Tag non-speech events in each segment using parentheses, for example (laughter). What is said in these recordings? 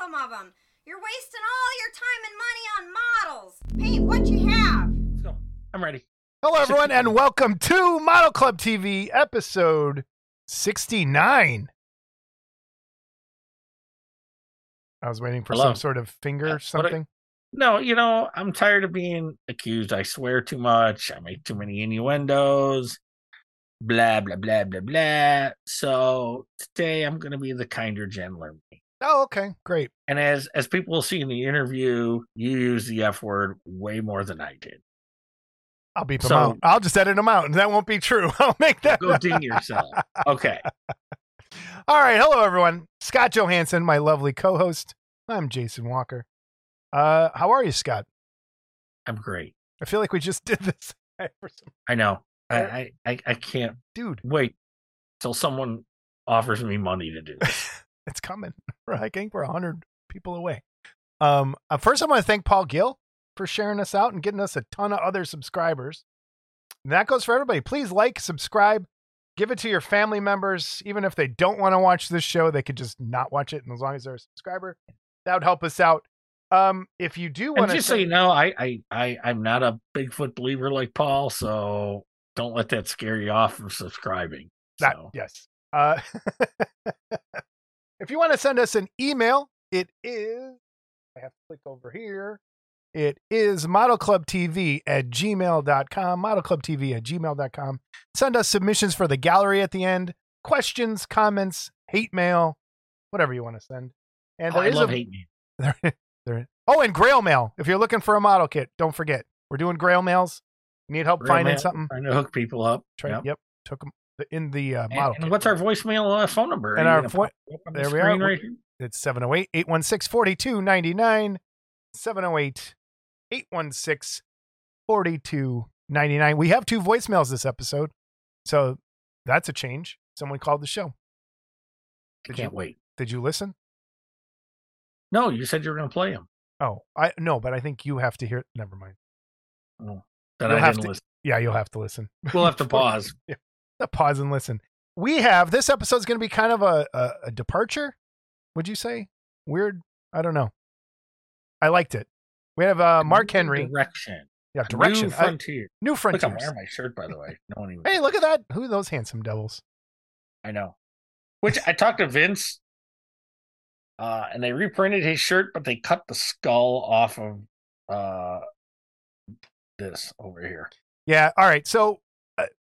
some of them. You're wasting all your time and money on models. Paint what you have. Let's go. I'm ready. Hello, everyone, and welcome to Model Club TV, episode 69. I was waiting for Hello. some sort of finger Uh, or what I- something. No, you know, I'm tired of being accused. I swear too much. I make too many innuendos. Blah blah blah blah blah. So today I'm going to be the kinder, gentler me. Oh, okay, great. And as as people will see in the interview, you use the F word way more than I did. I'll beep them out. I'll just edit them out, and that won't be true. (laughs) I'll make that. Go ding yourself. (laughs) Okay. All right, hello, everyone. Scott Johansson, my lovely co-host. I'm Jason Walker. Uh, how are you, Scott? I'm great. I feel like we just (laughs) did this for some I know. I I, I, I can't dude. wait till someone offers me money to do this. It's coming. (laughs) We're hiking. We're hundred people away. Um, uh, first, I want to thank Paul Gill for sharing us out and getting us a ton of other subscribers. And that goes for everybody. Please like, subscribe, give it to your family members. Even if they don't want to watch this show, they could just not watch it. And as long as they're a subscriber, that would help us out. Um, if you do want to, just so you know, I, I, I, I'm not a Bigfoot believer like Paul, so don't let that scare you off from subscribing. That So, yes. Uh, (laughs) if you want to send us an email, it is. I have to click over here. It is modelclubtv at gmail.com. Modelclubtv at gmail.com. Send us submissions for the gallery at the end, questions, comments, hate mail, whatever you want to send. And Oh, there I love a, hate me. (laughs) there, there, oh, and Grail Mail. If you're looking for a model kit, don't forget we're doing Grail Mails. You need help Real finding man, something? Trying to hook people up. Try, Yep. Yep, took them in the uh, model. and kit. what's our voicemail uh, phone number? And our vo- pop it up on the there we are. Right? It's 708 816 4299. 708 816 4299. We have two voicemails this episode. So that's a change. Someone called the show. I Did can't you, wait. did you listen? No, you said you were going to play them. Oh, I no, but I think you have to hear. Never mind. That You'll I have didn't to- listen. Yeah, you'll have to listen. We'll have to (laughs) pause. (laughs) Pause and listen. We have this episode's going to be kind of a, a, a departure. Would you say weird? I don't know. I liked it. We have uh, Mark Henry. Direction. Yeah, direction. New I- frontier. new Look, I'm wearing my shirt, by the way. (laughs) No one even. Hey, look at that. Who are those handsome devils? I know. Which I talked to Vince, uh, and they reprinted his shirt, but they cut the skull off of uh, this over here. Yeah. All right. So,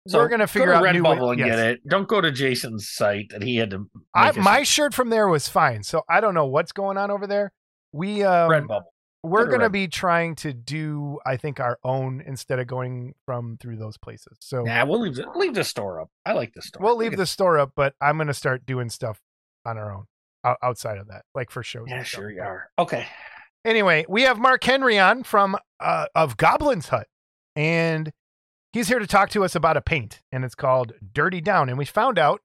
So we're gonna figure go to out new way- Redbubble and yes. get it. Don't go to Jason's site that he had to. I, my shirt from there was fine. So I don't know what's going on over there. We um, Redbubble. we're to gonna Red- be trying to do, I think, our own instead of going from through those places. So yeah, we'll leave the leave the store up. I like the store. we'll leave the store up, but I'm gonna start doing stuff on our own outside of that, like for shows. Yeah, sure you are. Okay. Anyway, we have Mark Henry on from uh, of Goblin's Hut, and he's here to talk to us about a paint, and it's called Dirty Down. And we found out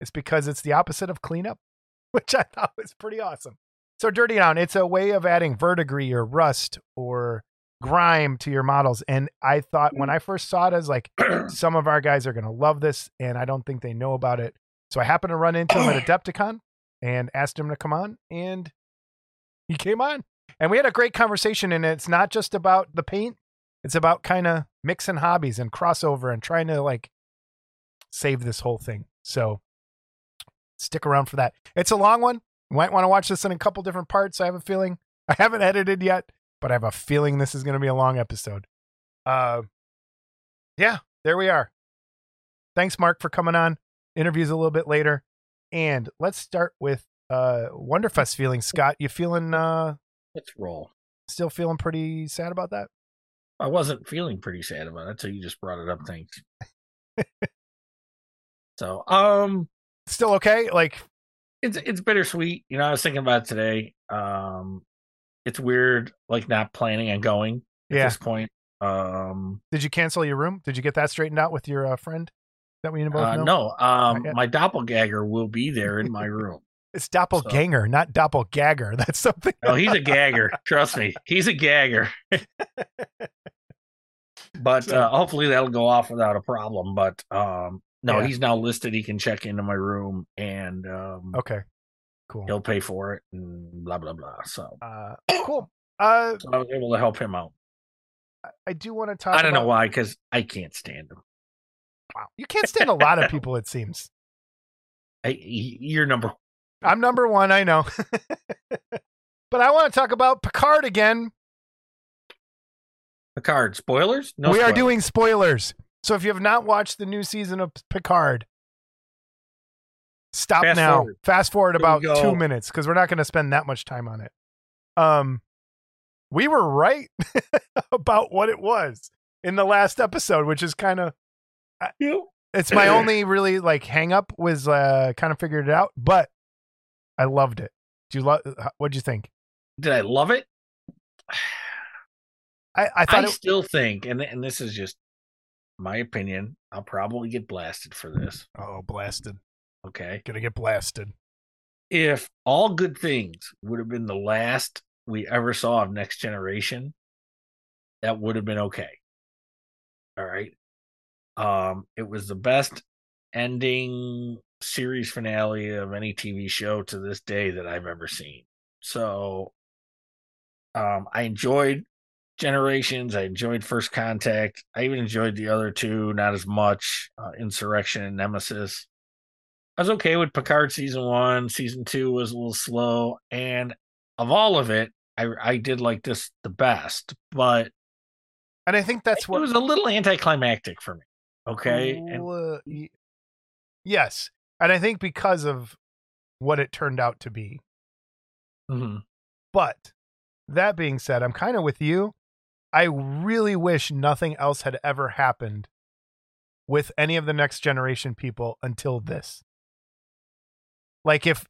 it's because it's the opposite of cleanup, (laughs) which I thought was pretty awesome. So Dirty Down, it's a way of adding verdigris or rust or grime to your models. And I thought when mm. I first saw it, I was like, (clears throat) some of our guys are going to love this, and I don't think they know about it. So I happened to run into him at (clears throat) Adepticon and asked him to come on, and he came on. And we had a great conversation, and it's not just about the paint, it's about kind of mixing hobbies and crossover and trying to like save this whole thing. So stick around for that. It's a long one. You might want to watch this in a couple different parts. I have a feeling. (laughs) I haven't edited yet, but I have a feeling this is going to be a long episode. Uh, yeah, there we are. Thanks, Mark, for coming on. Interviews a little bit later, and let's start with uh Wonderfest feelings. Scott, you feeling uh Let's roll. still feeling pretty sad about that? I wasn't feeling pretty sad about it until you just brought it up. Thanks. so, um, Still okay? Like, it's it's bittersweet. You know, I was thinking about it today. Um, it's weird, like not planning on going at yeah. this point. Um, Did you cancel your room? Did you get that straightened out with your uh, friend that we both uh, know? no, um, my doppelganger will be there in my room. (laughs) It's doppelganger, not doppelgagger. (laughs) That's something. Oh, he's a (laughs) gagger. Trust me, he's a gagger. But uh, hopefully that'll go off without a problem. But um, no, Yeah. he's now listed. He can check into my room, and um, Okay. Cool. He'll pay for it and blah blah blah. So, Uh, cool. Uh, so I was able to help him out. I do want to talk. I don't know why, because I can't stand him. Wow. You can't stand a lot of (laughs) people. It seems. I, you're number. I'm number one. I know. (laughs) but I want to talk about Picard again. Picard spoilers. No, we are doing spoilers. So if you have not watched the new season of Picard, stop Fast now. forward. Fast forward about two minutes because we're not going to spend that much time on it. Um, we were right (laughs) about what it was in the last episode, which is kind of it's my (clears throat) only really like hang up was uh kind of figured it out, but I loved it. Do you love? What'd you think? Did I love it? I, I I, it, still think, and and this is just my opinion. I'll probably get blasted for this. oh blasted, Okay, gonna get blasted. if all good things would have been the last we ever saw of Next Generation, that would have been okay. All right. Um, it was the best ending series finale of any TV show to this day that I've ever seen. So, um, I enjoyed Generations. I enjoyed First Contact. I even enjoyed the other two, not as much. Uh, Insurrection and Nemesis. I was okay with Picard season one. Season two was a little slow, and of all of it, I I did like this the best, but And I think that's what. it was a little anticlimactic for me. Okay, and Uh, yes, and I think because of what it turned out to be. Mhm. But that being said, I'm kind of with you. I really wish nothing else had ever happened with any of the next generation people until this. Like if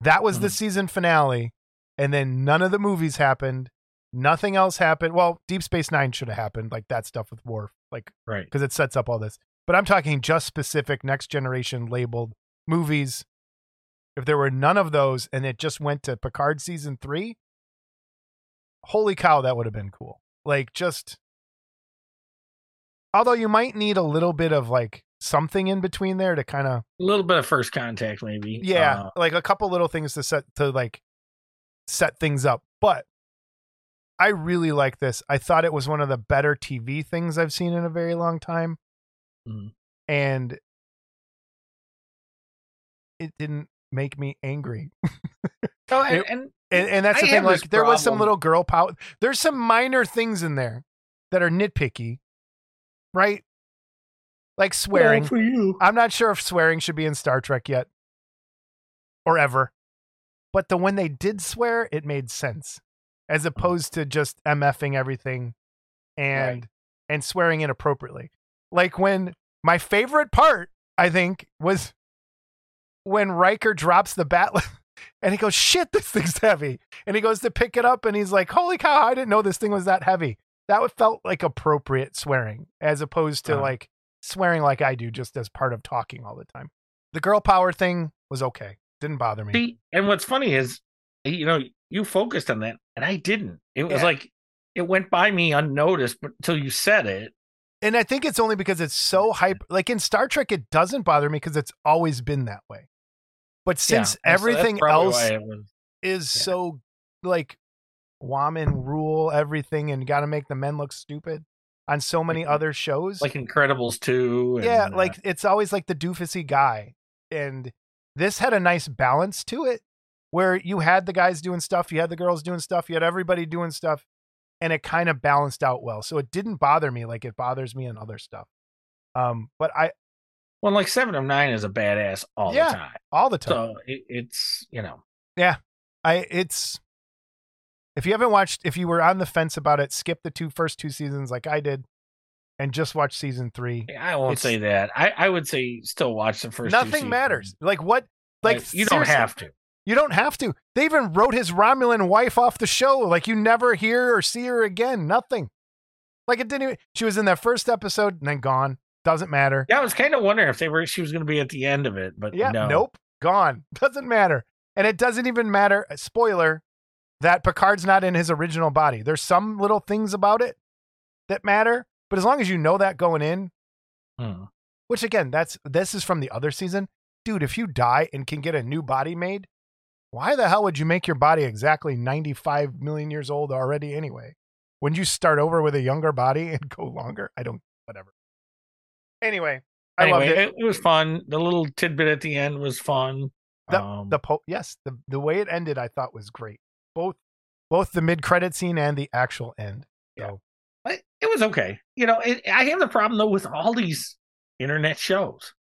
that was the Mhm. season finale and then none of the movies happened, nothing else happened. Well, Deep Space 9 should have happened, like that stuff with Worf, like right. because it sets up all this. But I'm talking just specific next generation labeled movies. If there were none of those and it just went to Picard season three, holy cow, that would have been cool. Like just, although you might need a little bit of like something in between there to kind of A little bit of first contact, maybe. yeah, Uh, like a couple little things to set to like set things up. But I really like this. I thought it was one of the better TV things I've seen in a very long time. Mhm. And it didn't make me angry. oh, and, (laughs) it- and And, and that's I the thing. Like there was some little girl power. There's some minor things in there that are nitpicky, right? Like swearing. well, for you. I'm not sure if swearing should be in Star Trek yet or ever. But the when they did swear, it made sense as mm-hmm. opposed to just MFing everything and Right. and swearing inappropriately. Like when my favorite part, I think, was when Riker drops the bat (laughs) and he goes, shit, this thing's heavy. And he goes to pick it up and he's like, holy cow, I didn't know this thing was that heavy. That felt like appropriate swearing as opposed to Uh-huh. like swearing like I do just as part of talking all the time. The girl power thing was okay. Didn't bother me. See, and what's funny is, you know, you focused on that, and I didn't. It was Yeah. like it went by me unnoticed, but until you said it. and I think it's only because it's so hype. Like in Star Trek, it doesn't bother me because it's always been that way. But since that's everything else why it was- is yeah. so like woman rule everything and got to make the men look stupid on so many Mhm. other shows. like Incredibles two. yeah, and, uh, like it's always like the doofusy guy. And this had a nice balance to it where you had the guys doing stuff, you had the girls doing stuff, you had everybody doing stuff, and it kind of balanced out well. So it didn't bother me like it bothers me in other stuff. Um, but I well, like Seven of Nine is a badass all Yeah. the time. all the time. So it, it's you know yeah, I it's if you haven't watched if you were on the fence about it, skip the two first two seasons like I did and just watch season 3. I won't It's- say that. I I would say still watch the first. two Nothing matters. Like what like Like, you don't have to. You don't have to. They even wrote his Romulan wife off the show. Like you never hear or see her again. Nothing. Like it didn't even she was in that first episode and then gone. Doesn't matter. Yeah, I was kind of wondering if they were she was going to be at the end of it, but Yeah, no. nope. Gone. (laughs) Doesn't matter. And it doesn't even matter, uh, spoiler, that Picard's not in his original body. There's some little things about it that matter, but as long as you know that going in, Hmm. which again, that's this is from the other season. Dude, if you die and can get a new body made, Why the hell would you make your body exactly 95 million years old already anyway? Wouldn't you start over with a younger body (laughs) and go longer? I don't, whatever. Anyway, I anyway, loved it. it. was fun. The little tidbit at the end was fun. The, Um, the po- yes, the the way it ended, I thought was great. Both both the mid credit scene and the actual end. So it it was okay. You know, it, I have the problem though with all these internet shows,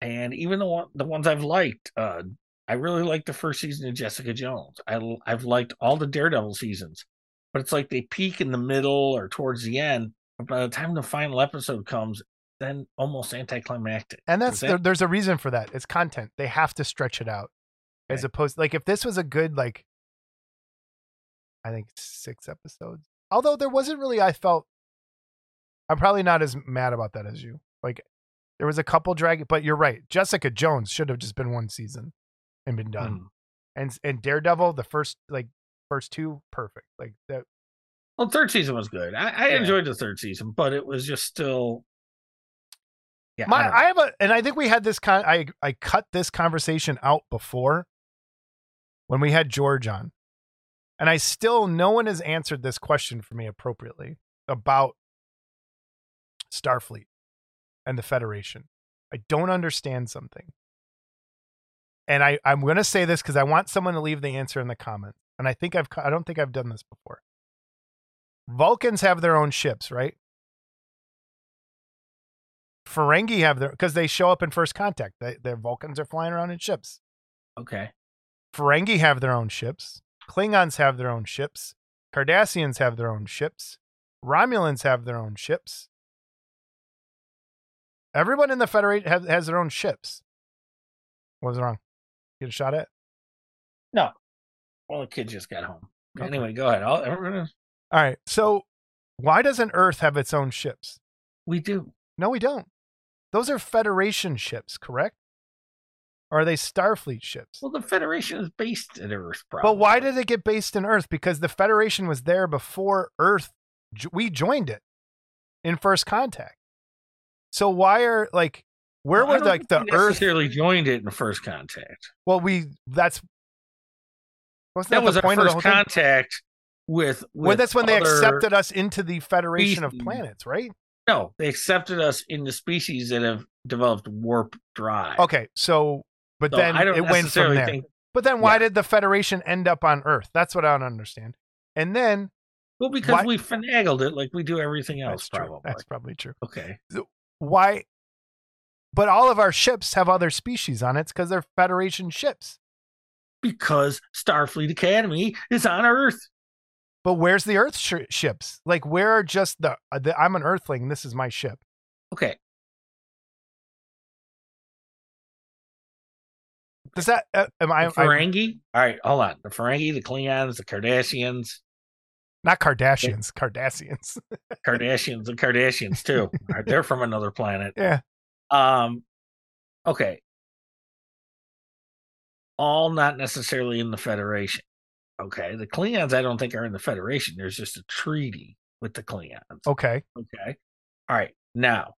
and even the one, the ones I've liked. Uh, I really liked the first season of Jessica Jones. I I've liked all the Daredevil seasons, but it's like they peak in the middle or towards the end. But by the time the final episode comes, then almost anticlimactic. and that's that- there, there's a reason for that. It's content. They have to stretch it out. As opposed like if this was a good like I think six episodes. Although there wasn't really I felt I'm probably not as mad about that as you. Like there was a couple drag but you're right. Jessica Jones should have just been one season and been done. Mm. And and Daredevil, the first like first two, perfect. Like that Well, third season was good. I, I Yeah. enjoyed the third season, but it was just still. Yeah, My, I. I, have a, and I think we had this con. I I cut this conversation out before when we had George on, and I still no one has answered this question for me appropriately about Starfleet and the Federation. I don't understand something, and I I'm going to say this because I want someone to leave the answer in the comments, and I think I've I don't think I've done this before. Vulcans have their own ships, right? Ferengi have their because they show up in First Contact. They, their Vulcans are flying around in ships. okay. Ferengi have their own ships. Klingons have their own ships. Cardassians have their own ships. Romulans have their own ships. Everyone in the Federation has, has their own ships. What was wrong? Get a shot at? No. Well, the kid just got home. Okay. Anyway, go ahead. I'll, everyone- All right. So why doesn't Earth have its own ships? we do. No, we don't. Those are Federation ships, correct? Or are they Starfleet ships? Well, the Federation is based in Earth, probably. But why did it get based in Earth? Because the Federation was there before Earth. We joined it in First Contact. So why are like where Well, were like the Earth? necessarily joined it in first contact. Well, we that's That that, was the our point of the first contact with. with Well, that's when they accepted us into the Federation of. Planets, right? No, they accepted us in the species that have developed warp drive. Okay, so but So then I don't it went from there. think. But then why Yeah. did the Federation end up on Earth? That's what I don't understand. And then Well, because Why- we finagled it like we do everything else, that's true. probably. That's probably true. Okay. why but all of our ships have other species on it because they're federation ships Because Starfleet Academy is on Earth. But where's the earth sh- ships like where are just the, uh, the i'm an earthling this is my ship Okay. does that uh, am I, The I Ferengi. All right, hold on. The Ferengi, the Klingons, the Cardassians, not kardashians cardassians Kardashians, and (laughs) Kardashians too. Right, They're from another planet. yeah Um, okay. All not necessarily in the Federation. Okay. The Klingons, I don't think, are in the Federation. There's just a treaty with the Klingons. okay Okay. All right. Now,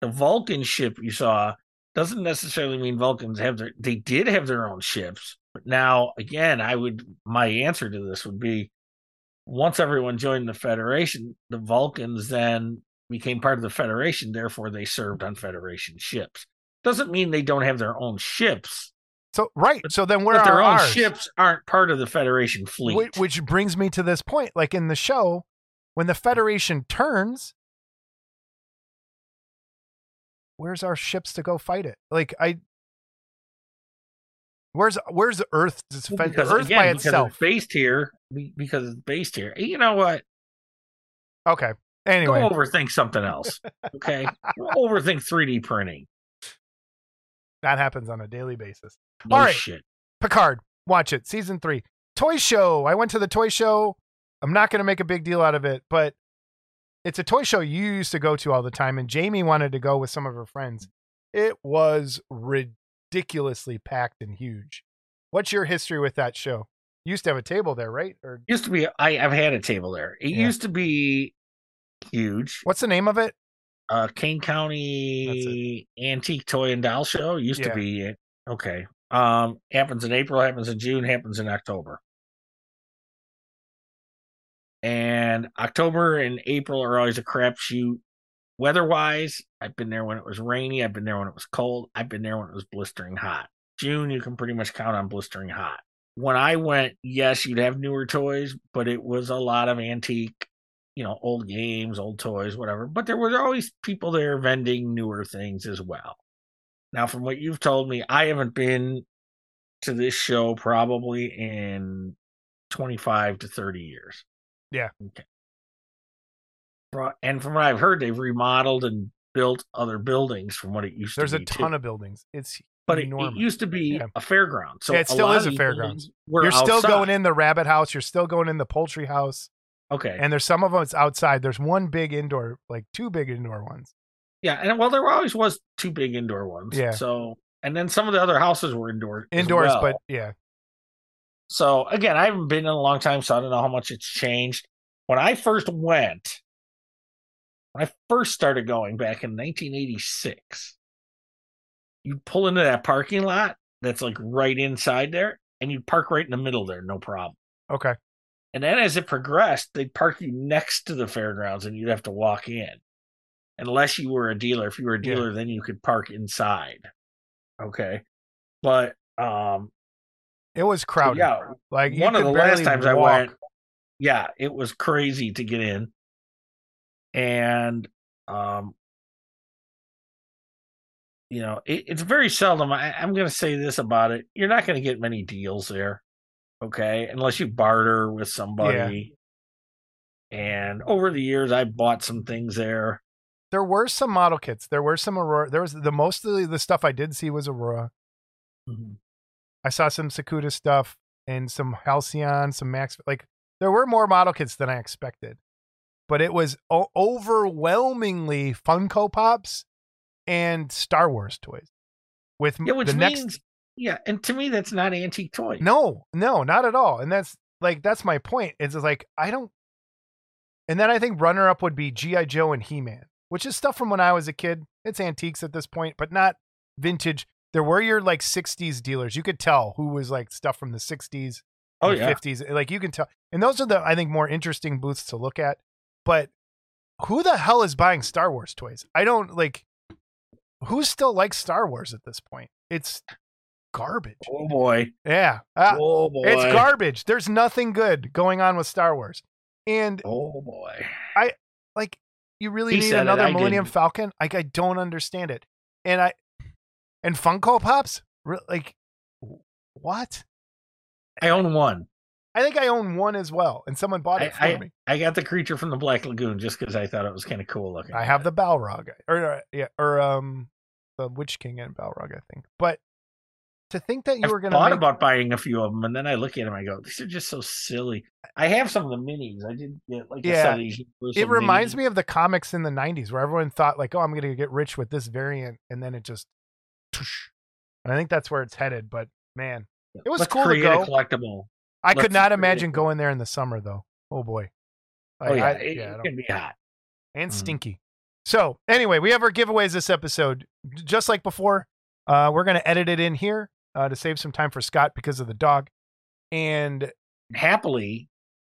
the Vulcan ship you saw doesn't necessarily mean Vulcans have their, they did have their own ships. But now, again, I would, my answer to this would be once everyone joined the Federation, the Vulcans then became part of the Federation. Therefore, they served on Federation ships. Doesn't mean they don't have their own ships, so right so then where but their are own ours? ships aren't part of the Federation fleet. Whi- which brings me to this point like in the show when the federation turns where's our ships to go fight it like i where's where's earth Well, because, earth again, by itself it's based here, because it's based here. You know what? okay anyway Go overthink something else. Okay. (laughs) Overthink 3D printing. That happens on a daily basis No All right. shit. Picard, watch it. Season three. Toy show. I went to the toy show. I'm not going to make a big deal out of it, but it's a toy show you used to go to all the time. And Jamie wanted to go with some of her friends. It was ridiculously packed and huge. What's your history with that show? You used to have a table there, right? Or Used to be I, I've had a table there. It Yeah. used to be huge. what's the name of it? Uh Kane County Antique Toy and Doll Show used Yeah. to be okay. Um, happens in April, happens in June, happens in October. And October and April are always a crapshoot weather wise. I've been there when it was rainy. I've been there when it was cold. I've been there when it was blistering hot. June, you can pretty much count on blistering hot. When I went, yes, you'd have newer toys, but it was a lot of antique, you know, old games, old toys, whatever. But there were always people there vending newer things as well. Now, from what you've told me, I haven't been to this show probably in 25 to 30 years. Yeah. Okay. And from what I've heard, they've remodeled and built other buildings from what it used to be. There's a ton too. of buildings. It's but it, it used to be Yeah. a fairground. So Yeah, it still is a these fairgrounds. buildings were You're still going in the rabbit house. You're still going in the poultry house. Okay. And there's some of them it's outside. There's one big indoor, like two big indoor ones. yeah, and well, there always was two big indoor ones. Yeah. So, and then some of the other houses were indoor. Indoors, well. but yeah. So again, I haven't been in a long time, so I don't know how much it's changed. When I first went, when I first started going back in 1986, you'd pull into that parking lot that's like right inside there, and you'd park right in the middle there, no problem. Okay. And then as it progressed, they'd park you next to the fairgrounds, and you'd have to walk in, unless you were a dealer. If you were a Yeah. dealer, then you could park inside. Okay, but um, It was crowded. yeah, Like one of the last times I walk. went, yeah, it was crazy to get in. And um you know, it, it's very seldom. I, I'm going to say this about it: you're not going to get many deals there, okay, unless you barter with somebody. Yeah. And over the years, I bought some things there. There were some model kits. There were some Aurora. There was the most of the, stuff I did see was Aurora. Mm-hmm. I saw some Sakuda stuff and some Halcyon, some Max. Like there were more model kits than I expected, but it was o- overwhelmingly Funko Pops and Star Wars toys. With Yeah, the next, yeah, and to me, that's not antique toy. no, no, not at all. And that's like that's my point. It's like I don't. And then I think runner up would be GI Joe and He Man, which is stuff from when I was a kid. It's antiques at this point, but not vintage. There were your like '60s dealers. You could tell who was like stuff from the '60s, oh yeah, 50s. Like you can tell. And those are the I think more interesting booths to look at. But who the hell is buying Star Wars toys? I don't like who still likes Star Wars at this point? It's garbage. oh boy, Yeah. Ah, oh boy, it's garbage. There's nothing good going on with Star Wars. And Oh boy, I like you really He need it, another Millennium didn't. Falcon? Like I don't understand it. And I and Funko Pops? Like what? I own one. I think I own one as well, and someone bought it for I, me. I got the creature from the Black Lagoon just because I thought it was kind of cool looking. I have the Balrog, or uh, yeah, or um, the Witch King and Balrog, I think. But to think that you I've were going to thought to about buying a few of them, and then I look at them. I go, "These are just so silly." I have some of the minis. I did get like Yeah. I said, these Universal it reminds me of the comics in the '90s, where everyone thought like, "Oh, I'm going to get rich with this variant," and then it just, and I think that's where it's headed. But man, it was Let's cool to go. a collectible. I let's could not imagine going there in the summer, though. Oh boy, oh yeah, I- it, I it can be hot. and Mhm. stinky. So anyway, we have our giveaways this episode. Just like before, uh, we're going to edit it in here uh, to save some time for Scott because of the dog. And Happily,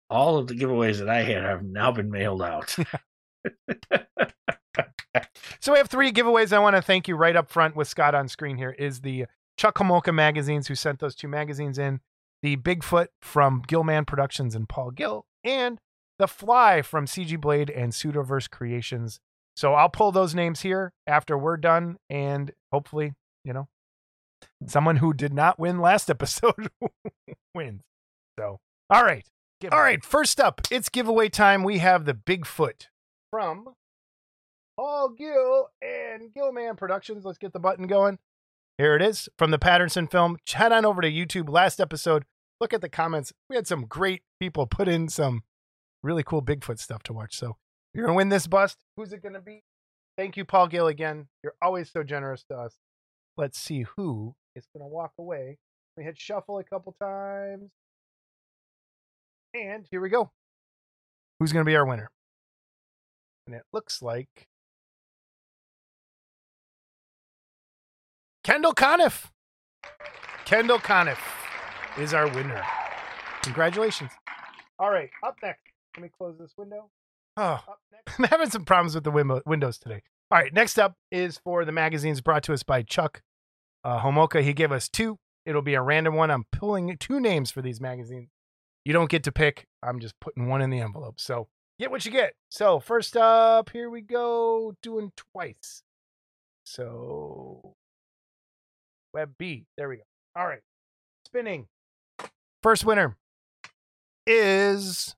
all of the giveaways that I had have now been mailed out. (laughs) (laughs) so we have three giveaways. I want to thank you right up front with Scott on screen here is the Chuck Homolka magazines who sent those two magazines in, the Bigfoot from Gillman Productions and Paul Gill, and the Fly from CG Blade and Pseudoverse Creations. So I'll pull those names here after we're done, and hopefully, you know, someone who did not win last (laughs) episode (laughs) wins. So, all right. All right. First up, it's giveaway time. We have the Bigfoot from Paul Gill and Gillman Productions. Let's get the button going. Here it is from the Patterson film. Head on over to YouTube. Last episode, look at the comments. We had some great people put in some really cool Bigfoot stuff to watch. So you're going to win this bust. Who's it going to be? Thank you, Paul Gill, again. You're always so generous to us. Let's see who is going to walk away. We hit shuffle a couple times. And here we go. Who's going to be our winner? And it looks like Kendall Coniff. Kendall Conniff is our winner. Congratulations. All right, up next. Let me close this window. Oh. (laughs) I'm having some problems with the windows today. All right, next up is for the magazines brought to us by Chuck uh, Homolka. He gave us two. It'll be a random one. I'm pulling two names for these magazines. You don't get to pick. I'm just putting one in the envelope. So get what you get. So first up, here we go, doing twice. So Web B. There we go. All right. Spinning. First winner is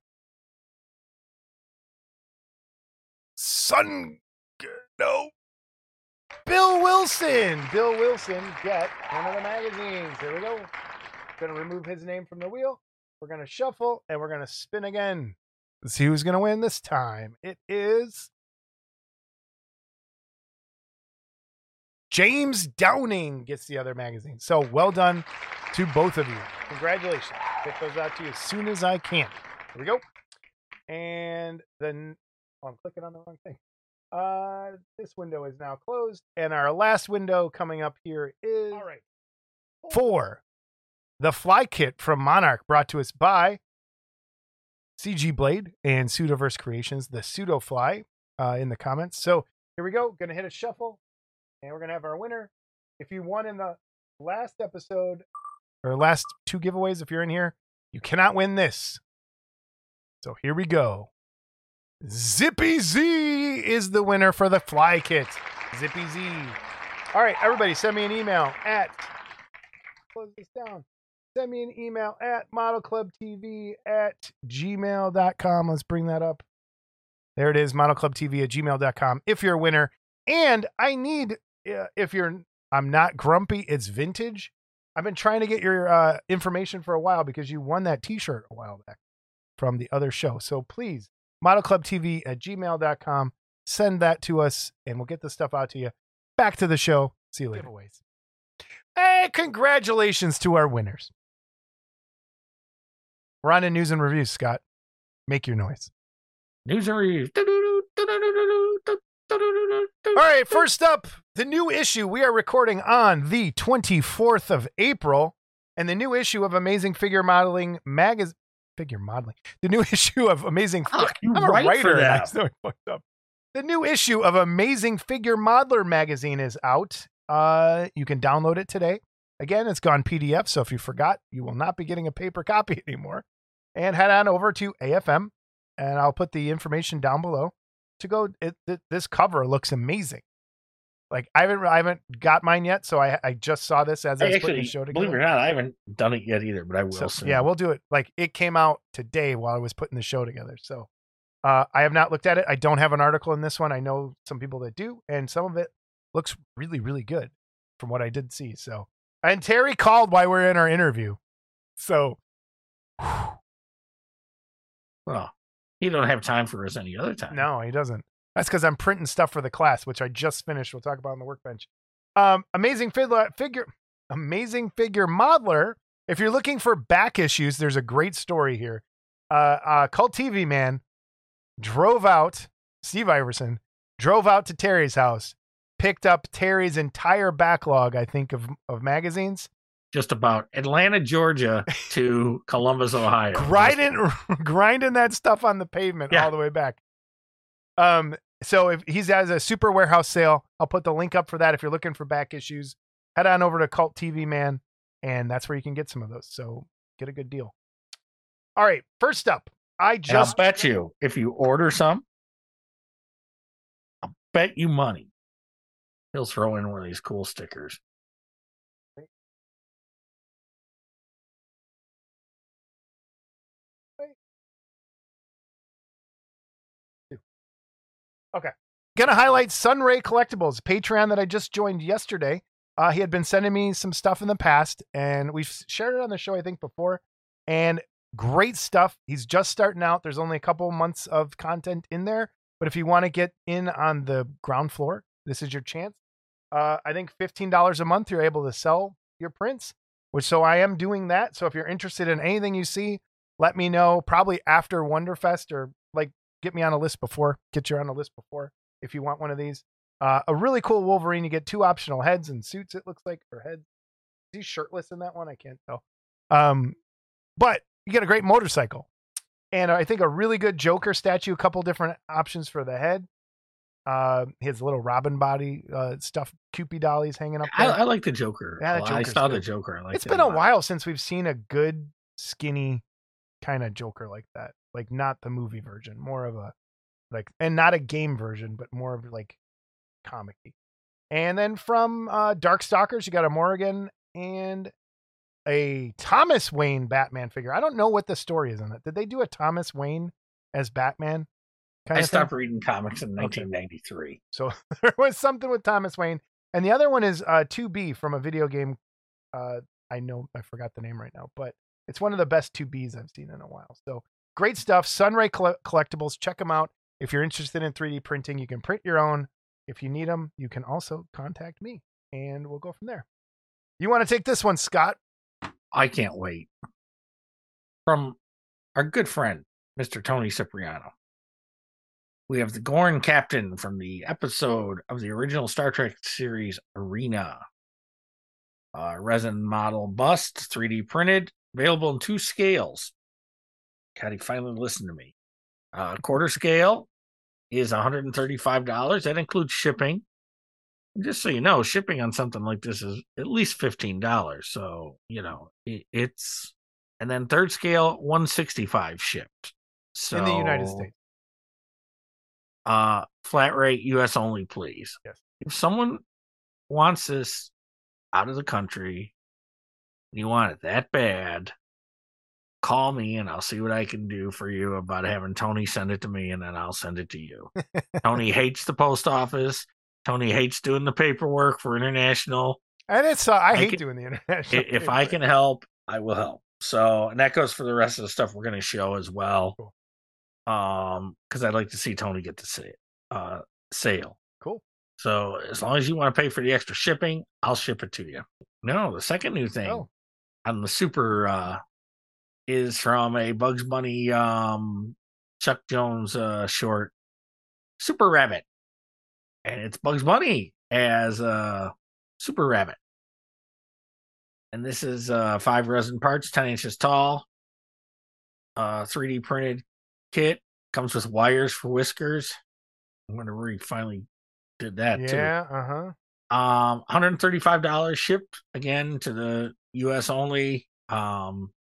Sun. No. Bill Wilson. Bill Wilson get one of the magazines. Here we go. Gonna remove his name from the wheel. We're gonna shuffle and we're gonna spin again. See who's gonna win this time. It is James Downing gets the other magazine. So well done to both of you. Congratulations. Get those out to you as soon as I can. Here we go. And then oh, I'm clicking on the wrong thing. Uh, this window is now closed, and our last window coming up here is all right. Four, the fly kit from Monarch, brought to us by CG Blade and Pseudoverse Creations, the pseudo fly, uh, in the comments. So here we go. Gonna hit a shuffle, and we're gonna have our winner. If you won in the last episode or last two giveaways, if you're in here, you cannot win this. So here we go. Zippy Z is the winner for the fly kit. Zippy Z. All right, everybody, send me an email at close this down. Send me an email at modelclubtv at gmail.com. Let's bring that up. There it is, modelclubtv at gmail.com. If you're a winner, and I need uh, if you're I'm not grumpy, it's vintage. I've been trying to get your uh, information for a while because you won that t-shirt a while back from the other show. So please, modelclubtv at gmail.com. Send that to us and we'll get the stuff out to you. Back to the show. See you later. Giveaways. Hey, congratulations to our winners. We're on to news and reviews, Scott. Make your noise. News and reviews. All right, first up, the new issue. We are recording on the 24th of April, and the new issue of Amazing Figure Modeling magazine. Figure modeling. The new (laughs) issue of Amazing. Fuck, you I'm a writer. I fucked up. The new issue of Amazing Figure Modeler magazine is out. Uh, you can download it today. Again, it's gone PDF, so if you forgot, you will not be getting a paper (laughs) copy anymore. And head on over to AFM, and I'll put the information down below to go. It, th- this cover looks amazing. Like I haven't, I haven't got mine yet, so I, I just saw this as I was putting Actually, the show together. believe it or not, I haven't done it yet either, but I will So, soon. yeah, we'll do it. Like it came out today while I was putting the show together. So uh, I have not looked at it. I don't have an article in this one. I know some people that do, and some of it looks really, really good from what I did see. So and Terry called while we are in our interview. So (sighs) Well, he don't have time for us any other time. No, he doesn't. That's because I'm printing stuff for the class, which I just finished. We'll talk about on the workbench. Um, amazing fiddler, figure, amazing figure modeler. If you're looking for back issues, there's a great story here. Uh, uh, Cult TV man drove out. Steve Iverson drove out to Terry's house, picked up Terry's entire backlog, I think, of of magazines, Just about Atlanta, Georgia (laughs) to Columbus, Ohio. grinding (laughs) grinding that stuff on the pavement Yeah. all the way back. Um, so if he's has a super warehouse sale, I'll put the link up for that. If you're looking for back issues, head on over to Cult TV Man, and that's where you can get some of those. So get a good deal. All right, first up, I And I'll just bet you if you order some, I'll bet you money he'll throw in one of these cool stickers. Okay. Gonna highlight Sunray Collectibles Patreon that I just joined yesterday. Uh, he had been sending me some stuff in the past, and we've shared it on the show I think before. And great stuff. He's just starting out. There's only a couple months of content in there, but if you want to get in on the ground floor, this is your chance. Uh, I think fifteen dollars a month, you're able to sell your prints, which so I am doing that. So if you're interested in anything you see, let me know. Probably after Wonderfest or like get me on a list before. Get you on a list before if you want one of these. Uh, a really cool Wolverine. You get two optional heads and suits. It looks like or heads. Is he shirtless in that one? I can't tell. Um, but you get a great motorcycle, and I think a really good Joker statue. A couple different options for the head. Uh, his little Robin body uh, stuff, Cupid dollies hanging up. I, There. I like the Joker. Yeah, the. I saw the. Joker. I it's been a while since we've seen a good skinny kind of Joker like that. Like not the movie version, more of a like, and not a game version, but more of like comic-y. And then from uh, Darkstalkers, you got a Morrigan and a Thomas Wayne Batman figure. I don't know what the story is in it. Did they do a Thomas Wayne as Batman? I of thing? stopped reading comics in Okay. 1993. So (laughs) there was something with Thomas Wayne. And the other one is uh 2B from a video game. Uh I know I forgot the name right now, but it's one of the best 2Bs I've seen in a while. So great stuff. Sunray Collectibles. Check them out. If you're interested in 3D printing, you can print your own. If you need them, you can also contact me and we'll go from there. You want to take this one, Scott? I can't wait. From our good friend, Mr. Tony Cipriano. We have the Gorn Captain from the episode of the original Star Trek series Arena. Uh, resin model bust, 3D printed, available in two scales. He finally listened to me. Uh, quarter scale is $135. That includes shipping. Just so you know, shipping on something like this is at least $15. So, you know, it, it's and then third scale 165 shipped. So in the United States. uh flat rate US only, please. Yes. If someone wants this out of the country, and you want it that bad, call me and I'll see what I can do for you about having Tony send it to me and then I'll send it to you. Tony (laughs) hates the post office. Tony hates doing the paperwork for international. And it's uh, I, I hate can- doing the international. If I can help, I will help. So, and that goes for the rest of the stuff we're going to show as well. Cool. Um, because I'd like to see Tony get the sa- uh, sale. Cool. So, as long as you want to pay for the extra shipping, I'll ship it to you. No, the second new thing Oh. on the super uh, is from a Bugs Bunny um, Chuck Jones uh, short, Super Rabbit, and it's Bugs Bunny as uh, Super Rabbit. And this is uh, five resin parts, ten inches tall, uh, 3D printed kit. Comes with wires for whiskers. I wonder where he finally did that too. yeah, uh huh. Um, $135 shipped again to the US only. Um,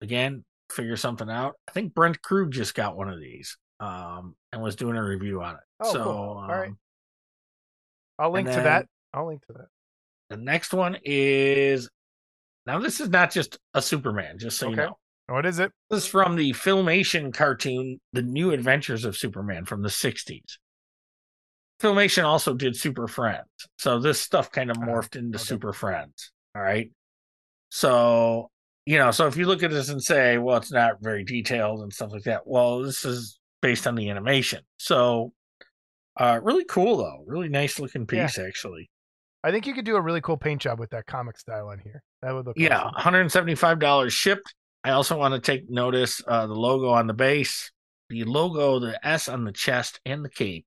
again, figure something out. I think Brent Krug just got one of these um, and was doing a review on it. Oh, so, cool. All right. um, I'll link to that. I'll link to that. the next one is now, this is not just a Superman, just so you know. What is it? This is from the Filmation cartoon, The New Adventures of Superman from the 60s. Filmation also did Super Friends. So this stuff kind of Ah, morphed into okay. Super Friends. All right. So, you know, so if you look at this and say, well, it's not very detailed and stuff like that, well, this is based on the animation. So, uh, really cool, though. Really nice looking Yeah. piece, actually. I think you could do a really cool paint job with that comic style on here. That would look Yeah, awesome. $175 shipped. I also want to take notice uh, the logo on the base, the logo, the S on the chest, and the cape.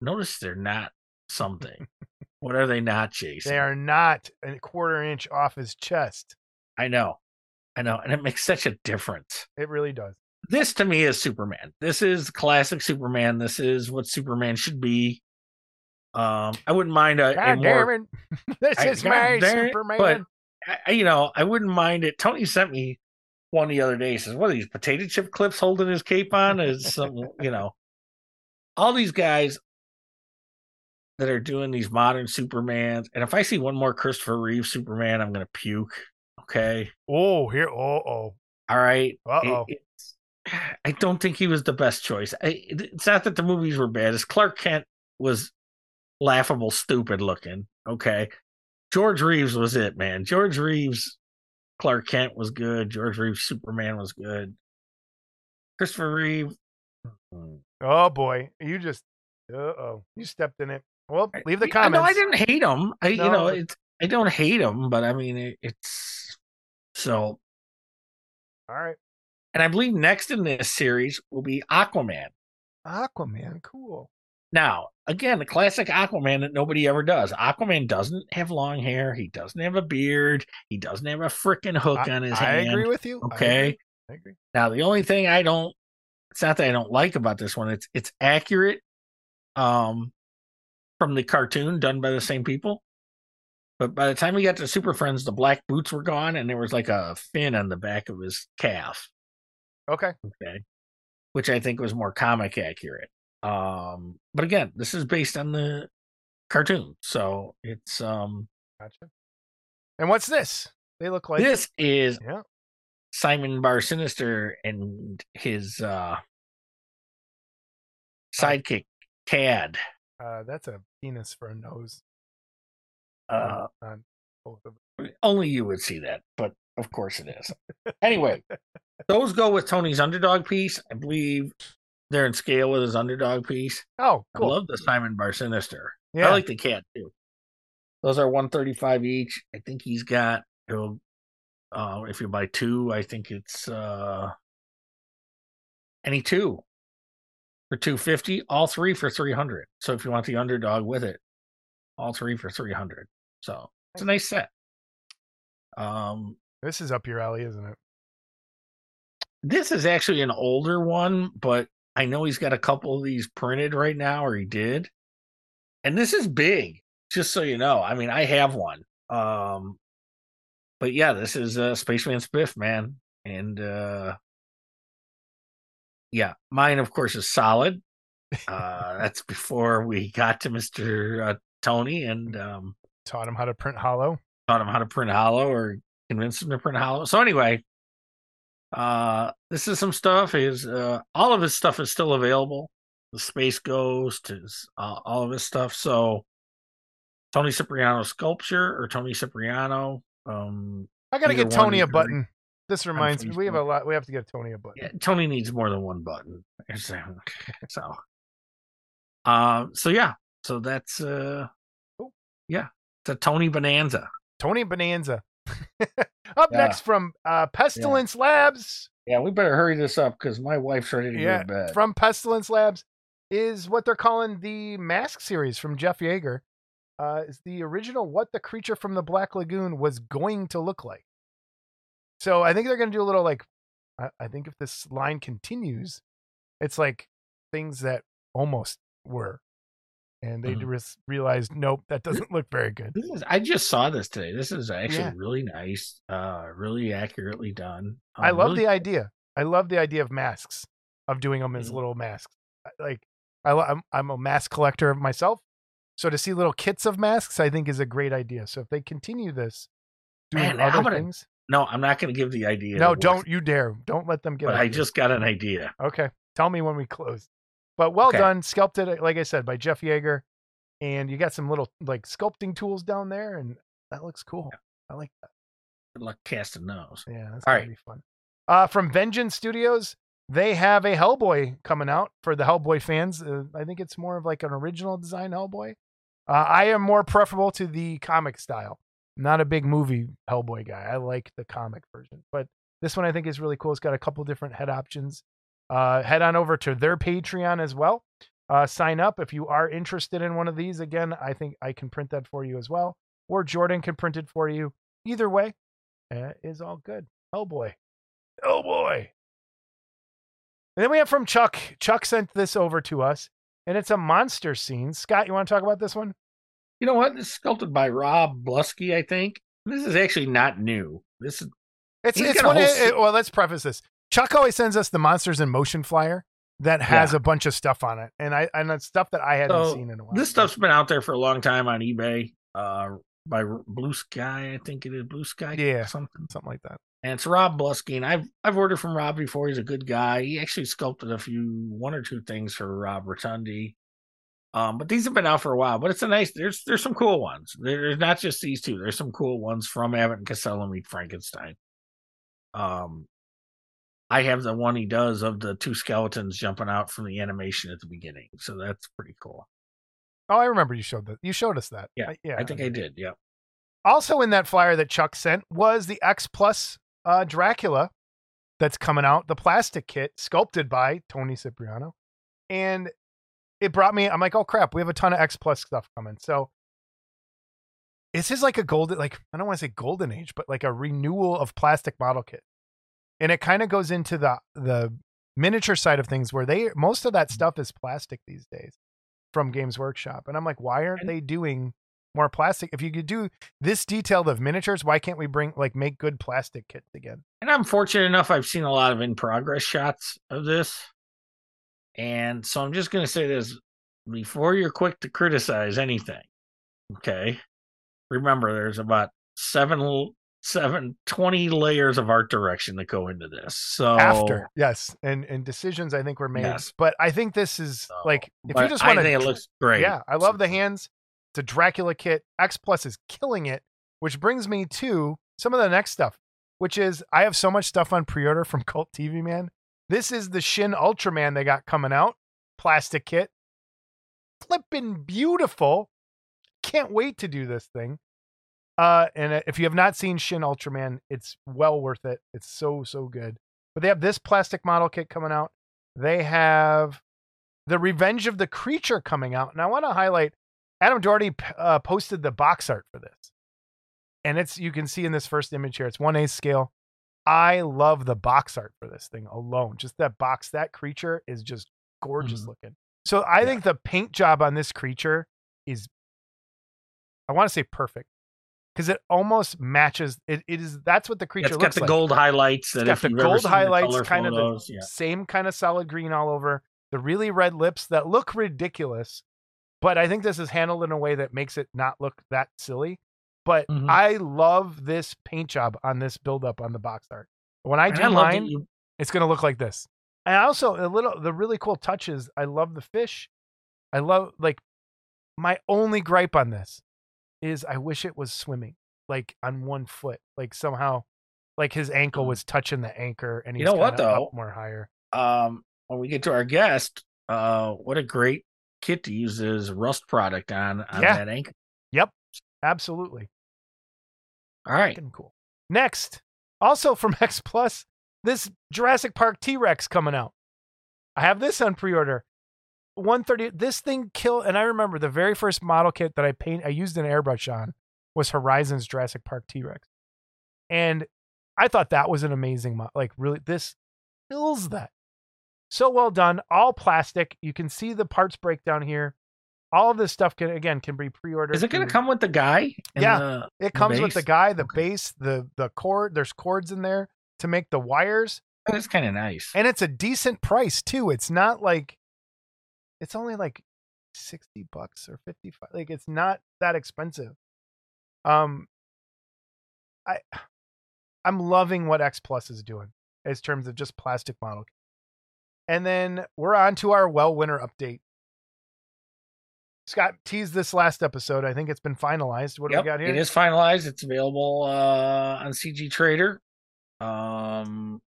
Notice they're not something. (laughs) what are they not, Jason? They are not a quarter inch off his chest. I know. I know. And it makes such a difference. It really does. This to me is Superman. This is classic Superman. This is what Superman should be. Um, I wouldn't mind a, a God more it. (laughs) this I- is God my damn it, Superman. but- I, you know, I wouldn't mind it. Tony sent me one the other day. He says, "What are these potato chip clips holding his cape on?" Is some you know? All these guys that are doing these modern Supermans, and if I see one more Christopher Reeve Superman, I'm gonna puke. Okay, oh, here. Oh, oh. all right. Uh It- oh. I don't think he was the best choice. I, it's not that the movies were bad. It's Clark Kent was laughable, stupid looking. Okay, George Reeves was it, man. George Reeves, Clark Kent was good. George Reeves Superman was good. Christopher Reeve. mm, Oh, boy. You just. Uh oh. You stepped in it. Well, leave the I- comments. No, I didn't hate him. I, you know, it's I don't hate him, but I mean, it, it's so. All right. And I believe next in this series will be Aquaman. Aquaman. Cool. Now, again, the classic Aquaman that nobody ever does. Aquaman doesn't have long hair. He doesn't have a beard. He doesn't have a freaking hook I, on his I hand. I agree with you. I Okay. agree. I agree. Now, the only thing I don't, it's not that I don't like about this one. It's it's accurate, um, from the cartoon done by the same people. But by the time we got to Super Friends, the black boots were gone, and there was like a fin on the back of his calf. Okay. Okay, which I think was more comic accurate. Um, but again, this is based on the cartoon, so it's um Gotcha. And what's this? They look like this is Yeah. Simon Bar Sinister and his uh sidekick Cad. Uh, that's a penis for a nose. Uh, on both of them. only you would see that, but of course it is. Anyway, (laughs) those go with Tony's underdog piece. I believe they're in scale with his underdog piece. Oh, cool. I love the Simon Bar Sinister. yeah. I like the cat too. Those are one thirty five each. I think he's got. He'll, uh, if you buy two, I think it's uh, any two for two fifty. All three for three hundred. So if you want the underdog with it, all three for three hundred. So it's a nice set. Um, this is up your alley, isn't it? this is actually an older one, but I know he's got a couple of these printed right now, or he did. And this is big, just so you know. I mean, I have one. Um, but yeah, this is uh, Spaceman Spiff, man, and uh, yeah, mine of course is solid. Uh, that's before we got to Mister uh, Tony and um, Taught him how to print hollow. taught him how to print hollow or convinced him to print hollow. So anyway, uh this is some stuff. Is uh all of his stuff is still available. The Space Ghost is uh, all of his stuff. So Tony Cipriano sculpture or Tony Cipriano. Um I gotta get Tony a button. This reminds me, we have a lot. We have to get Tony a button. yeah, Tony needs more than one button. (laughs) So um so yeah. So that's uh Cool. yeah. It's a Tony Bonanza. Tony Bonanza. (laughs) Up Yeah. next from uh, Pestilence Labs. Yeah, we better hurry this up because my wife's ready to Yeah, go to bed. from Pestilence Labs is what they're calling the Mask series from Jeff Yagher. Uh, is the original what the creature from the Black Lagoon was going to look like. So I think they're going to do a little like, I, I think if this line continues, it's like things that almost were. And they Mhm. just realized, nope, that doesn't look very good. This is, I just saw this today. This is actually Yeah. really nice, uh, really accurately done. I Um, love really- the idea. I love the idea of masks, of doing them as Mhm. little masks. Like, I, I'm, I'm a mask collector myself, so to see little kits of masks, I think is a great idea. So if they continue this, doing Man, other gonna things, No, I'm not going to give the idea. no, don't you dare! Don't let them get. But I just got an idea. okay. Tell me when we close. But well Okay. done, sculpted, like I said, by Jeff Yagher, and you got some little like sculpting tools down there, and that looks cool. I like that. Good luck casting those. Yeah, that's All gonna right. be fun. Uh, from Vengeance Studios, they have a Hellboy coming out for the Hellboy fans. Uh, I think it's more of like an original design Hellboy. Uh, I am more preferable to the comic style. I'm not a big movie Hellboy guy. I like the comic version, but this one I think is really cool. It's got a couple different head options. Uh, head on over to their Patreon as well. Uh, sign up if you are interested in one of these. Again, I think I can print that for you as well, or Jordan can print it for you. Either way, uh, is all good. Oh boy, oh boy. And then we have from Chuck. Chuck sent this over to us, and it's a monster scene. Scott, you want to talk about this one? You know what? This is sculpted by Rob Blusky, I think. This is actually not new. This is It's it's one. whole it- well, let's preface this. Chuck always sends us the Monsters in Motion flyer that has a bunch of stuff on it, and I and it's stuff that I hadn't So, seen in a while. this stuff's been out there for a long time on eBay. Uh, by Blue Sky, I think it is Blue Sky. Yeah. something. something like that. And it's Rob Blusky, and I've I've ordered from Rob before. He's a good guy. He actually sculpted a few, one or two things for Rob Rotundi. Um, but these have been out for a while. But it's a nice. There's there's some cool ones. There's not just these two. There's some cool ones from Abbott and Costello meet Frankenstein. Um, I have the one he does of the two skeletons jumping out from the animation at the beginning. So that's pretty cool. Oh, I remember you showed that. You showed us that. Yeah, I, yeah. I think I did. Yeah. Also in that flyer that Chuck sent was the X Plus uh, Dracula that's coming out, the plastic kit sculpted by Tony Cipriano. And it brought me. I'm like, oh crap, we have a ton of X Plus stuff coming. So this is like a golden, like I don't want to say golden age, but like a renewal of plastic model kit, and it kind of goes into the the miniature side of things where they most of that mm-hmm. stuff is plastic these days from Games Workshop, and I'm like, why aren't they doing more plastic? If you could do this detailed of miniatures, why can't we bring like make good plastic kits again? And I'm fortunate enough, I've seen a lot of in progress shots of this. And so I'm just going to say this before you're quick to criticize anything. Okay. Remember, there's about seven, seven, 20 layers of art direction that go into this. So after yes and and decisions i think were made. Yes. but i think this is so- like if you just I want think it looks great. yeah i love the hands it's a dracula kit x plus is killing it which brings me to some of the next stuff which is i have so much stuff on pre-order from (laughs) cult tv man this is the shin ultraman they got coming out plastic kit flipping beautiful can't wait to do this thing uh, and uh, if you have not seen Shin Ultraman, it's well worth it. It's so so good. But they have this plastic model kit coming out. They have the Revenge of the Creature coming out, and I want to highlight Adam Doherty uh, posted the box art for this, and it's you can see in this first image here. It's one eighth scale. I love the box art for this thing alone. Just that box, that creature is just gorgeous Mhm. looking. So I Yeah. think the paint job on this creature is, I want to say perfect, because it almost matches. It, it is that's what the creature looks like. It's got the like. gold highlights It's got the gold highlights, color kind of the yeah. same kind of solid green all over. The really red lips that look ridiculous, but I think this is handled in a way that makes it not look that silly. But Mhm. I love this paint job on this buildup on the box art. When I do I mine, you- it's going to look like this. And also a little the really cool touches. I love the fish. I love like my only gripe on this is I wish it was swimming like on one foot, like somehow like his ankle Mm. was touching the anchor and he's You know what, though? more higher. um, when we get to our guest, uh, what a great kit to use this rust product on on Yeah. that anchor. Yep, absolutely. All right. Fucking cool. Next, also from (laughs) X Plus, this Jurassic Park T Rex coming out. I have this on pre-order. 130. This thing kill, and I remember the very first model kit that I paint, I used an airbrush on was Horizon's Jurassic Park T Rex, and I thought that was an amazing mod. Like really, this kills that. So well done. All plastic. You can see the parts breakdown here. All of this stuff can again can be pre-ordered. Is it going to come with the guy? Yeah. the- it The comes with the guy, the Okay. base, the the cord. There's cords in there to make the wires, that's kind of nice. and it's a decent price too. It's not like it's only like sixty bucks or fifty five. Like it's not that expensive. Um, I I'm loving what X Plus is doing in terms of just plastic model. And then we're on to our well winner update. Scott teased this last episode. I think it's been finalized. What do we got here? It is finalized. It's available uh, on CG Trader. Um,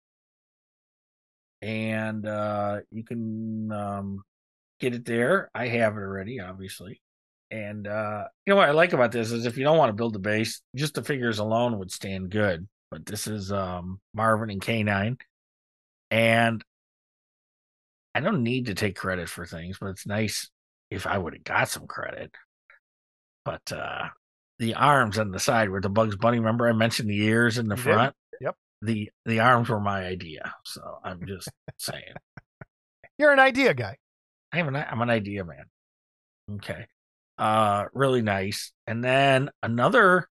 and uh, you can um, get it there. I have it already, obviously. And uh, you know what I like about this is if you don't want to build the base, just the figures alone would stand good. But this is um, Marvin and K9. And I don't need to take credit for things, but it's nice if I would have got some credit. But uh the arms on the side where the Bugs Bunny. Remember, I mentioned the ears in the You did. front. Yep. The the arms were my idea, so I'm just saying. You're an idea guy. I have an I'm an idea man. Okay. Uh, really nice. And then another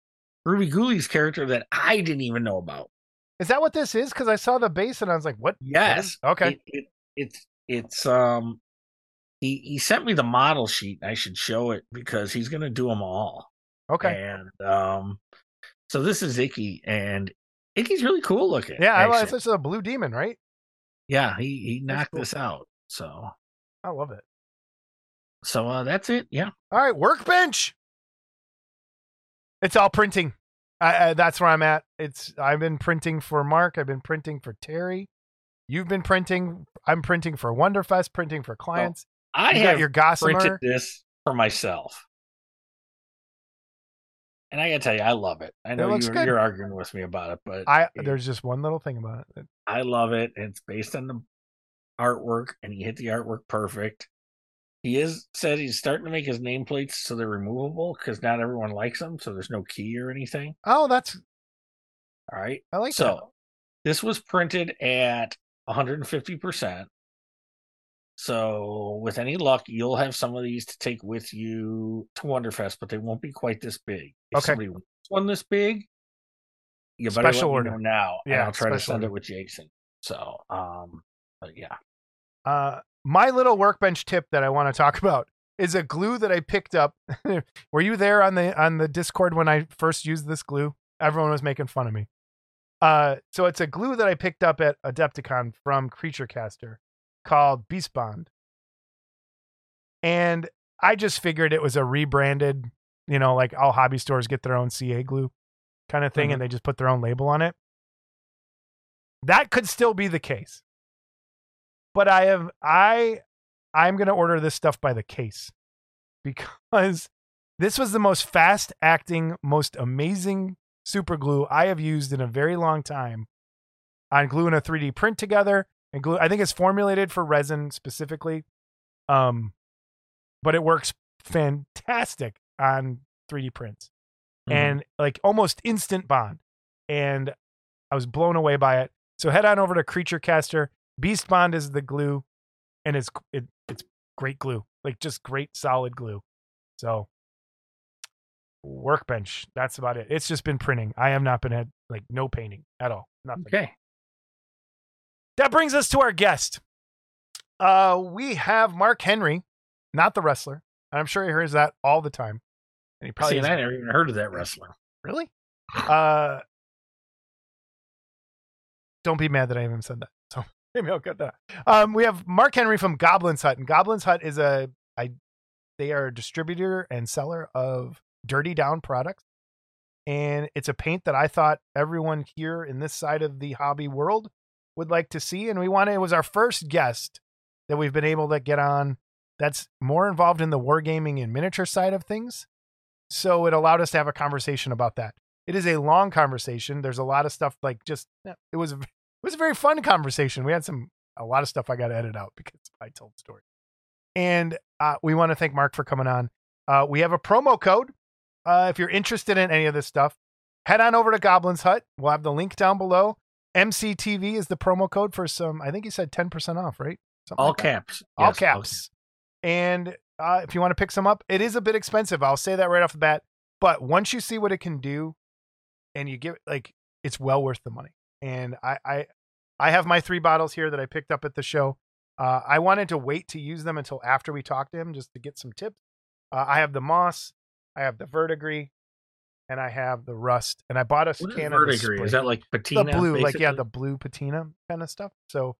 Ruby Ghoulies character that I didn't even know about. Is that what this is? Because I saw the base and I was like, "What?" Yes. Okay. It, it, it's it's um. He he sent me the model sheet. I should show it because he's gonna do them all. okay. And um, so this is Icky, and Icky's really cool looking. Yeah, I like this is a blue demon, right? Yeah, he he knocked cool. this out. So I love it. so uh, that's it. Yeah. All right, workbench. It's all printing. I, I, that's where I'm at. It's I've been printing for Mark. I've been printing for Terry. You've been printing. I'm printing for Wonderfest. Printing for clients. I you have got your printed this for myself. And I gotta tell you, I love it. I know looks you're, you're arguing with me about it, but I it- there's just one little thing about it. I love it. It's based on the artwork, and he hit the artwork perfect. He is said he's starting to make his nameplates so they're removable because not everyone likes them, so there's no key or anything. Oh, that's All right. I like so that. this was printed at 150%. So with any luck, you'll have some of these to take with you to Wonderfest, but they won't be quite this big. If Okay. somebody wants one this big, you better Special let order. me know now, and Yeah, I'll try to send order. it with Jason. So, um, but yeah, Uh, my little workbench tip that I want to talk (laughs) about is a glue that I picked up. (laughs) Were you there on the on the Discord when I first used this glue? Everyone was making fun of me. Uh, so it's a glue that I picked up at Adepticon from Creature Caster called Beast Bond, and I just figured it was a rebranded, you know, like all hobby stores get their own CA glue kind of thing, Mhm. and they just put their own label on it. That could still be the case but I have I I'm gonna order this stuff by the case because this was the most fast acting, most amazing super glue I have used in a very long time on gluing a 3D print together and glue. I think it's formulated for resin specifically, um, but it works fantastic on 3D prints Mhm. and like almost instant bond. And I was blown away by it. So head on over to Creature Caster. Beast Bond is the glue, and it's it, it's great glue, like just great solid glue. So workbench, that's about it. It's just been printing. I have not been had like no painting at all. Nothing. okay. That brings us to our guest. Uh, we have Mark Henry, not the wrestler. I'm sure he hears that all the time. And he probably See, I never even heard of that wrestler. Really? Uh, don't be mad that I even said that. (laughs) Um, we have Mark Henry from Goblin's Hut, and Goblin's Hut is a I they are a distributor and seller of Dirty Down products, and it's a paint that I thought everyone here in this side of the hobby world would like to see, and we wanted it was our first guest that we've been able to get on that's more involved in the wargaming and miniature side of things. So it allowed us to have a conversation about that. It is a long conversation. There's a lot of stuff like just it was was a very fun conversation. We had some a lot of stuff I got to edit out because (laughs) I told the story. And uh, we want to thank Mark for coming on. Uh, we have a promo code. Uh, if you're interested in any of this stuff, head on over to Goblin's Hut. We'll have the link down below. MCTV is the promo code for some. I think he said 10% off, right? Something All like caps. all caps. And uh, if you want to pick some up, it is a bit expensive. I'll say that right off the bat. But once you see what it can do, and you give like, it's well worth the money. And I, I, I have my three bottles here that I picked up at the show. Uh, I wanted to wait to use them until after we talked to him just to get some tips. Uh, I have the moss, I have the verdigris, and I have the rust. And I bought a What is can of verdigris? spray Is that like patina? the blue, like yeah, the blue patina kind of stuff. So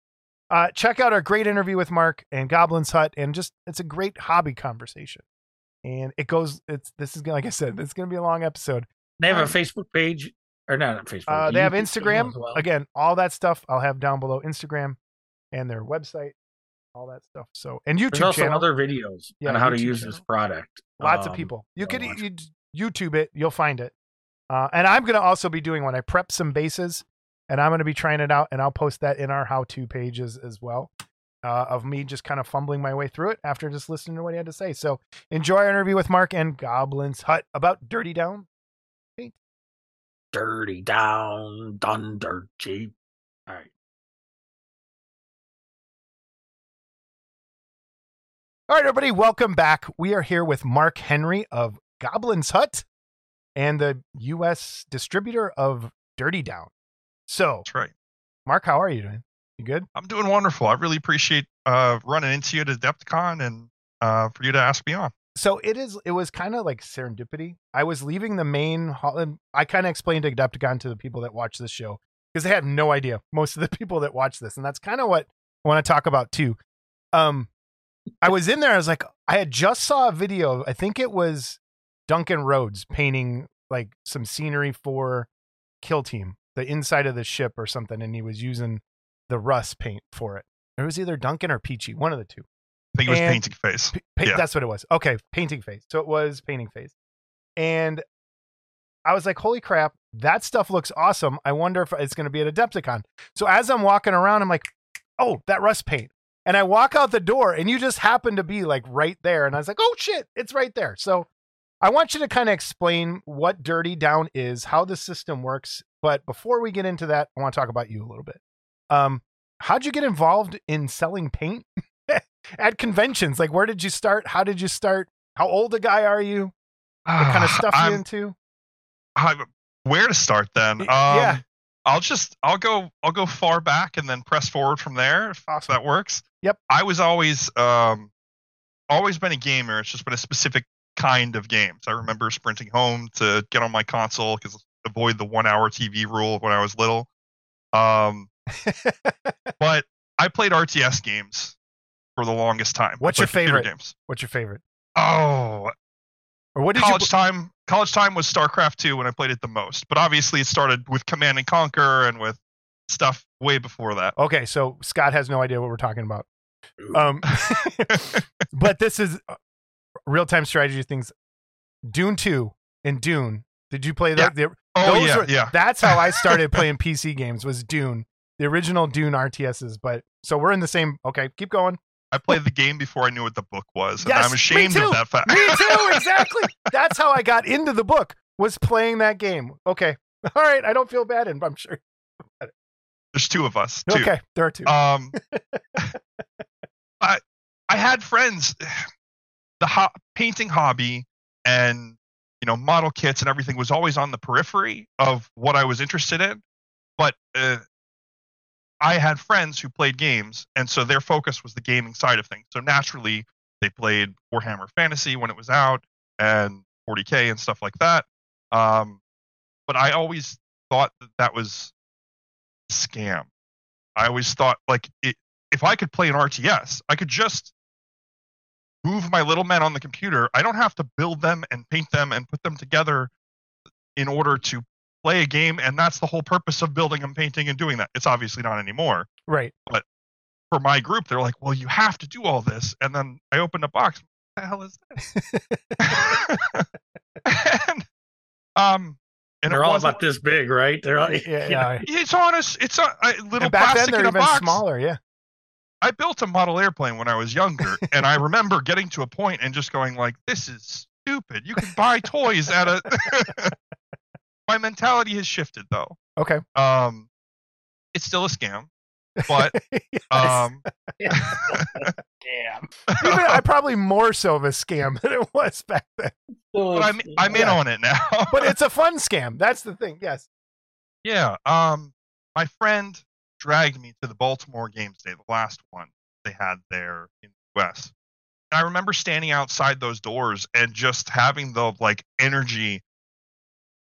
uh check out our great interview with Mark and Goblin's Hut, and just it's a great hobby conversation. And it goes, it's this is gonna like I said, it's gonna be a long episode. They have um, a Facebook page, or not Facebook. Uh they have YouTube Instagram. well. Again, all that stuff I'll have down below Instagram and their website, all that stuff. So and There's YouTube also channel. other videos Yeah, on how to use channel. this product. Lots of Um, people. You could you, YouTube it, you'll find it. Uh, and I'm gonna also be doing one. I prep some bases, and I'm gonna be trying it out, and I'll post that in our how-to pages as well. Uh, of me just kind of fumbling my way through it after just listening to what he had to say. So enjoy our interview with Mark and Goblin's Hut about Dirty Down. Dirty down, done dirt cheap. All right. All right, everybody, welcome back. We are here with Mark Henry of Goblin's Hut and the U.S. distributor of Dirty Down. So, That's right. Mark, how are you doing? You good? I'm doing wonderful. I really appreciate uh, running into you at Adepticon and uh, for you to ask me on. So it is it was kind of like serendipity. I was leaving the main hall and i kind of explained adepticon to the people that watch this show because they had no idea most of the (laughs) people that watch this and that's kind of what i want to talk about too. Um i was in there i was like i had just saw a video i think it was duncan rhodes painting like some scenery for kill team the inside of the ship or something and he was using the rust paint for it. It was either duncan or peachy one of the two think it was And- painting face. Pa- pa- Yeah. That's what it was. Okay, painting phase. So it was painting phase. And I was like, holy crap, that stuff looks awesome. I wonder if it's going to be at Adepticon. So as I'm walking around, I'm like, oh, that rust paint. and I walk out the door, and you just happen to be like right there, and I was like, oh shit, it's right there. So I want you to kind of explain what Dirty Down is, how the system works. But before we get into that, I want to talk about you a little bit. Um, how'd you get involved in selling paint (laughs) at conventions? Like, where did you start? How did you start? How old a guy are you? What kind of (sighs) stuff you I'm- into? I- where to start then? Um, Yeah. I'll just I'll go I'll go far back and then press forward from there if Awesome. that works. Yep. I was always um always been a gamer. It's just been a specific kind of games. I remember sprinting home to get on my console because avoid the one hour TV rule when I was little. Um, (laughs) but I played RTS games for the longest time. What's your favorite? Games. What's your favorite? Oh, Or what did college you? time college time was starcraft 2 when i played it the most but obviously it started with command and conquer and with stuff way before that Okay, so Scott has no idea what we're talking about. Um, (laughs) (laughs) but this is real time strategy things. Dune two and Dune. Did you play that? The- oh those yeah were- yeah That's how I started (laughs) playing PC games. Was Dune, the original Dune RTSs. But so we're in the same. Okay, keep going. I played the game before i knew what the book was and Yes, i'm ashamed of that fact Me too. (laughs) Exactly. That's how I got into the book. Was playing that game. Okay. (laughs) All right. I don't feel bad, and I'm sure. (laughs) there's two of us too Okay, there are two. um i i had friends (sighs) the ho- painting hobby and you know model kits and everything was always on the periphery of what i was interested in but uh, i had friends who played games and so their focus was the gaming side of things. So naturally they played warhammer fantasy when it was out and 40k and stuff like that. Um, but i always thought that that was a scam. I always thought like it, if I could play an RTS, I could just move my little men on the computer. I don't have to build them and paint them and put them together in order to play a game. And that's the whole purpose of building and painting and doing that. It's obviously not anymore. right. But for my group, they're like, well, you have to do all this. And then I opened a box. What the hell is this? (laughs) (laughs) and um, and They're all about this big, right? They're all, Yeah. you know, yeah. (laughs) It's on a, s- it's a, a little And back then plastic they're in a even box. smaller. Yeah. I built a model airplane when I was younger, and I remember getting to a point and just going like, "This is stupid. You can buy toys at a." My mentality has shifted though. Okay. Um, it's still a scam, but (laughs) um, damn. (laughs) Even I probably more so of a scam (laughs) than it was back then. but I'm I'm in Yeah. on it now. But it's a fun scam. That's the thing. Yes. yeah. Um, my friend dragged me to the Baltimore Games Day, the last one they had there in the U.S. And I remember standing outside those doors and just having the like energy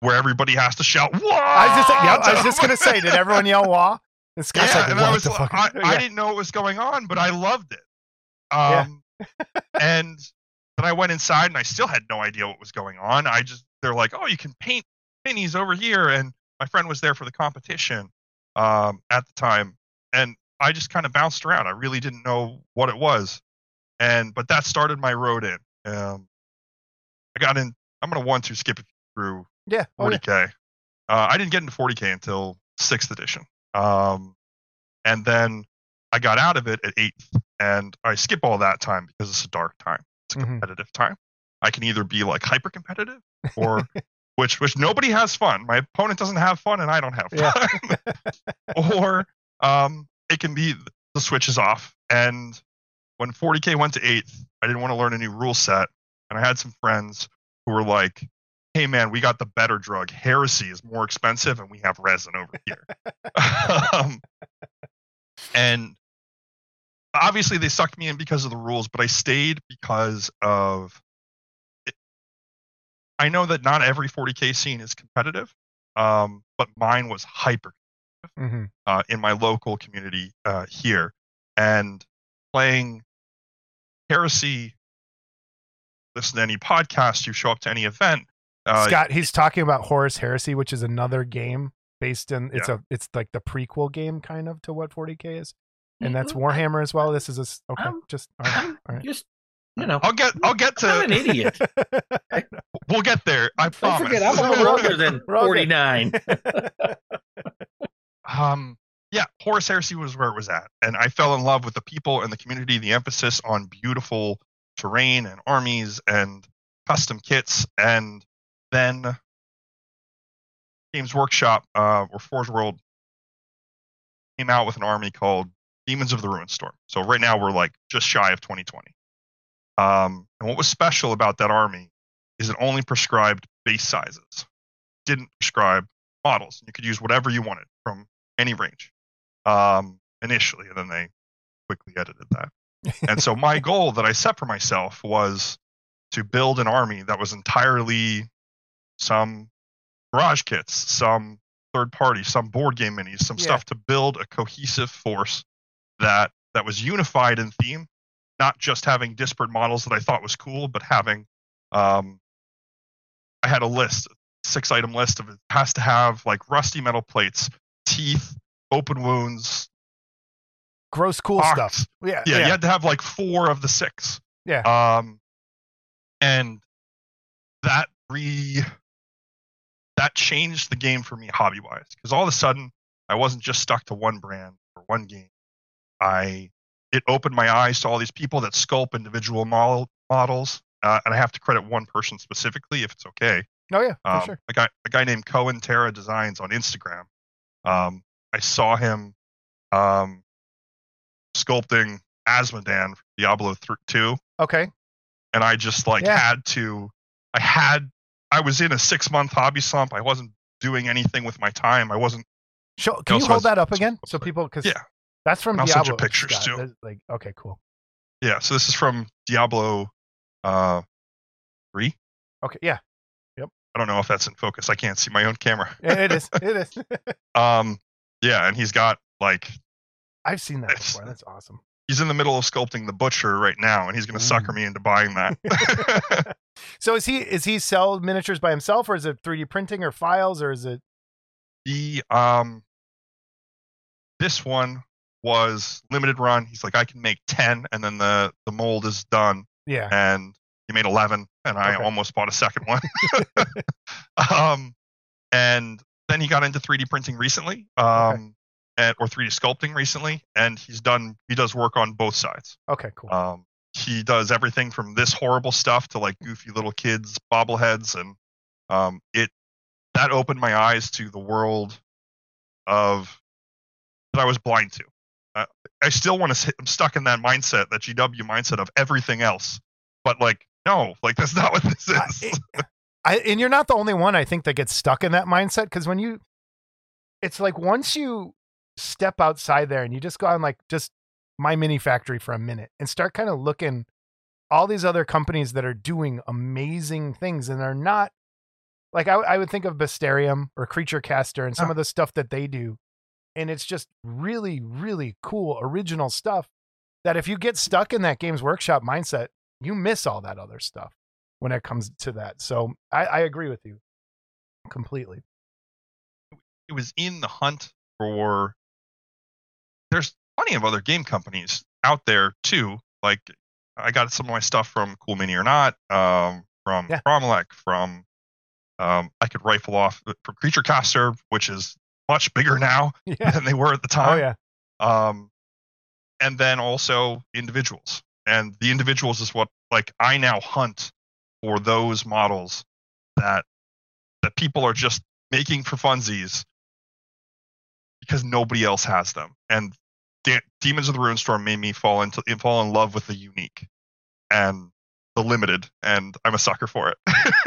where everybody has to shout. Whoa! I was just yeah, I was just gonna say, did (laughs) everyone yell "wah"? And Scott's yeah, like, and I was the fuck? I, (laughs) I Yeah. didn't know what was going on, but I loved it. Yeah. Um, and then I went inside and I still had no idea what was going on. I just they're like, oh, you can paint minis over here, and my friend was there for the competition um, at the time, and I just kind of bounced around. I really didn't know what it was, and but that started my road in. Um, I got in. I'm gonna one two skip through yeah. Oh, yeah. 40k. Uh, I didn't get into 40k until sixth edition, um, and then I got out of it at eighth, and I skip all that time because it's a dark time. It's a Mhm. competitive time. I can either be like hyper competitive, or (laughs) which which nobody has fun. My opponent doesn't have fun, and I don't have Yeah. fun. (laughs) or um, it can be the switch is off. And when 40k went to eighth, I didn't want to learn a new rule set, and I had some friends who were like, "Hey man, we got the better drug. Heresy is more expensive, and we have resin over here." (laughs) um, and obviously, they sucked me in because of the rules, but I stayed because of. It. I know that not every 40k scene is competitive, um, but mine was hyper Mhm. uh, in my local community uh, here, and playing heresy. Listen to any podcast, you show up to any event. Uh, Scott, he's talking about Horus Heresy, which is another game based in. It's a. It's like the prequel game, kind of, to what 40k is, and that's Mm, Warhammer as well. This is a. s- Okay, I'm- just all right. I'm all right. just, you know, I'll get I'll get to. I'm an to (laughs) idiot. we'll get there. I Don't promise. forget, I'm a little (laughs) older than We're all good. 49. (laughs) um yeah Horus Heresy was where it was at, and I fell in love with the people and the community. The emphasis on beautiful terrain and armies and custom kits, and then Games Workshop uh, or Forge World came out with an army called Daemons of the Ruinstorm. So right now we're like just shy of 2020. Um, and what was special about that army is it only prescribed base sizes, didn't prescribe models. You could use whatever you wanted from any range um, initially, and then they quickly edited that. and so my (laughs) goal that I set for myself was to build an army that was entirely some garage kits, some third party, some board game minis, some Yeah. stuff to build a cohesive force that that was unified in theme, not just having disparate models that I thought was cool, but having um, I had a list, six item list of it has to have like rusty metal plates, teeth, open wounds, Gross, cool Ox. stuff. Yeah, yeah, yeah, you had to have like four of the six. Yeah. Um, and that re that changed the game for me hobby wise because all of a sudden I wasn't just stuck to one brand or one game. I it opened my eyes to all these people that sculpt individual model models, uh, and I have to credit one person specifically if it's okay. Oh yeah, for Um, sure. a guy a guy named Cohen Terra Designs on Instagram. Um, I saw him um, sculpting Azmodan for Diablo th- 2 Okay. and I just like Yeah. had to I had I was in a 6 month hobby slump. I wasn't doing anything with my time. I wasn't Show, can you also hold has that up again so people because Yeah. that's from I'll send you pictures, Scott. too. Like okay, cool. yeah, so this is from Diablo uh 3. Okay, yeah, yep. I don't know if that's in focus. I can't see my own camera. (laughs) it it is. (laughs) It is. (laughs) Um yeah, and he's got like I've seen that before. That's awesome. He's in the middle of sculpting the butcher right now and he's going to sucker me into buying that. (laughs) So is he is he sell miniatures by himself or is it 3D printing or files or is it the um this one was limited run. He's like I can make 10 and then the the mold is done yeah. and he made 11 and I Okay. almost bought a second one. (laughs) (laughs) um and then he got into 3D printing recently. Um and, or 3D sculpting recently and he's done he does work on both sides. Okay, cool. Um, he does everything from this horrible stuff to like goofy little kids bobbleheads, and um, it that opened my eyes to the world of that I was blind to. Uh, I still want to. I'm stuck in that mindset, that GW mindset of everything else, but like no, like that's not what this is. it- I, and you're not the only one I think that gets stuck in that mindset because when you, it's like once you step outside there and you just go on like just MyMiniFactory for a minute and start kind of looking all these other companies that are doing amazing things and they're not like I, I would think of Bastarium or Creature Caster and some Huh. of the stuff that they do, and it's just really really cool original stuff that if you get stuck in that Games Workshop mindset, you miss all that other stuff when it comes to that. So I, I agree with you completely. it was in the hunt for there's plenty of other game companies out there too like i got some of my stuff from CoolMiniOrNot um, from Yeah. Cromlech, from um, i could rifle off from creature caster which is much bigger now (laughs) Yeah. than they were at the time. Oh yeah. um, and then also individuals and the individuals is what like i now hunt for those models that that people are just making for funsies because nobody else has them and De- Daemons of the Ruinstorm made me fall into fall in love with the unique and the limited and i'm a sucker for it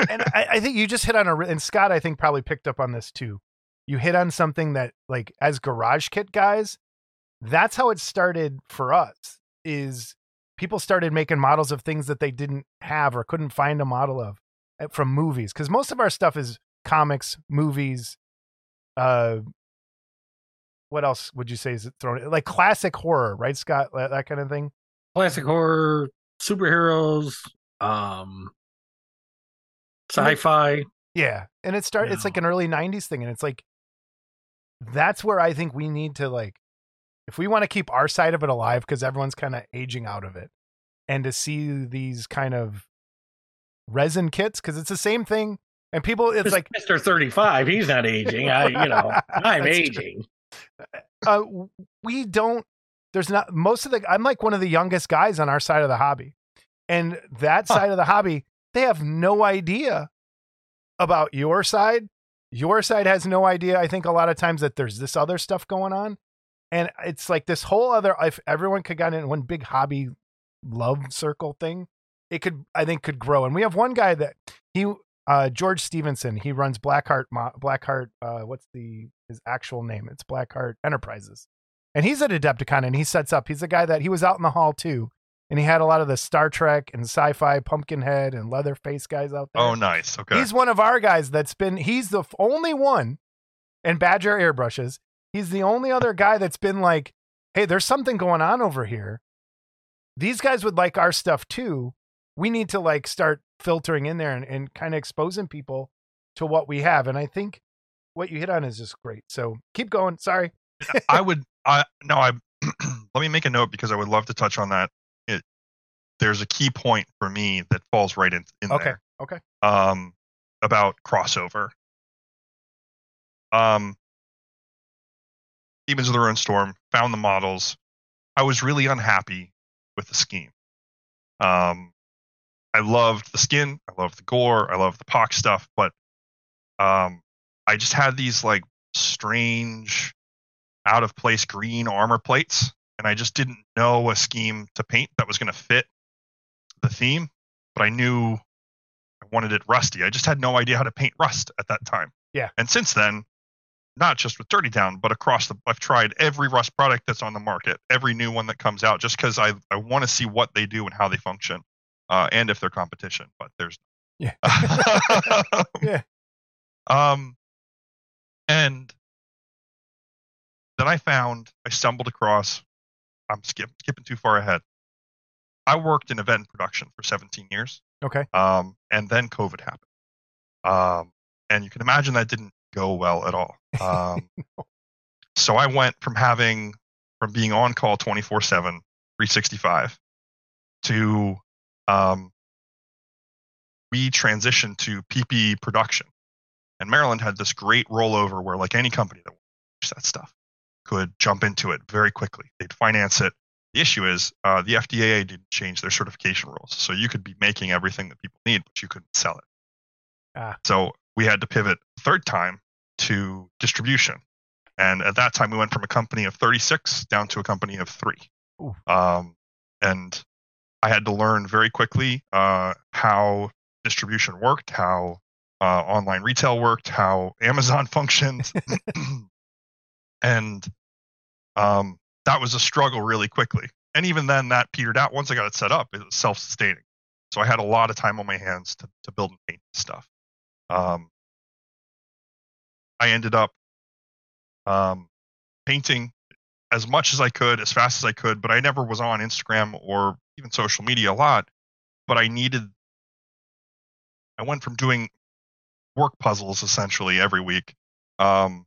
and (laughs) I, I think you just hit on a and Scott I think probably picked up on this too. You hit on something that like as garage kit guys, that's how it started for us. Is people started making models of things that they didn't have or couldn't find a model of uh, from movies because most of our stuff is comics, movies. Uh, what else would you say is it thrown like classic horror, right, Scott? That, that kind of thing. Classic horror, superheroes, um, sci-fi. Yeah. And it start it's like an early 90s thing and it's like that's where I think we need to like if we want to keep our side of it alive because everyone's kind of aging out of it and to see these kind of resin kits cuz it's the same thing and people it's like Mr. 35, he's not aging. I, you know, (laughs) I'm aging. true. Aging. uh, we don't. There's not most of the. I'm like one of the youngest guys on our side of the hobby, and that Huh. side of the hobby, they have no idea about your side. Your side has no idea. I think a lot of times that there's this other stuff going on, and it's like this whole other. If everyone could get in one big hobby love circle thing, it could. I think could grow. And we have one guy that he uh George Stevenson. He runs Blackheart. Blackheart. Uh, what's the his actual name? It's Blackheart Enterprises, and he's at Adepticon, and he sets up. He's a guy that he was out in the hall too, and he had a lot of the Star Trek and sci-fi Pumpkinhead and Leatherface guys out there. Oh, nice. Okay. He's one of our guys that's been. He's the only one, and Badger airbrushes. He's the only other guy that's been like, "Hey, there's something going on over here. These guys would like our stuff too. We need to like start filtering in there and, and kind of exposing people to what we have." And I think what you hit on is just great. So keep going. Sorry. I would. I no. I (clears throat) let me make a note because I would love to touch on that. It, there's a key point for me that falls right in, in Okay. there. Okay. Um, about crossover. Um, Daemons of the Ruinstorm found the models. I was really unhappy with the scheme. Um, I loved the skin. I loved the gore. I loved the pox stuff, but um, I just had these like strange out of place green armor plates and i just didn't know a scheme to paint that was going to fit the theme but i knew i wanted it rusty i just had no idea how to paint rust at that time Yeah. and since then not just with dirty down but across the i've tried every rust product that's on the market every new one that comes out just because i, I want to see what they do and how they function uh, and if they're competition but there's Yeah. (laughs) (laughs) yeah um and then I found I stumbled across. I'm skip, skipping too far ahead. I worked in event production for 17 years, Okay. um, and then COVID happened, um, and you can imagine that didn't go well at all. (laughs) Um, So I went from having from being on call 24/7, 365, to um, we transitioned to PP production, and Maryland had this great rollover where like any company that watched that stuff could jump into it very quickly. They'd finance it. The issue is uh, the FDA didn't change their certification rules, so you could be making everything that people need, but you couldn't sell it. Ah. So we had to pivot third time to distribution, and at that time we went from a company of 36 down to a company of three. Um, and I had to learn very quickly uh, how distribution worked, how uh, online retail worked, how Amazon (laughs) functioned, (laughs) and um, that was a struggle really quickly. And even then, that petered out. Once I got it set up, it was self-sustaining. So I had a lot of time on my hands to, to build and paint stuff. Um, I ended up um, painting as much as I could, as fast as I could, but I never was on Instagram or even social media a lot. But I needed, I went from doing work puzzles essentially every week um,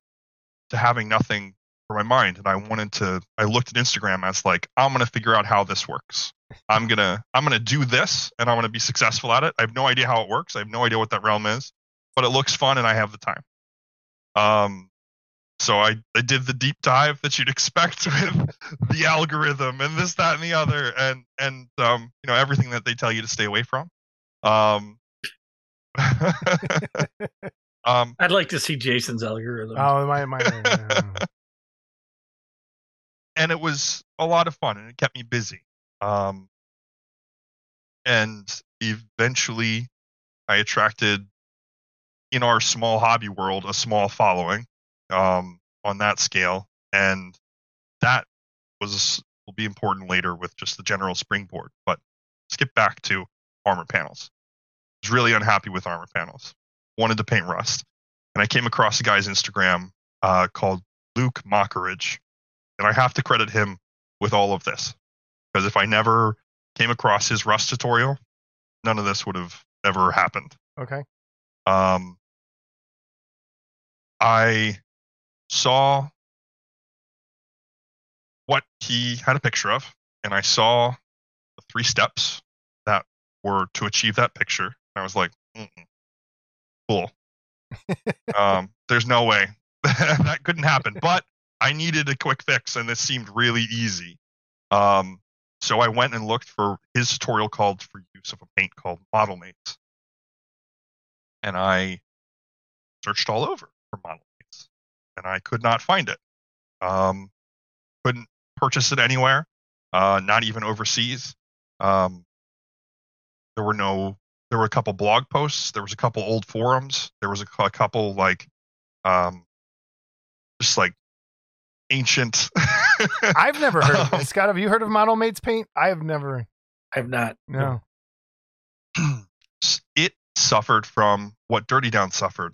to having nothing for my mind. And I wanted to, I looked at Instagram as like, I'm going to figure out how this works. I'm going to, I'm going to do this and I'm going to be successful at it. I have no idea how it works. I have no idea what that realm is, but it looks fun and I have the time. Um, so I, I did the deep dive that you'd expect (laughs) with the algorithm and this, that, and the other, and and um, you know everything that they tell you to stay away from. Um, (laughs) um, I'd like to see Jason's algorithm. Oh, my my. (laughs) and it was a lot of fun and it kept me busy. Um, and eventually, I attracted in our small hobby world a small following um, on that scale, and that was will be important later with just the general springboard. But skip back to armor panels. Was really unhappy with armor panels. Wanted to paint rust, and I came across a guy's Instagram uh, called Luke Mockeridge, and I have to credit him with all of this because if I never came across his rust tutorial, none of this would have ever happened. okay. Um, I saw what he had a picture of, and I saw the three steps that were to achieve that picture. I was like, Mm-mm. cool. (laughs) um, there's no way (laughs) that couldn't happen. But I needed a quick fix, and this seemed really easy. Um, so I went and looked for his tutorial called for use of a paint called Model Mates, and I searched all over for Model Mates, and I could not find it. Um, couldn't purchase it anywhere, uh, not even overseas. Um, there were no. There were a couple blog posts. There was a couple old forums. There was a, a couple like, um, just like ancient. (laughs) I've never heard of Um, it. Scott, have you heard of Model Mates Paint? I have never. I've not. No. (clears throat) it suffered from what Dirty Down suffered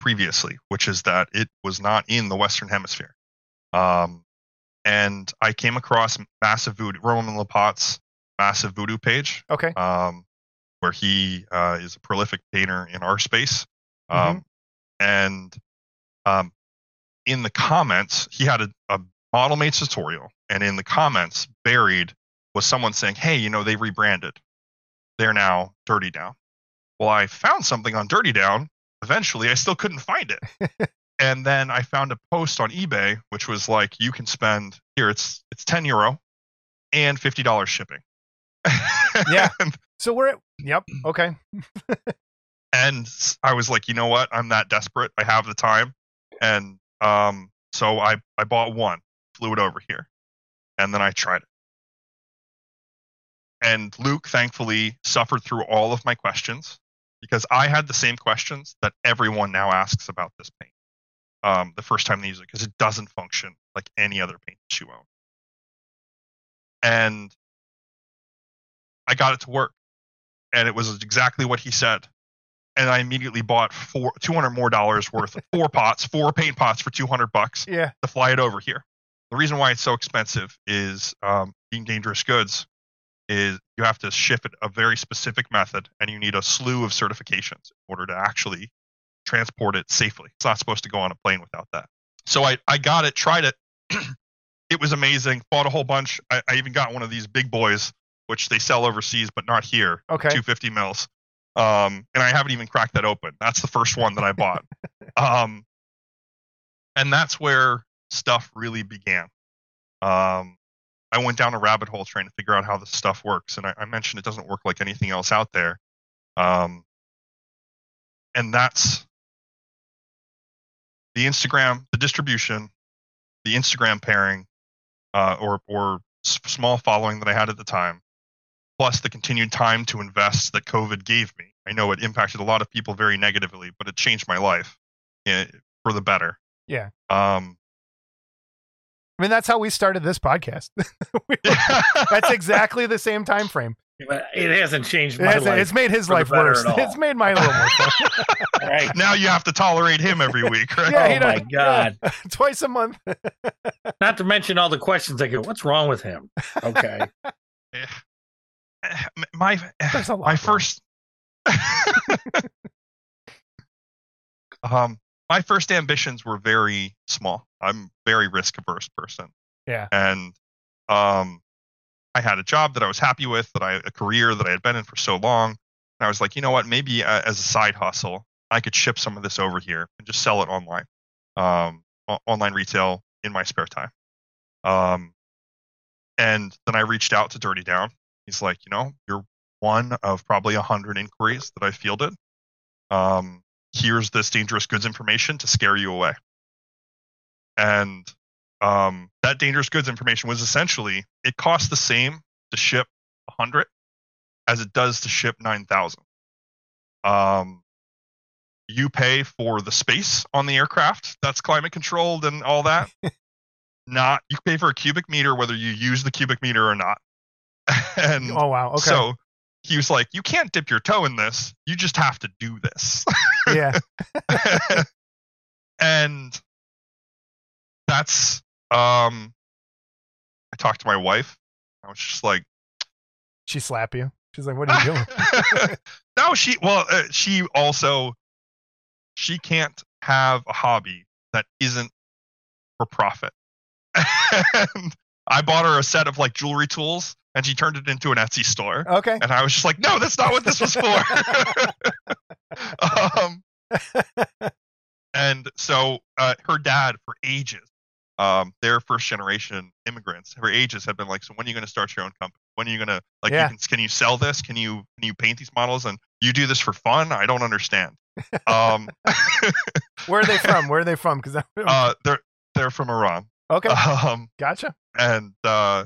previously, which is that it was not in the Western Hemisphere. Um, and I came across Massive Voodoo, Roman Lappat's Massive Voodoo page, Okay. um, where he uh, is a prolific painter in our space. Um, And um, in the comments, he had a, a model mates tutorial, and in the comments, buried was someone saying, "Hey, you know, they rebranded. They're now Dirty Down." Well, I found something on Dirty Down. Eventually, I still couldn't find it. (laughs) and then I found a post on eBay, which was like, "You can spend here. It's it's ten euro and fifty dollars shipping." (laughs) Yeah. So we're at. Yep. (clears throat) Okay. and I was like, you know what? I'm that desperate. I have the time, and um, so I I bought one, flew it over here, and then I tried it. And Luke thankfully suffered through all of my questions because I had the same questions that everyone now asks about this paint. Um, the first time they use it because it doesn't function like any other paint that you own. And I got it to work, and it was exactly what he said and I immediately bought four, 200 more dollars worth of four pots, four paint pots for 200 bucks Yeah. to fly it over here. The reason why it's so expensive is um, being dangerous goods is you have to ship it a very specific method and you need a slew of certifications in order to actually transport it safely. It's not supposed to go on a plane without that. So I, I got it, tried it. (clears throat) it was amazing. Bought a whole bunch. I, I even got one of these big boys, which they sell overseas, but not here. Okay. 250 mils. Um, and I haven't even cracked that open. That's the first one that I bought. (laughs) um, and that's where stuff really began. Um, I went down a rabbit hole trying to figure out how this stuff works, and I, I mentioned it doesn't work like anything else out there. Um, and that's the Instagram, the distribution, the Instagram pairing, uh, or or s- small following that I had at the time, plus the continued time to invest that COVID gave me. I know it impacted a lot of people very negatively, but it changed my life eh, for the better. Yeah. Um, I mean, that's how we started this podcast. (laughs) We- (laughs) that's exactly the same time frame. It hasn't changed It my has, life. it's made his life worse. It's made mine a little more fun. (laughs) right? now you have to tolerate him every week, right? Yeah, Oh my God. yeah, twice a month. Not to mention all the questions I get. What's wrong with him? Okay. Eh, (sighs) (sighs) my lot. my first (laughs) um my first ambitions were very small. I'm a very risk averse person. Yeah. and um i had a job that i was happy with that i a career that i had been in for so long. And i was like you know what? Maybe uh, as a side hustle i could ship some of this over here and just sell it online um o- online retail in my spare time. Um and then i reached out to dirty down he's like you know you're one of probably a hundred inquiries that I fielded. Um, here's this dangerous goods information to scare you away. And um, that dangerous goods information was essentially it costs the same to ship a hundred as it does to ship nine thousand. Um, you pay for the space on the aircraft that's climate controlled and all that. (laughs) not you pay for a cubic meter whether you use the cubic meter or not. (laughs) and Oh wow. Okay. so he was like, "You can't dip your toe in this. You just have to do this." (laughs) yeah. (laughs) and that's um I talked to my wife. I was just like, She slap you. She's like, "What are you doing?" no, she well, uh, she also she can't have a hobby that isn't for profit. and I bought her a set of like jewelry tools and she turned it into an Etsy store. Okay. And I was just like, no, that's not what this was for. (laughs) um, and so uh, her dad, for ages, um, their first generation immigrants for ages have been like, so when are you going to start your own company? When are you going to like? Yeah. You can, can you sell this? Can you can you paint these models? And you do this for fun? I don't understand. Um, (laughs) Where are they from? Where are they from? Because (laughs) uh, they're they're from Iran. okay, Um, gotcha. and uh,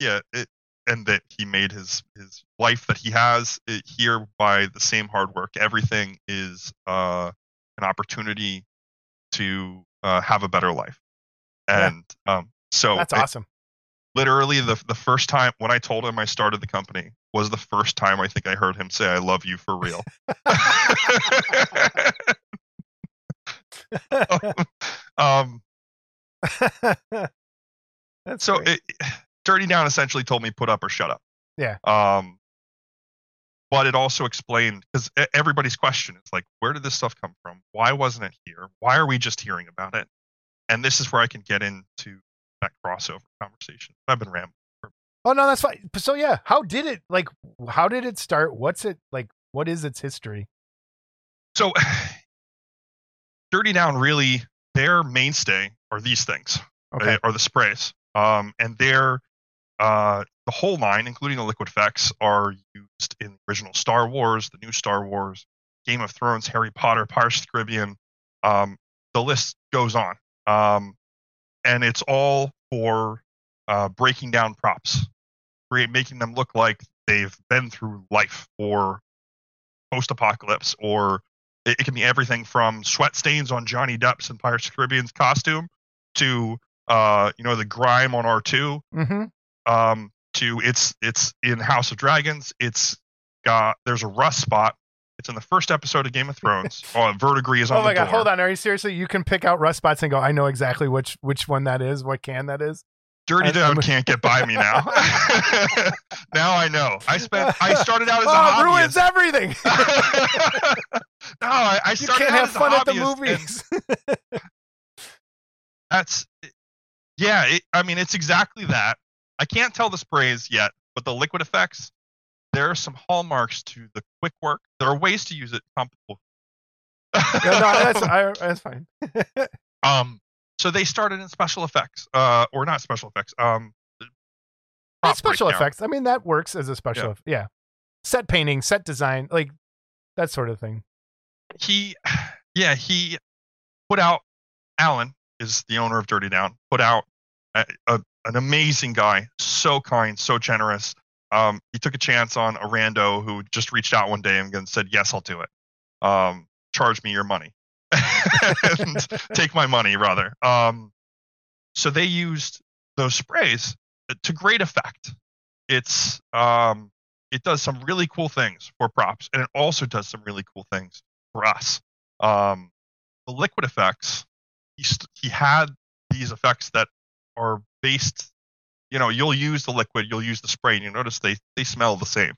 yeah, it, and that he made his his life that he has it, here by the same hard work. Everything is uh, an opportunity to uh, have a better life, Yeah. and um, so That's awesome. literally the the first time when I told him I started the company was the first time I think I heard him say I love you for real. (laughs) (laughs) um, (laughs) That's so it, Dirty Down essentially told me put up or shut up. Yeah. Um, but it also explained because everybody's question is like, where did this stuff come from? Why wasn't it here? Why are we just hearing about it? And this is where I can get into that crossover conversation. I've been rambling. oh no, that's fine. So yeah, how did it like? How did it start? What's it like? What is its history? So, (sighs) Dirty Down really their mainstay are these things. Okay, uh, are the sprays. Um, and they're uh, the whole line, including the liquid effects, are used in the original Star Wars, the new Star Wars, Game of Thrones, Harry Potter, Pirates of the Caribbean. Um, the list goes on, um, and it's all for uh, breaking down props, create, making them look like they've been through life or post-apocalypse, or it, it can be everything from sweat stains on Johnny Depp's and Pirates of the Caribbean's costume to uh, you know the grime on R2 mm-hmm. Um, to it's it's in House of Dragons. It's got there's a rust spot. It's in the first episode of Game of Thrones. (laughs) oh, verdigris is on Oh my god, door. hold on. Are you seriously? You can pick out rust spots and go. I know exactly which which one that is. What can that is? Dirty Down can't get by me (laughs) now. (laughs) now I know. I spent. I started out as a oh, it ruins everything. no, I, I you started can't out have as a fun at the hobbyist, movies. That's yeah. It, I mean, it's exactly that. I can't tell the sprays yet, but the liquid effects. There are some hallmarks to the quick work. There are ways to use it. Comfortable. Yeah, no, that's, I, (laughs) that's fine. (laughs) um. So they started in special effects, uh, or not special effects. Um. Special breakdown. effects. I mean, that works as a special. Yeah. eff- Yeah. Set painting, set design, like that sort of thing. He, (sighs) yeah, he put out. Alan is the owner of Dirty Down. Put out a, a, an amazing guy, so kind, so generous. Um, he took a chance on a rando who just reached out one day and said, "Yes, I'll do it. Um, charge me your money, (laughs) take my money rather." Um, so they used those sprays to great effect. It's um, it does some really cool things for props, and it also does some really cool things for us. Um, the liquid effects, he st- he had these effects that are based. You know, you'll use the liquid, you'll use the spray, and you notice they they smell the same.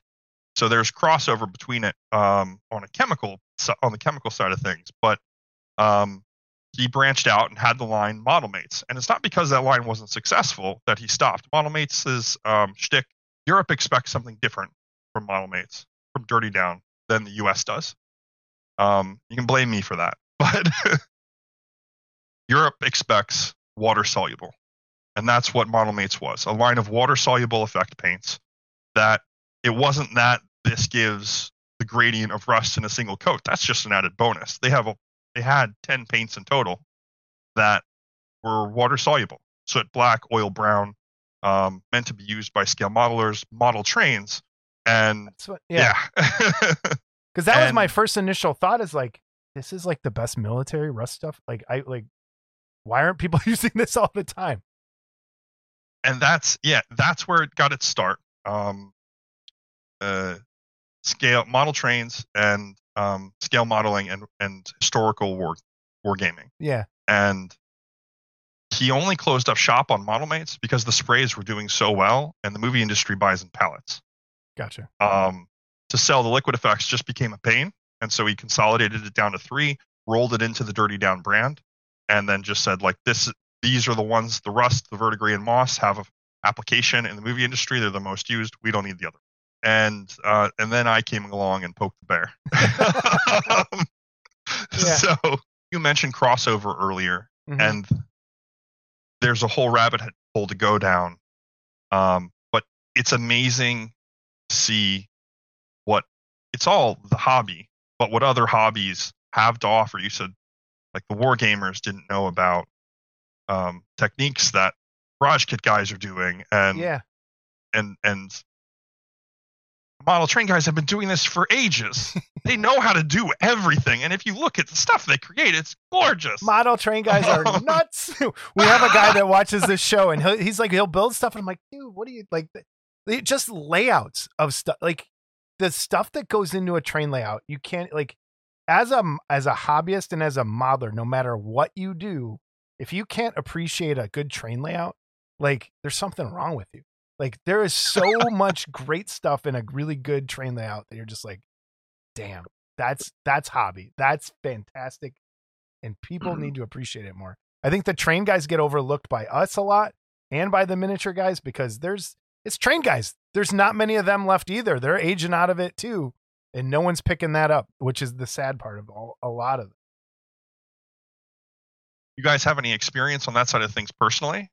So there's crossover between it um, on a chemical on the chemical side of things, but um, he branched out and had the line Model Mates, and it's not because that line wasn't successful that he stopped. Model Mates is um, shtick. Europe expects something different from Model Mates, from Dirty Down, than the U.S. does. Um, you can blame me for that, (laughs) but (laughs) Europe expects water soluble, and that's what Model Mates was a line of water soluble effect paints. That it wasn't that this gives the gradient of rust in a single coat. That's just an added bonus. They have a, they had ten paints in total that were water soluble, soot black, oil brown, um, meant to be used by scale modelers, model trains, and what, yeah. yeah. (laughs) Because that was my first initial thought is like, this is like the best military rust stuff. Like, I like, why aren't people (laughs) using this all the time? And that's yeah that's where it got its start um uh scale model trains and um scale modeling and and historical war wargaming Yeah. and he only closed up shop on model mates because the sprays were doing so well and the movie industry buys in pallets Gotcha. um to sell the liquid effects just became a pain and so he consolidated it down to three rolled it into the dirty down brand and then just said like this these are the ones the rust the verdigris and moss have application in the movie industry they're the most used we don't need the other and uh, and then i came along and poked the bear (laughs) (laughs) Um, Yeah. so you mentioned crossover earlier Mhm. and there's a whole rabbit hole to go down. Um, but it's amazing to see what it's all the hobby, but what other hobbies have to offer. You said like the war gamers didn't know about um, techniques that garage kit guys are doing, and yeah. and and model train guys have been doing this for ages. (laughs) they know how to do everything, and if you look at the stuff they create, it's gorgeous. Model train guys are (laughs) nuts. (laughs) we have a guy that watches this show, and he'll, he's like, he'll build stuff, and I'm like, dude, what do you like? They, just layouts of stuff, like the stuff that goes into a train layout. You can't like as a as a hobbyist and as a modeler, no matter what you do, if you can't appreciate a good train layout, like there's something wrong with you. Like there is so (laughs) much great stuff in a really good train layout that you're just like, damn, that's that's hobby. That's fantastic. And people Mm-hmm. need to appreciate it more. I think the train guys get overlooked by us a lot and by the miniature guys because there's it's train guys. There's not many of them left either. They're aging out of it too. And no one's picking that up, which is the sad part of all, a lot of it. You guys have any experience on that side of things personally?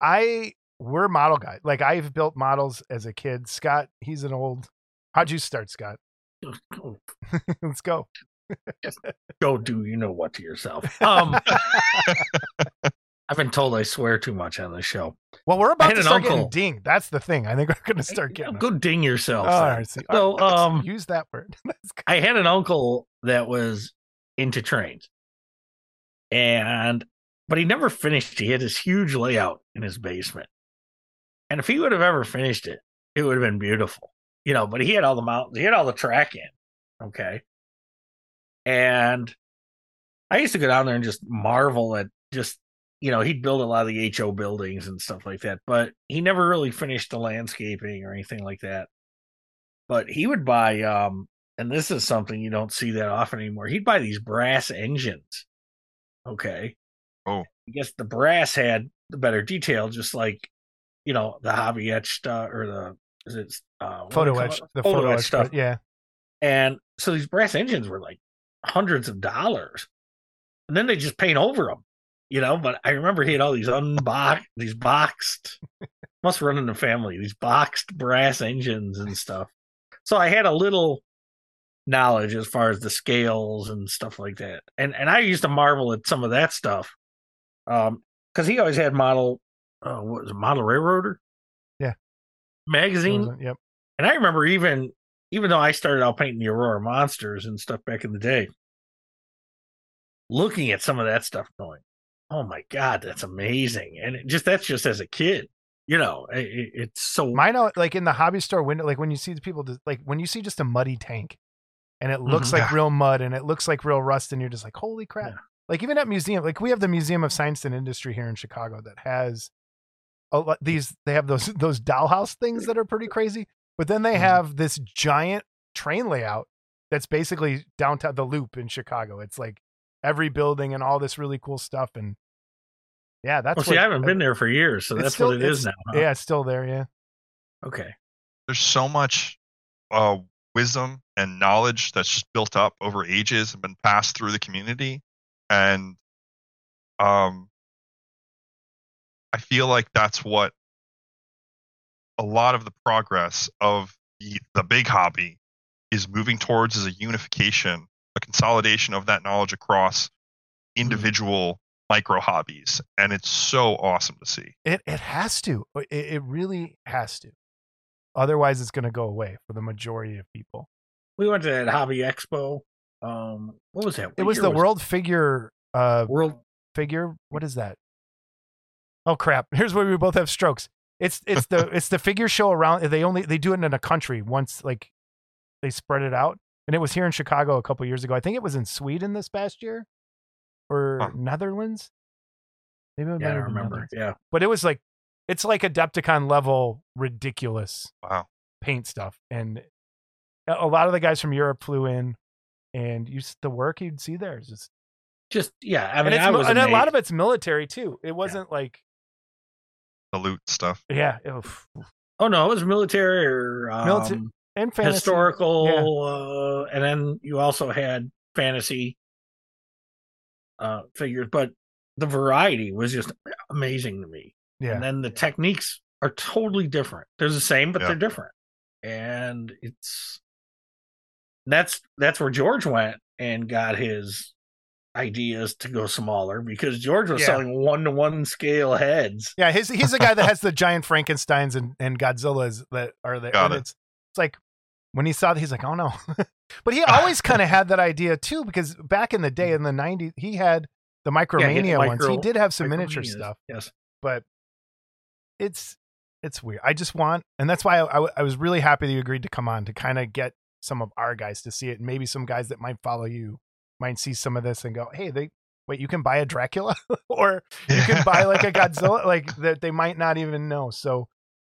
I we're model guys. Like I've built models as a kid. Scott, he's an old. How'd you start, Scott? (laughs) Let's go. (laughs) go do you know what to yourself. Um, I've been told I swear too much on the show. Well, we're about to an start getting uncle. dinged. That's the thing. I think we're going to start getting. Go ding yourself. Oh, all see, So, all right, um, use that word. (laughs) I had an uncle that was into trains, and but he never finished. He had this huge layout in his basement, and if he would have ever finished it, it would have been beautiful, you know. But he had all the mountains, he had all the track in, okay. And I used to go down there and just marvel at just you know he'd build a lot of the HO buildings and stuff like that, but he never really finished the landscaping or anything like that. But he would buy um and this is something you don't see that often anymore. He'd buy these brass engines. Okay. Oh. I guess the brass had the better detail, just like you know the hobby etched uh, or the is it uh, Photo they call etch. The Photo photo etch etch stuff. stuff. Yeah. And so these brass engines were like hundreds of dollars, and then they just paint over them, you know. But I remember he had all these unboxed, these boxed, must run in the family, these boxed brass engines and stuff. So I had a little knowledge as far as the scales and stuff like that, and and I used to marvel at some of that stuff, um, because he always had model, uh, what was it, model railroader, Yeah. magazine, Yep. and I remember even even though I started out painting the Aurora monsters and stuff back in the day, looking at some of that stuff going, "Oh my god, that's amazing!" And it just that's just as a kid, you know, it, it- it's so Mine out like in the hobby store window, like when you see the people, like when you see just a muddy tank, and it looks Mhm. like Yeah. real mud and it looks like real rust, and you're just like, holy crap! Yeah. Like even at museum, like we have the Museum of Science and Industry here in Chicago that has a lot these. They have those (laughs) those dollhouse things that are pretty crazy, but then they Mhm. have this giant train layout that's basically downtown the Loop in Chicago. It's like every building and all this really cool stuff, and yeah, that's well. See, I haven't been there for years, so that's still- what it is it's- now. huh? Yeah, it's still there. Yeah. Okay. There's so much uh, wisdom and knowledge that's just built up over ages and been passed through the community, and um, I feel like that's what a lot of the progress of the, the big hobby is moving towards is a unification, a consolidation of that knowledge across individual micro hobbies, and it's so awesome to see. It it has to. It, it really has to. Otherwise, it's going to go away for the majority of people. We went to that hobby expo. Um, what was that? It was the World Figure uh World. figure. What is that? Oh crap! (laughs) Here's where we both have strokes. It's it's the (laughs) it's the figure show around. They only they do it in a country once. Like they spread it out, and it was here in Chicago a couple years ago. I think it was in Sweden this past year, or Huh. Netherlands. Maybe it Yeah, I remember. Yeah. But it was like it's like Adepticon level ridiculous Wow. paint stuff and a a lot of the guys from Europe flew in and you the work you'd see there is just Just yeah. I mean, it's, I was and a lot of it's military too it wasn't like The loot stuff. yeah it was- Oh no, it was military or um, Milita- and fantasy historical, uh, and then you also had fantasy uh, figures. But the variety was just amazing to me. Yeah. And then the techniques are totally different. They're the same, but Yeah. they're different. And it's that's that's where George went and got his ideas to go smaller because George was Yeah. selling one to one scale heads. Yeah, he's he's the guy that (laughs) has the giant Frankenstein's and, and Godzillas that are there. Got and it. It's it's like when he saw that he's like, oh no. (laughs) but he (laughs) always kind of had that idea too, because back in the day mm-hmm. in the '90s, he had the Micromania Yeah, ones. He did have some miniature stuff, Yes. but it's it's weird. I just want, and that's why I, I, w- I was really happy that you agreed to come on to kind of get some of our guys to see it, and maybe some guys that might follow you might see some of this and go, hey, they wait, you can buy a Dracula (laughs) or you can buy like a Godzilla, like that they might not even know. So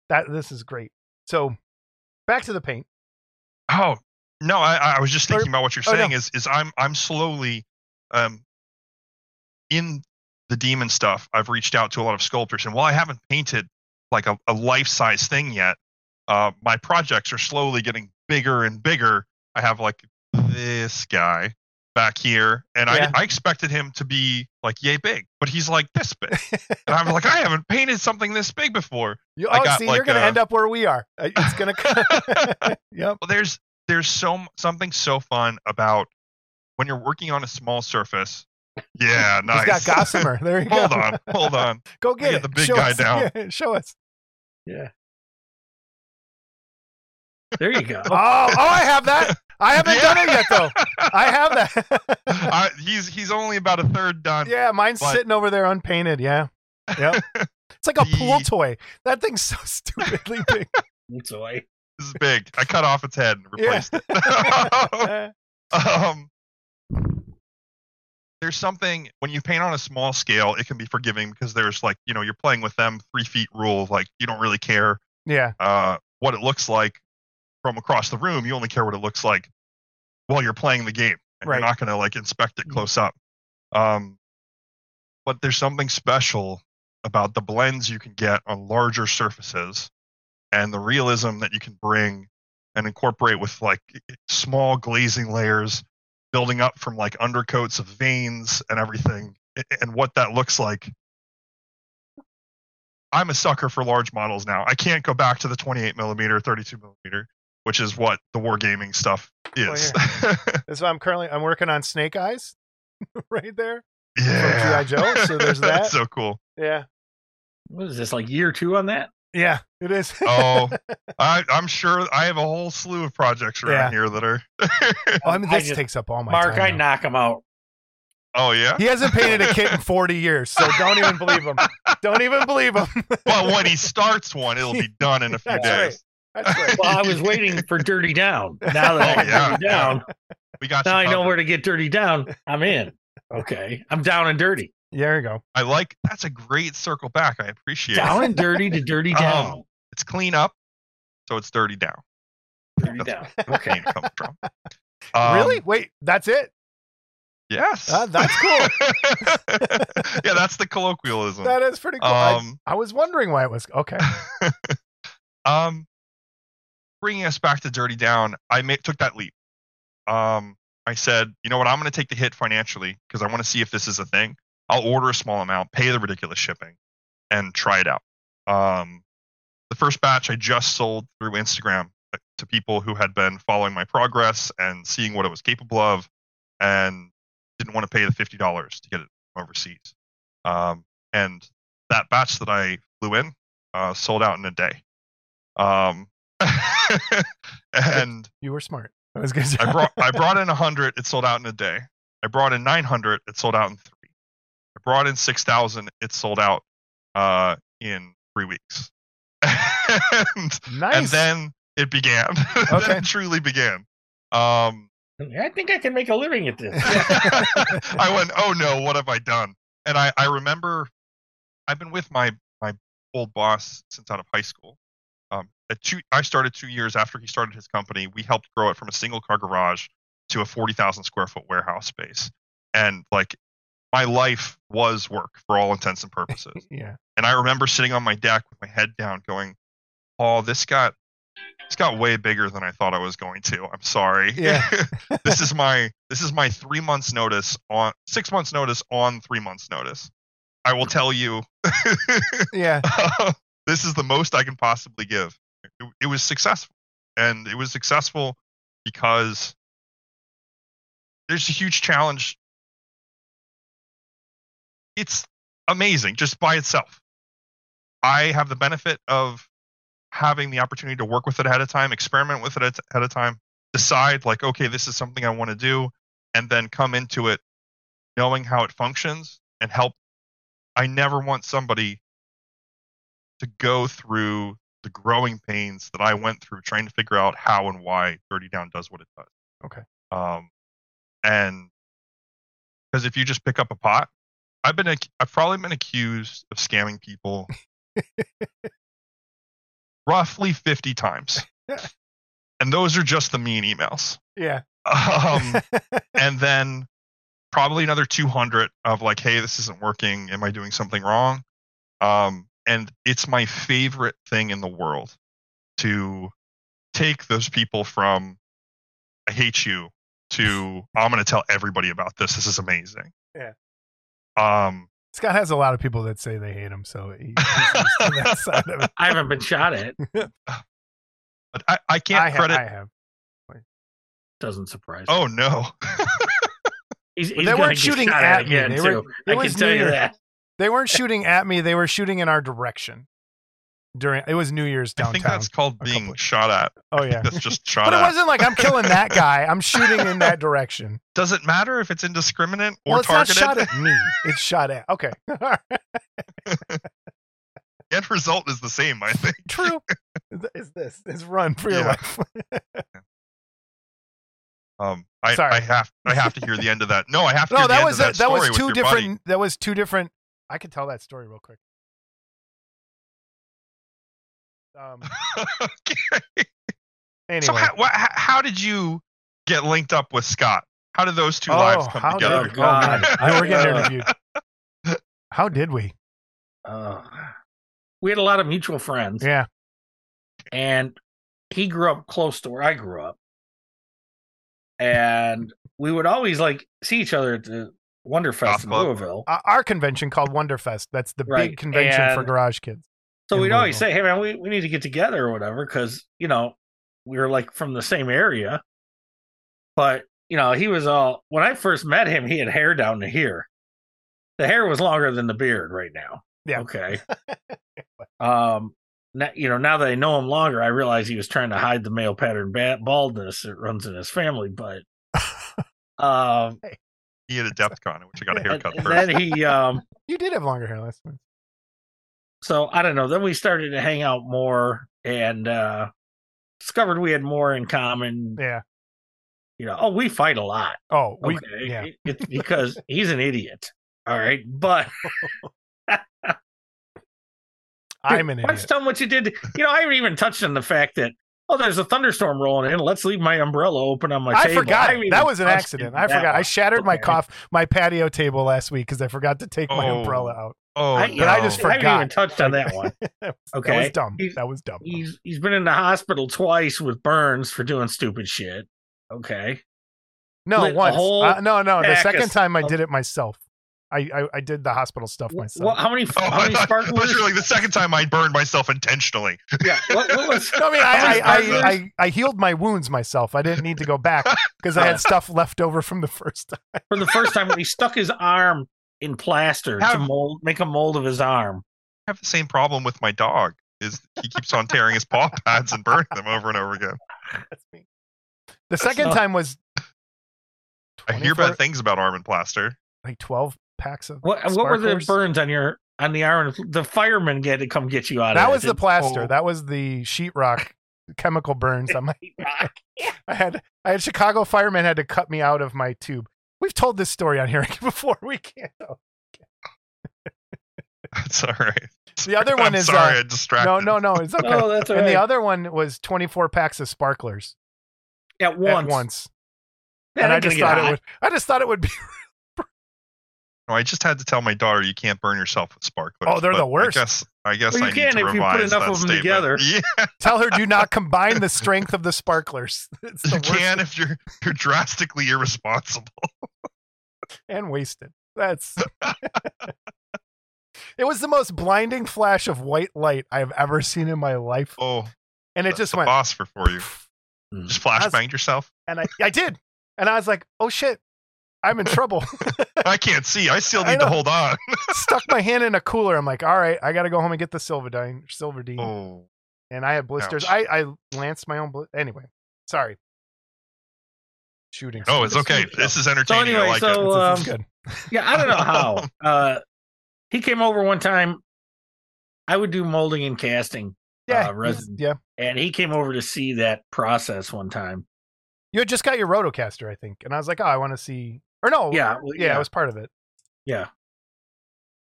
that this is great. So back to the paint. Oh no, I, I was just Or- thinking about what you're oh, no. saying. Is is I'm I'm slowly, um, in the demon stuff. I've reached out to a lot of sculptors, and while I haven't painted like a, a life size thing yet, uh, my projects are slowly getting bigger and bigger. I have like this guy back here, and Yeah. I I expected him to be like yay big, but he's like this big, (laughs) and I'm like I haven't painted something this big before. You, I oh, got, see, like, you're gonna a- end up where we are. Uh, It's gonna. (laughs) (laughs) yep. Well, there's there's so something so fun about when you're working on a small surface. Yeah, nice. He's got Gossamer. There you go. hold on, hold on. Go get get it. the big show guy us. down. Yeah, show us. Yeah. There you go. Oh, oh, I have that. I (laughs) haven't Yeah. done it yet though. I have that. (laughs) I, he's he's only about a third done. yeah, mine's But- sitting over there unpainted. Yeah. Yep. (laughs) It's like a pool toy. That thing's so stupidly big. Pool Toy. This is big. I cut off its head and Yeah. replaced it. um, there's something when you paint on a small scale, it can be forgiving because there's like you know you're playing with them three feet rule. Like you don't really care yeah. uh, what it looks like from across the room. You only care what it looks like while you're playing the game, and Right. you're not going to like inspect it close up. Um, but there's something special about the blends you can get on larger surfaces, and the realism that you can bring and incorporate with like small glazing layers, building up from like undercoats of veins and everything, and what that looks like. I'm a sucker for large models now. I can't go back to the 28 millimeter, 32 millimeter, which is what the wargaming stuff oh, Well, is. (laughs) That's why I'm currently I'm working on Snake Eyes, (laughs) right there. yeah, G.I. Joe, so there's (laughs) that. That's so cool. Yeah. What is this like year two on that? Yeah, it is. (laughs) Oh, I, I'm sure I have a whole slew of projects around Yeah. here that are. Oh, I mean, I this just- takes up all my Mark, time. I now. knock him out. oh yeah. He hasn't painted a kit in (laughs) 40 years, so don't even believe him. Don't even believe him. (laughs) Well, when he starts one, it'll be done in a few That's days. right. That's right. Well, I was waiting for Dirty Down. Now that I Oh, got yeah, Dirty Down, We got. now you I know where to get Dirty Down. I'm in. Okay, I'm down and dirty. There you go. I like. That's a great circle back. I appreciate Down it. and dirty to dirty (laughs) Um, down. It's clean up, so it's dirty down. dirty that's down. Okay. paint comes from. (laughs) Um, really? Wait, that's it? Yes. Uh, that's cool. (laughs) yeah, that's the colloquialism. That is pretty cool. I- Um, I, was wondering why it was okay. um, bringing us back to Dirty Down, I ma- took that leap. Um, I said, you know what, I'm going to take the hit financially because I want to see if this is a thing. I'll order a small amount, pay the ridiculous shipping, and try it out. Um, the first batch I just sold through Instagram to people who had been following my progress and seeing what it was capable of, and didn't want to pay the fifty dollars to get it overseas. Um, and that batch that I flew in uh, sold out in a day. Um, (laughs) and You were smart. That was good. I brought I brought in hundred, it sold out in a day. I brought in nine hundred, it sold out in three. I brought in six thousand, it sold out uh, in three weeks. (laughs) and, nice. and then it began. (laughs) Okay. then it truly began. Um, I think I can make a living at this. (laughs) I went, oh no, what have I done? And I, I remember I've been with my, my old boss since out of high school. Um, at two, I started two years after he started his company. We helped grow it from a single car garage to a 40,000 square foot warehouse space. And like my life was work for all intents and (laughs) purposes. yeah. And I remember sitting on my deck with my head down going, Paul, this got this got way bigger than I thought I was going to. I'm sorry. Yeah. (laughs) this is my this is my three months notice on six months notice on three months notice. I will tell you, (laughs) Yeah. Um, this is the most I can possibly give. It, it was successful, and it was successful because there's a huge challenge. It's amazing just by itself. I have the benefit of having the opportunity to work with it ahead of time, experiment with it at- ahead of time, decide like, okay, this is something I want to do, and then come into it knowing how it functions and help. I never want somebody to go through the growing pains that I went through trying to figure out how and why Dirty Down does what it does. Okay. Um, and because if you just pick up a pot, I've been I've probably been accused of scamming people (laughs) roughly 50 times. (laughs) and those are just the mean emails. Yeah. Um, (laughs) and then probably another 200 of like, hey, this isn't working. Am I doing something wrong? Um, and it's my favorite thing in the world to take those people from I hate you to I'm going to tell everybody about this. This is amazing. Yeah. Um, Scott has a lot of people that say they hate him, so he, he's that (laughs) side of it. I haven't been shot at. (laughs) but I, I can't I, ha- I have. Doesn't surprise me. oh no. (laughs) he's, he's they weren't shooting shot at me. again They were- too. it I can tell New you that. They weren't shooting at me. They were shooting in our direction. During it was New Year's downtown. I think that's called being shot at. oh yeah. that's just (laughs) shot But it at. wasn't like I'm killing that (laughs) guy. I'm shooting in that direction. (laughs) Does it matter if it's indiscriminate or well, it's targeted? not shot at me. It's shot at. Okay. End result is the same, I think. True. Is this is run for your Yeah. life? Um, I, Sorry. I have I have to hear the end of that. No, I have to no, hear the that end was of a- that, that was two different. That was two different. I could tell that story real quick. Um. (laughs) okay. Anyway. So how, wha- how how did you get linked up with Scott? How did those two Oh, lives come how together? did- Oh, God. Man. We're getting (laughs) interviewed. How did we? Uh, we had a lot of mutual friends, Yeah. and he grew up close to where I grew up, and we would always like see each other at the Wonderfest Goth in Club. Louisville. Uh, our convention called Wonderfest. That's the big Right, convention for garage kits. So we'd always say, "Hey man, we, we need to get together or whatever," because you know we were like from the same area. But you know, he was all when I first met him, he had hair down to here. The hair was longer than the beard right now. Yeah. Okay. (laughs) um. Now, you know, now that I know him longer, I realize he was trying to hide the male pattern ba- baldness that runs in his family. But (laughs) um, He had a depth con, which I got a and, haircut and first. then he um. (laughs) You did have longer hair last time. So I don't know. Then we started to hang out more and uh discovered we had more in common. Yeah. You know, oh, we fight a lot. Oh, we. Okay, Yeah. It's because he's an idiot. All right, but (laughs) I'm an (laughs) Let's idiot. tell him what you did. You know, I haven't even touched on the fact that oh, there's a thunderstorm rolling in. Let's leave my umbrella open on my table. I table. forgot. haven't it. That was an accident. I that forgot. I one. shattered my Okay. cough, my patio table last week because I forgot to take my Oh. umbrella out. Oh, I, no. But I just I haven't even touched on that one. Okay, (laughs) that was dumb. He's- that was dumb. He's he's been in the hospital twice with burns for doing stupid shit. Okay. No, lit once. Uh, no, no. The second of- time I did it myself. I, I I did the hospital stuff myself. What, (laughs) how many Oh, how many I thought- sparklers? you like the second time I burned myself intentionally. yeah. What, what was? (laughs) No, I mean, I, I. I, I, I healed my wounds myself. I didn't need to go back because I had stuff left over from the first time. From the first time when he stuck his arm in plaster to mold make a mold of his arm. I have the same problem with my dog. Is he keeps on tearing his paw pads and burning them over and over again. That's me. The second So- time was I hear bad things about arm and plaster. like 12 packs of What what were the burns on your on the iron? The firemen had to come get you out That of was the plaster. Oh. That was the sheetrock chemical burns on my Rock. I had I had Chicago firemen had to cut me out of my tube. We've told this story on here (laughs) before. We can't. (laughs) though. It's all right. The other one I'm is, sorry, uh, I distracted. No, no, no. It's (laughs) okay. Oh, that's all and the other one was 24 packs of sparklers At once. at once. That and I just thought it would. I just thought it would be. No, I just had to tell my daughter you can't burn yourself with sparklers. Oh, they're the worst. I guess I guess Well, I you need can to if you put enough of them statement. together. (laughs) Yeah, Tell her do not combine the strength of the sparklers. (laughs) It's the you worst can if you're you're drastically irresponsible. (laughs) and wasted. That's It was the most blinding flash of white light I've ever seen in my life, Oh, and it just the went. phosphor for you. Just That's- flashbanged yourself. And I, I did, and I was like, "Oh shit, I'm in trouble." I can't see. I still I need to hold on. (laughs) Stuck my hand in a cooler. I'm like, "All right, I got to go home and get the Silvadene, Silvadene." Oh, and I had blisters. Ouch. I, I lanced my own. Bl- anyway, sorry. Shooting. oh, it's okay. This is entertaining. So anyway, I like so, it. This is um, good. Yeah, I don't know how. (laughs) uh, he came over one time. I would do molding and casting, Yeah, uh, resin. yeah. and he came over to see that process one time. You had just got your Rotocaster, I think, and I was like, "Oh, I want to see." Or no, Yeah, well, yeah, I was part of it. Yeah.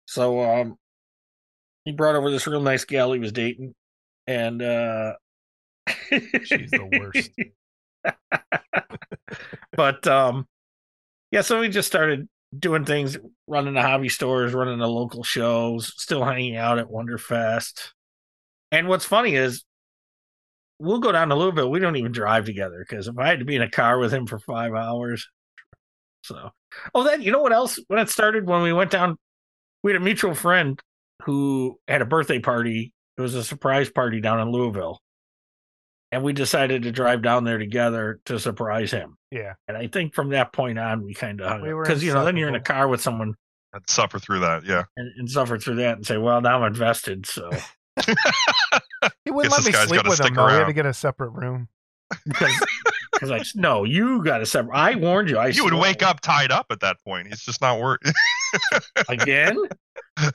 So um he brought over this real nice gal he was dating and uh She's the worst. (laughs) but um yeah, so we just started doing things, running the hobby stores, running the local shows, still hanging out at Wonderfest. And what's funny is we'll go down to Louisville. We don't even drive together because if I had to be in a car with him for five hours, so oh, then you know what else? When it started, when we went down, we had a mutual friend who had a birthday party. It was a surprise party down in Louisville, and we decided to drive down there together to surprise him. Yeah, And I think from that point on, we kind of hung We because you know then you're in a car with someone I'd suffer through that. Yeah. and, and suffer through that and say, well, now I'm invested. So (laughs) he wouldn't Guess let me sleep with him. stick Though. We had to get a separate room. Because because I no, you got to separate. I warned you. I You would wake up tied up at that point. He's just not work. again. (laughs)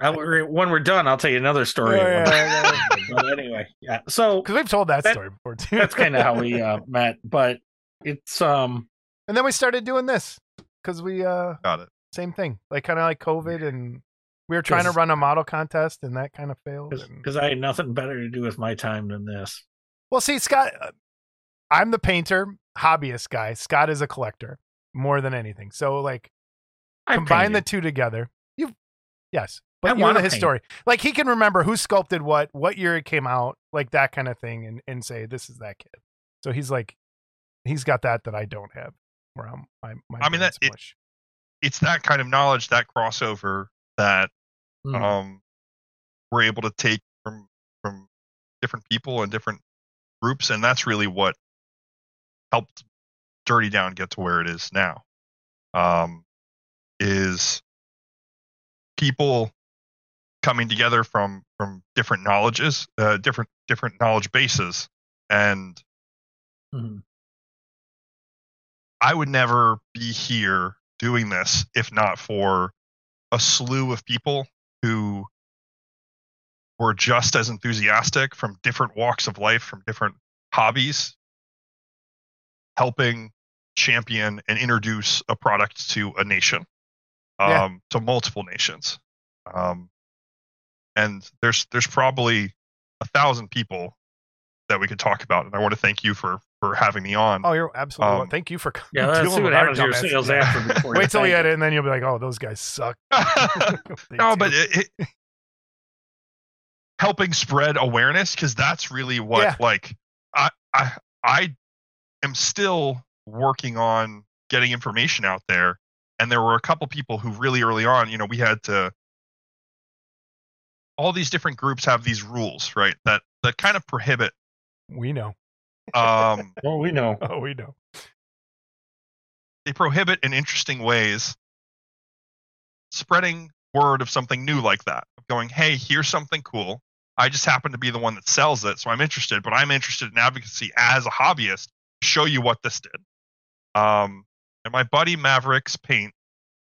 I, when we're done, I'll tell you another story. Oh, yeah, yeah, but anyway, yeah. So Because we've told that, That- story before too. that's kind of how we uh, (laughs) met. But it's um and then we started doing this because we uh Got it. same thing, like kind of like COVID, and we were trying to run a model contest, and that kind of failed. and- because I had nothing better to do with my time than this. Well, see, Scott, uh, I'm the painter, hobbyist guy. Scott is a collector more than anything. So, like, I combine the two together. You, yes, I but you're wanna the paint. historian. Like, he can remember who sculpted what, what year it came out, like that kind of thing, and and say this is that kid. So he's like, he's got that that I don't have. Where I'm, my, my I mean, that- it- It's that kind of knowledge, that crossover that Hmm. um, we're able to take from from different people and different groups, and that's really what helped Dirty Down get to where it is now. Um, is people coming together from from different knowledges, uh, different different knowledge bases, and Mhm. I would never be here doing this if not for a slew of people who were just as enthusiastic from different walks of life, from different hobbies, helping champion and introduce a product to a nation, um, Yeah. to multiple nations. Um, and there's there's probably a thousand people that we could talk about, and I want to thank you for for having me on. Oh, you're absolutely. um, well. Thank you for coming. Yeah, let's see what happens to your dumbass- sales yeah. after before you Wait till we thank edit, and then you'll be like, "Oh, those guys suck." (laughs) (laughs) They no, but it, it, helping spread awareness because that's really what Yeah. like I I I am still working on getting information out there, and there were a couple people who really early on, you know, we had to. All these different groups have these rules, right? That that kind of prohibit. we know. Um, (laughs) Oh, we know. Oh, we know. they prohibit in interesting ways spreading word of something new like that of going hey here's something cool i just happen to be the one that sells it so i'm interested but i'm interested in advocacy as a hobbyist to show you what this did um, and my buddy mavericks paint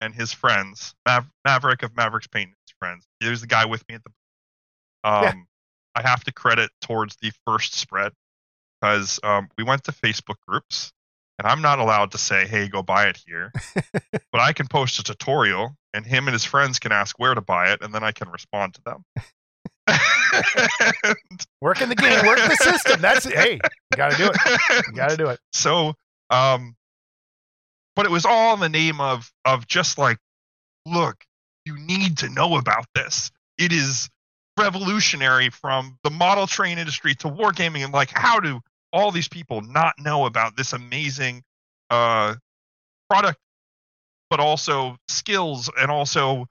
and his friends Mav- maverick of mavericks paint and his friends there's the guy with me at the (laughs) um, Yeah. i have to credit towards the first spread because um, we went to facebook groups and I'm not allowed to say, "Hey, go buy it here," (laughs) but I can post a tutorial, and him and his friends can ask where to buy it, and then I can respond to them. (laughs) Working the game, work the system. That's it. Hey, you got to do it. You got to do it. (laughs) so, um, but it was all in the name of of just like, look, you need to know about this. It is revolutionary from the model train industry to wargaming, and like, how do all these people not know about this amazing uh, product, but also skills and also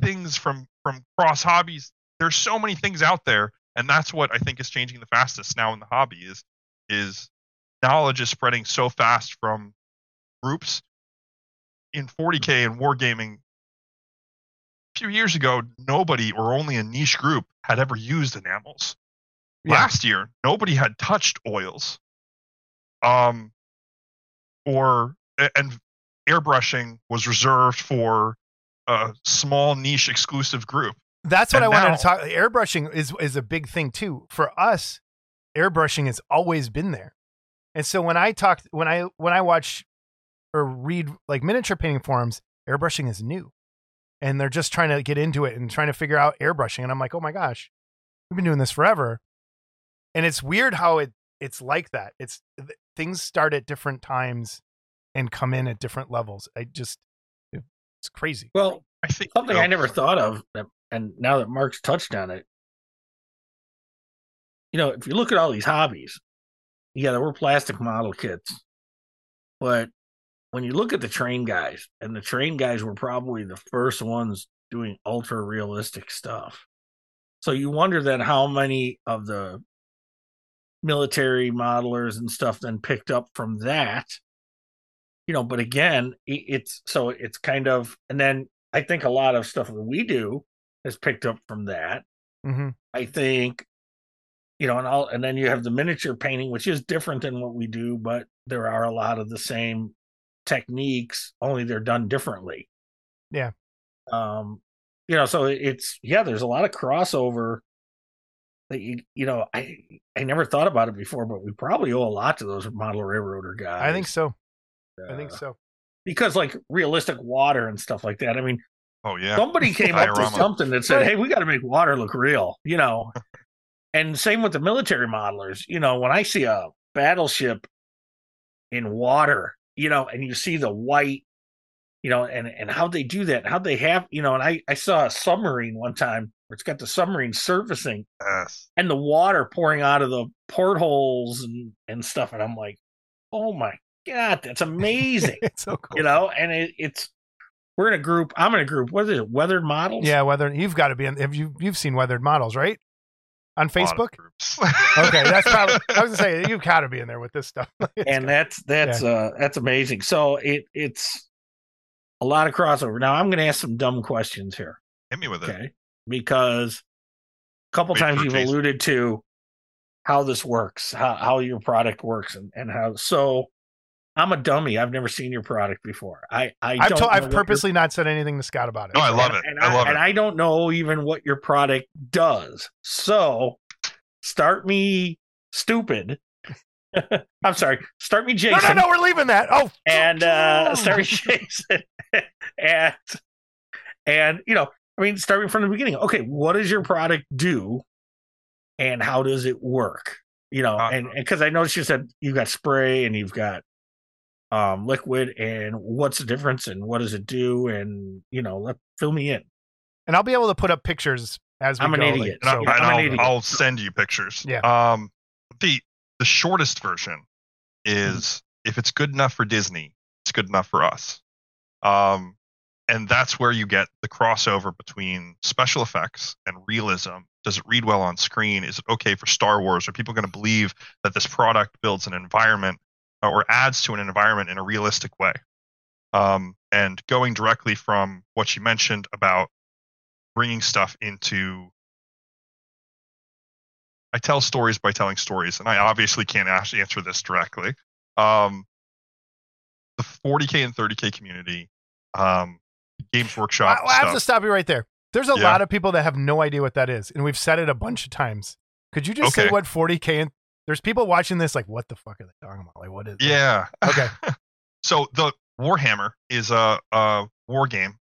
things from from cross hobbies. There's so many things out there, and that's what I think is changing the fastest now in the hobby is is knowledge is spreading so fast from groups in 40k and wargaming. A few years ago, nobody or only a niche group had ever used enamels. Yeah. Last year, nobody had touched oils. Um, or and airbrushing was reserved for a small niche exclusive group. That's what And I wanted to talk. Airbrushing is is a big thing too for us. Airbrushing has always been there, and so when I talk, when I when I watch or read like miniature painting forums, airbrushing is new, and they're just trying to get into it and trying to figure out airbrushing. And I'm like, oh my gosh, we've been doing this forever, and it's weird how it it's like that. It's things start at different times and come in at different levels. I just it's crazy. Well, I think something you know, I never thought of, that- and now that Mark's touched on it, you know, if you look at all these hobbies, yeah, there were plastic model kits, but when you look at the train guys, and the train guys were probably the first ones doing ultra realistic stuff. So you wonder then how many of the military modelers and stuff then picked up from that. You know, but again, it's so it's kind of, and then I think a lot of stuff that we do is picked up from that. hmm I think, you know, and all, and then you have the miniature painting, which is different than what we do, but there are a lot of the same techniques, only they're done differently. Yeah. Um, you know, so it's yeah, there's a lot of crossover that you you know, I I never thought about it before, but we probably owe a lot to those model railroader guys. I think so. I think Uh, so. because like realistic water and stuff like that. I mean, Oh yeah. somebody (laughs) came up with something that said, "Hey, we got to make water look real," you know. (laughs) and same with the military modelers. You know, when I see a battleship in water, you know, and you see the white, you know, and and how they do that, how they have, you know, and I I saw a submarine one time where it's got the submarine surfacing Yes. and the water pouring out of the portholes and and stuff, and I'm like, oh my god, that's amazing (laughs) it's so cool. you know and it, it's we're in a group i'm in a group what is it weathered models Yeah, whether you've got to be in. Have you you've seen weathered models, right? On A lot of Facebook. Okay, that's probably. (laughs) I was gonna say you've got to be in there with this stuff. (laughs) It's and got- that's that's uh that's amazing so it it's a lot of crossover now i'm gonna ask some dumb questions here Hit me with it. okay because a couple Wait times you've Jason. alluded to how this works how, how your product works and, and how so i'm a dummy i've never seen your product before i i I've don't told, know I've what your- purposely not said anything to Scott about it. No, I love and, it. And I love and it. I don't know even what your product does. So start me stupid. (laughs) I'm sorry. Start me no, Jason. no, no, we're leaving that. Oh, And uh start me (laughs) Jason. and and you know, I mean start me from the beginning. Okay, what does your product do and how does it work? You know, Uh, and because I noticed you said you've got spray and you've got um liquid and what's the difference and what does it do and you know let fill me in and I'll be able to put up pictures as we I'm an go. idiot. And, I, so- and I'm an I'll, idiot. I'll send you pictures. Yeah. Um, the the shortest version is if it's good enough for Disney, it's good enough for us. Um, and that's where you get the crossover between special effects and realism. Does it read well on screen? Is it okay for Star Wars? Are people going to believe that this product builds an environment or adds to an environment in a realistic way? Um, and going directly from what you mentioned about bringing stuff into I tell stories by telling stories, and I obviously can't answer this directly. Um, the 40k and 30k community, um, Games I, Workshop I have to stop you right there. There's a Yeah. lot of people that have no idea what that is, and we've said it a bunch of times. Could you just say what 40k and there's people watching this like, what the fuck are they talking about? Like, what is? that? Yeah. Okay. (laughs) so the Warhammer is a, a war game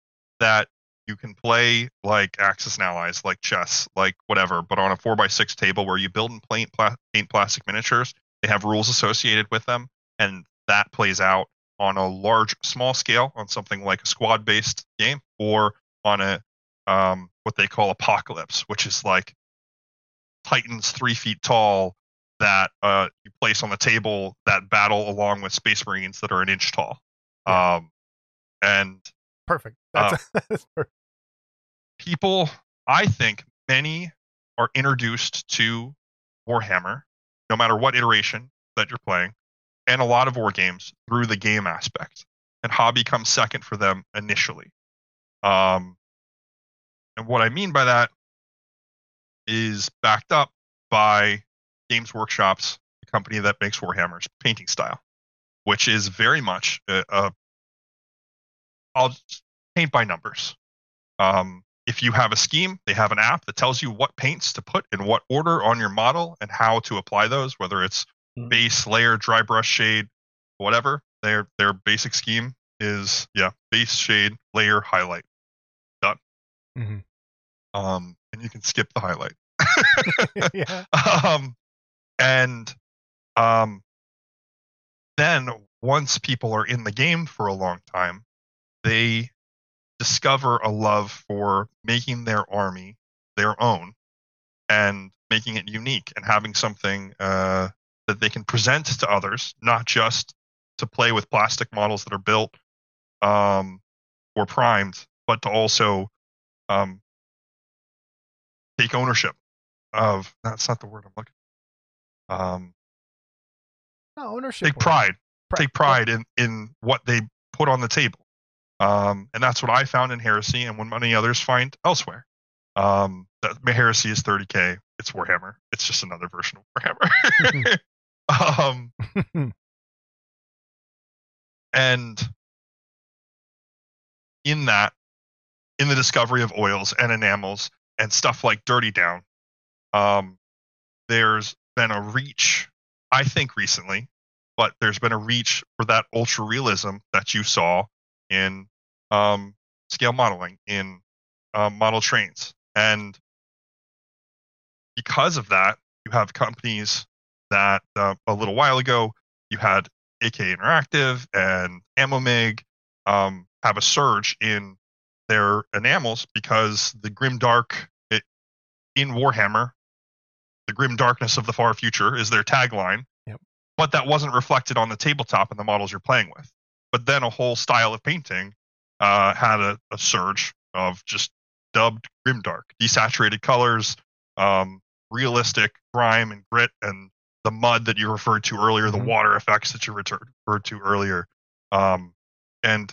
that you can play like Axis and Allies, like chess, like whatever, but on a four by six table where you build and paint, pla- paint plastic miniatures. They have rules associated with them, and that plays out on a large, small scale on something like a squad based game, or on a um, what they call apocalypse, which is like titans three feet tall that uh, you place on the table that battle along with space marines that are an inch tall. Um, and Perfect. That's, Uh, that's (laughs) perfect. people, I think many are introduced to Warhammer, no matter what iteration that you're playing, and a lot of war games through the game aspect. And hobby comes second for them initially. Um, and what I mean by that is backed up by Games Workshop's the company that makes Warhammer's painting style, which is very much a, a I'll paint by numbers. Um, if you have a scheme, they have an app that tells you what paints to put in what order on your model and how to apply those, whether it's Mhm. base, layer, dry brush, shade, whatever. Their their basic scheme is yeah, base, shade, layer, highlight. Done. Mhm. Um, and you can skip the highlight. (laughs) yeah. (laughs) um, and um, then once people are in the game for a long time, they discover a love for making their army their own and making it unique and having something uh, that they can present to others, not just to play with plastic models that are built um, or primed, but to also um, take ownership of that's not the word I'm looking. Um, No, ownership. take works. pride, take pride in in what they put on the table, um, and that's what I found in Heresy, and what many others find elsewhere. Um, that Heresy is 30k. It's Warhammer. It's just another version of Warhammer. (laughs) (laughs) um, (laughs) and in that, in the discovery of oils and enamels and stuff like Dirty Down, um, there's been a reach, I think, recently, but there's been a reach for that ultra realism that you saw in um, scale modeling, in um, model trains. And because of that, you have companies that uh, a little while ago you had AK Interactive and Ammo Mig um, have a surge in their enamels because the grim dark in Warhammer, the grim darkness of the far future is their tagline. Yep. But that wasn't reflected on the tabletop and the models you're playing with. But then a whole style of painting uh, had a, a surge of just dubbed grimdark, desaturated colors, um, realistic grime and grit, and the mud that you referred to earlier, the water effects that you referred to earlier. Um, and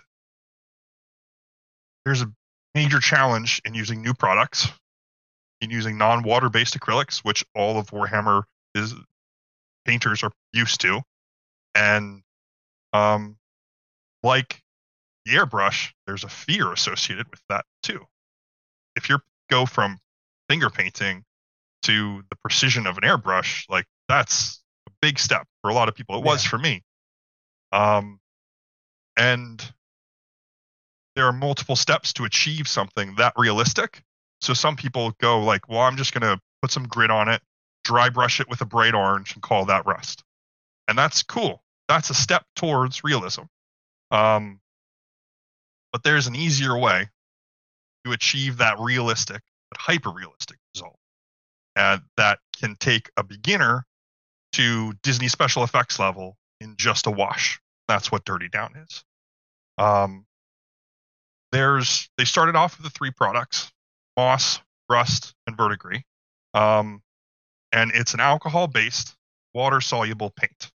there's a major challenge in using new products, in using non-water based acrylics, which all of Warhammer is painters are used to, and um, like the airbrush, there's a fear associated with that too. If you go from finger painting to the precision of an airbrush, like that's a big step for a lot of people. It was for me. Um, and there are multiple steps to achieve something that realistic. So some people go like, well, I'm just going to put some grit on it, dry brush it with a bright orange and call that rust. And that's cool. That's a step towards realism. Um, but there's an easier way to achieve that realistic, but hyper realistic result. And that can take a beginner to Disney special effects level in just a wash. That's what Dirty Down is. Um, there's they started off with the three products: Moss, Rust, and Verdigris. Um, and it's an alcohol-based, water-soluble paint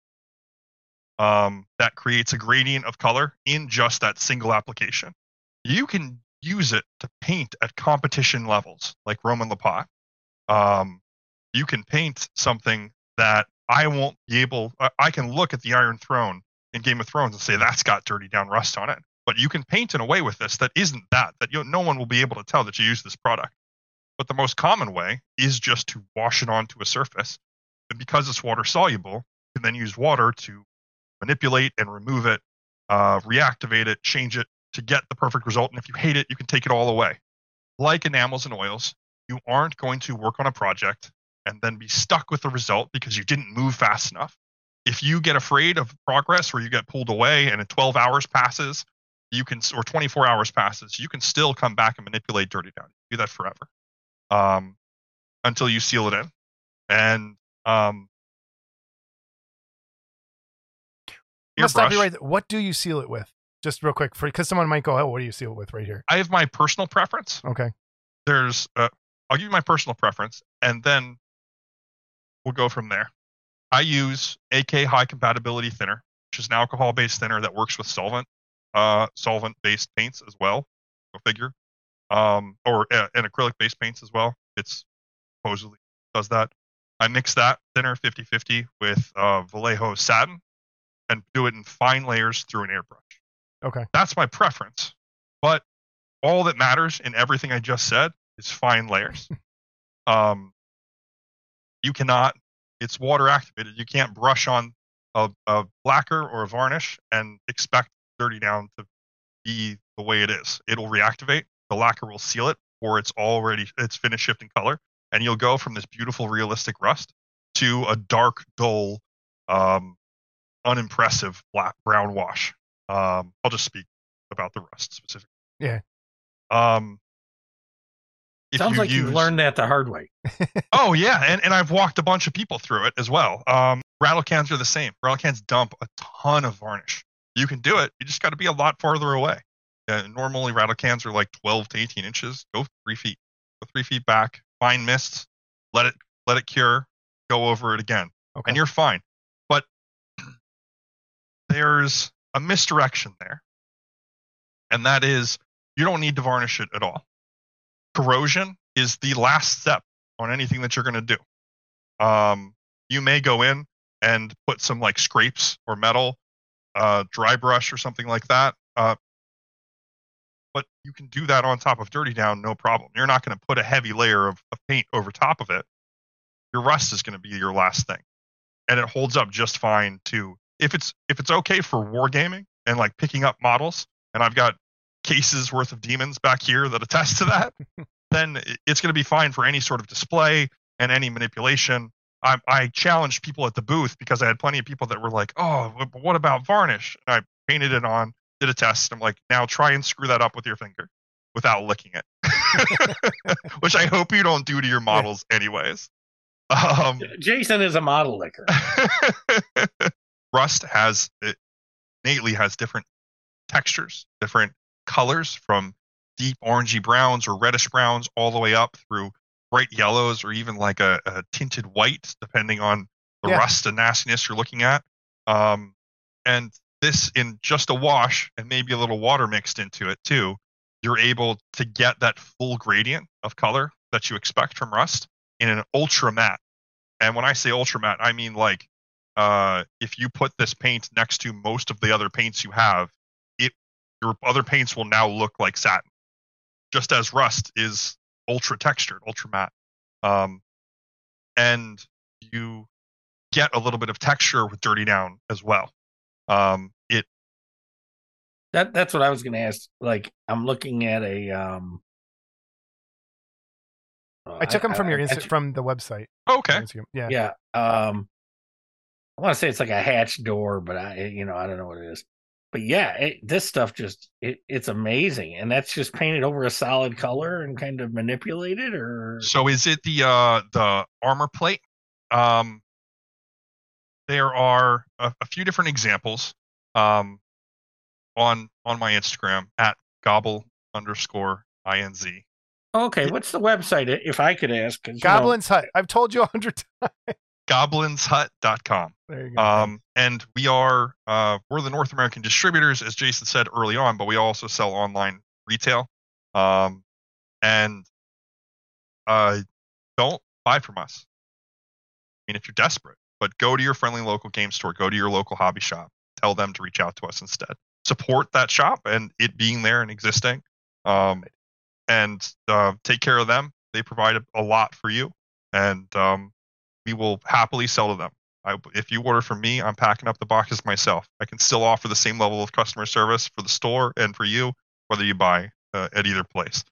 um, that creates a gradient of color in just that single application. You can use it to paint at competition levels, like Roman Lappat. Um, you can paint something that I won't be able. I can look at the Iron Throne in Game of Thrones and say that's got dirty down rust on it. But you can paint in a way with this that isn't that. That no one will be able to tell that you use this product. But the most common way is just to wash it onto a surface, and because it's water soluble, you can then use water to manipulate and remove it, uh, reactivate it, change it to get the perfect result. And if you hate it, you can take it all away. Like enamels and oils, you aren't going to work on a project and then be stuck with the result because you didn't move fast enough. If you get afraid of progress or you get pulled away and 12 hours passes, you can or 24 hours passes, you can still come back and manipulate dirty down. Do that forever. Um, until you seal it in. And um gonna stop you right there. What do you seal it with? Just real quick, because someone might go, "Oh, what do you seal it with right here?" I have my personal preference. Okay. there's uh, I'll give you my personal preference, and then we'll go from there. I use AK high compatibility thinner, which is an alcohol based thinner that works with solvent uh, solvent based paints as well. Go figure. Um, or uh, and acrylic based paints as well. It's supposedly does that. I mix that thinner 50-50 with uh, Vallejo satin and do it in fine layers through an airbrush. Okay. That's my preference. But all that matters in everything I just said is fine layers. (laughs) um, you cannot, it's water activated. You can't brush on a, a lacquer or a varnish and expect dirty down to be the way it is. It'll reactivate. The lacquer will seal it, or it's already it's finished shifting color, and you'll go from this beautiful, realistic rust to a dark, dull, um, unimpressive black brown wash. Um, I'll just speak about the rust specifically. Yeah. Um. if Sounds like you've use- learned that the hard way. (laughs) Oh yeah, and, and I've walked a bunch of people through it as well. Um, rattle cans are the same. Rattle cans dump a ton of varnish. You can do it. You just got to be a lot farther away. Uh, normally, rattle cans are like 12 to 18 inches. Go three feet. Go three feet back. Fine mists. Let it let it cure. Go over it again, Okay. and you're fine. But (clears throat) there's a misdirection there, and that is you don't need to varnish it at all. Corrosion is the last step on anything that you're going to do. Um, you may go in and put some like scrapes or metal, uh, dry brush or something like that. Uh, but you can do that on top of dirty down, no problem. You're not going to put a heavy layer of, of paint over top of it. Your rust is going to be your last thing, and it holds up just fine too. If it's if it's okay for wargaming and like picking up models, and I've got cases worth of demons back here that attest to that, (laughs) then it's going to be fine for any sort of display and any manipulation. I, I challenged people at the booth because I had plenty of people that were like, "Oh, but what about varnish?" And I painted it on, did a test. I'm like, "Now try and screw that up with your finger without licking it," (laughs) which I hope you don't do to your models, anyways. Um, Jason is a model licker. (laughs) Rust has it innately has different textures, different colors from deep orangey browns or reddish browns all the way up through bright yellows or even like a, a tinted white, depending on the Yeah. rust and nastiness you're looking at. Um, and this in just a wash and maybe a little water mixed into it too, you're able to get that full gradient of color that you expect from rust in an ultra matte. And when I say ultra matte, I mean like uh, if you put this paint next to most of the other paints you have, it your other paints will now look like satin, just as rust is ultra textured, ultra matte. Um, and you get a little bit of texture with dirty down as well. Um, it That that's what I was going to ask. Like I'm looking at a um. I took them from your I- I- from the website. okay. Yeah. Yeah. Um, I want to say it's like a hatch door, but I, you know, I don't know what it is. But yeah, it, this stuff just it, it's amazing, and that's just painted over a solid color and kind of manipulated, or So is it the uh, the armor plate? Um, there are a, a few different examples um, on on my Instagram at gobble underscore inz. okay. What's the website? If I could ask, 'cause, you know, Goblin's Hut. I've told you a hundred (laughs) times. Goblinshut.com. There you go. Um, and we are uh, we're the North American distributors, as Jason said early on, but we also sell online retail. Um, and uh, don't buy from us. I mean, if you're desperate, but go to your friendly local game store, go to your local hobby shop, tell them to reach out to us instead. Support that shop and it being there and existing, um, and uh, take care of them. They provide a, a lot for you, and um, we will happily sell to them. I, if you order from me, I'm packing up the boxes myself. I can still offer the same level of customer service for the store and for you, whether you buy uh, at either place.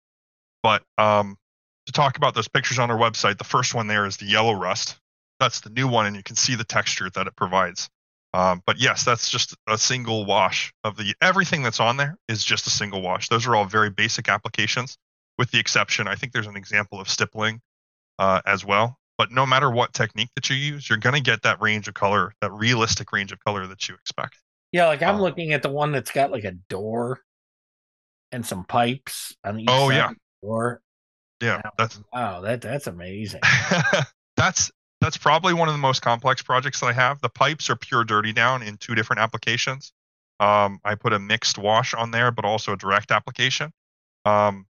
But um, to talk about those pictures on our website, the first one there is the yellow rust. That's the new one, and you can see the texture that it provides. Um, but yes, that's just a single wash of the everything that's on there is just a single wash. Those are all very basic applications, with the exception. I think there's an example of stippling uh, as well. But no matter what technique that you use, you're going to get that range of color, that realistic range of color that you expect. yeah, like I'm um, looking at the one that's got like a door and some pipes on each Oh, yeah. door. yeah, that's Wow, that that's amazing. (laughs) that's that's probably one of the most complex projects that I have. The pipes are pure dirty down in two different applications. Um, I put a mixed wash on there, but also a direct application. Um,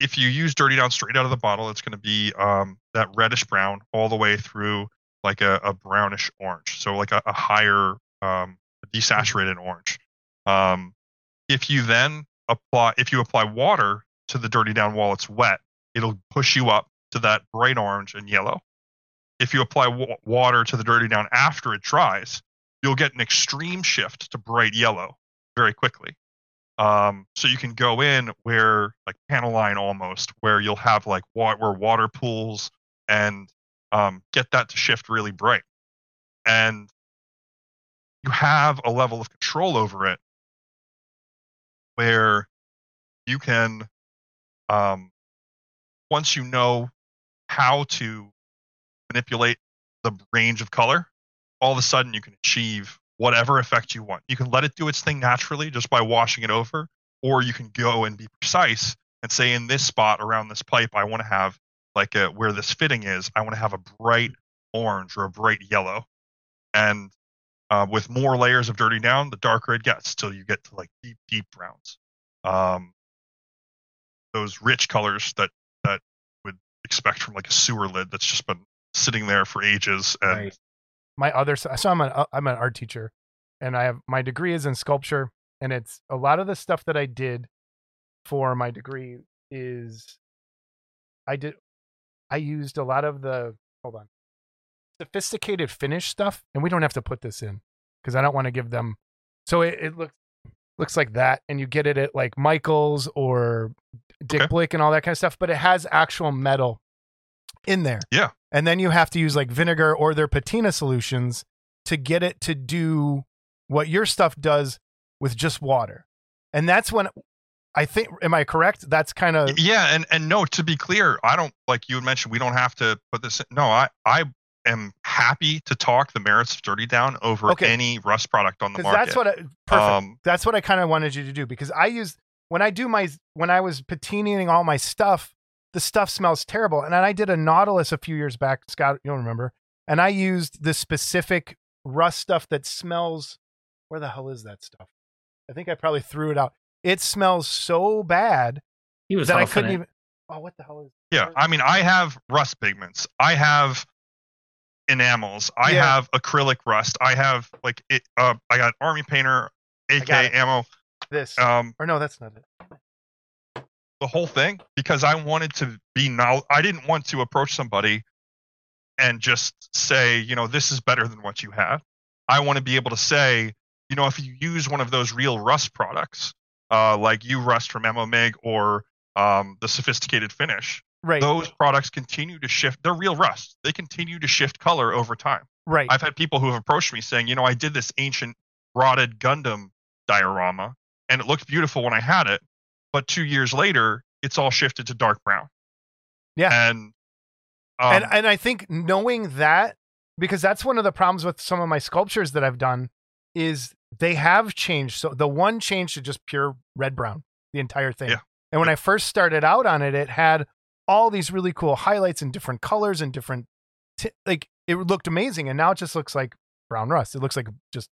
if you use dirty down straight out of the bottle, it's going to be um, that reddish brown all the way through like a, a brownish orange. So like a, a higher um, desaturated orange. Um, if you then apply, if you apply water to the dirty down while it's wet, it'll push you up to that bright orange and yellow. If you apply w- water to the dirty down after it dries, you'll get an extreme shift to bright yellow very quickly. Um, so you can go in where like panel line almost, where you'll have like where water pools and um, get that to shift really bright. And you have a level of control over it where you can um, once you know how to manipulate the range of color all of a sudden you can achieve whatever effect you want. You can let it do its thing naturally just by washing it over or you can go and be precise and say in this spot around this pipe i want to have like a, where this fitting is i want to have a bright orange or a bright yellow. And uh, with more layers of dirty down the darker it gets till you get to like deep deep browns. Um, those rich colors that that would expect from like a sewer lid that's just been sitting there for ages and Right. My other so I'm an uh, I'm an art teacher, and I have my degree is in sculpture, and it's a lot of the stuff that I did for my degree is I did I used a lot of the hold on sophisticated finish stuff, and we don't have to put this in because I don't want to give them. So it, it looks looks like that, and you get it at like Michaels or Dick Okay. Blick and all that kind of stuff, but it has actual metal in there. Yeah. And then you have to use like vinegar or their patina solutions to get it to do what your stuff does with just water. And that's when I think am I correct? That's kind of yeah and and no to be clear i don't like you had mentioned we don't have to put this in. no i i am happy to talk the merits of dirty down over Okay. any rust product on the market that's what I, perfect. um that's what I kind of wanted you to do because I use when I do my when I was patinaing all my stuff, the stuff smells terrible. And then I did a Nautilus a few years back, Scott, you don't remember, and I used the specific rust stuff that smells. Where the hell is that stuff? I think I probably threw it out. It smells so bad He was that I couldn't it. even. Oh, what the hell is? yeah i mean i have rust pigments i have enamels i Yeah. have acrylic rust i have like it uh i got army painter ak got ammo This um or no, that's not it. The whole thing because I wanted to be now I didn't want to approach somebody and just say, you know, this is better than what you have. I want to be able to say, you know, if you use one of those real Rust products, uh, like you Rust from MOMIG or um, the sophisticated finish, Right, those products continue to shift. They're real Rust. They continue to shift color over time. right. I've had people who have approached me saying, you know, I did this ancient rotted Gundam diorama and it looked beautiful when I had it, but two years later, it's all shifted to dark brown. Yeah. And um, and and I think knowing that because that's one of the problems with some of my sculptures that I've done is they have changed. So the one changed to just pure red brown, the entire thing. Yeah. And when I first started out on it, it had all these really cool highlights and different colors and different t- like it looked amazing. And now it just looks like brown rust. It looks like just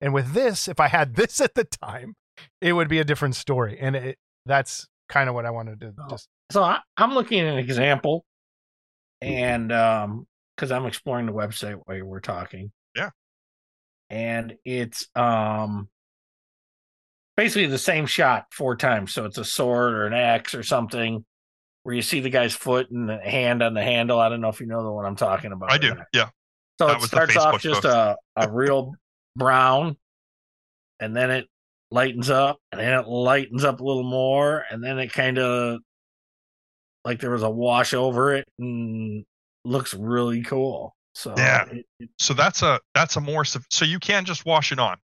and with this, if I had (laughs) this at the time, it would be a different story. And it that's kind of what I wanted to just So I, I'm looking at an example, and um, because I'm exploring the website while we're talking. Yeah. And it's um, basically the same shot four times. So it's a sword or an axe or something, where you see the guy's foot and the hand on the handle. I don't know if you know the one I'm talking about. I do. not. Yeah. So That it starts off just post. a, a real brown, and then it lightens up, and then it lightens up a little more, and then it kind of like there was a wash over it, and looks really cool. So Yeah. it- it- So that's a that's a more so you can just wash it on.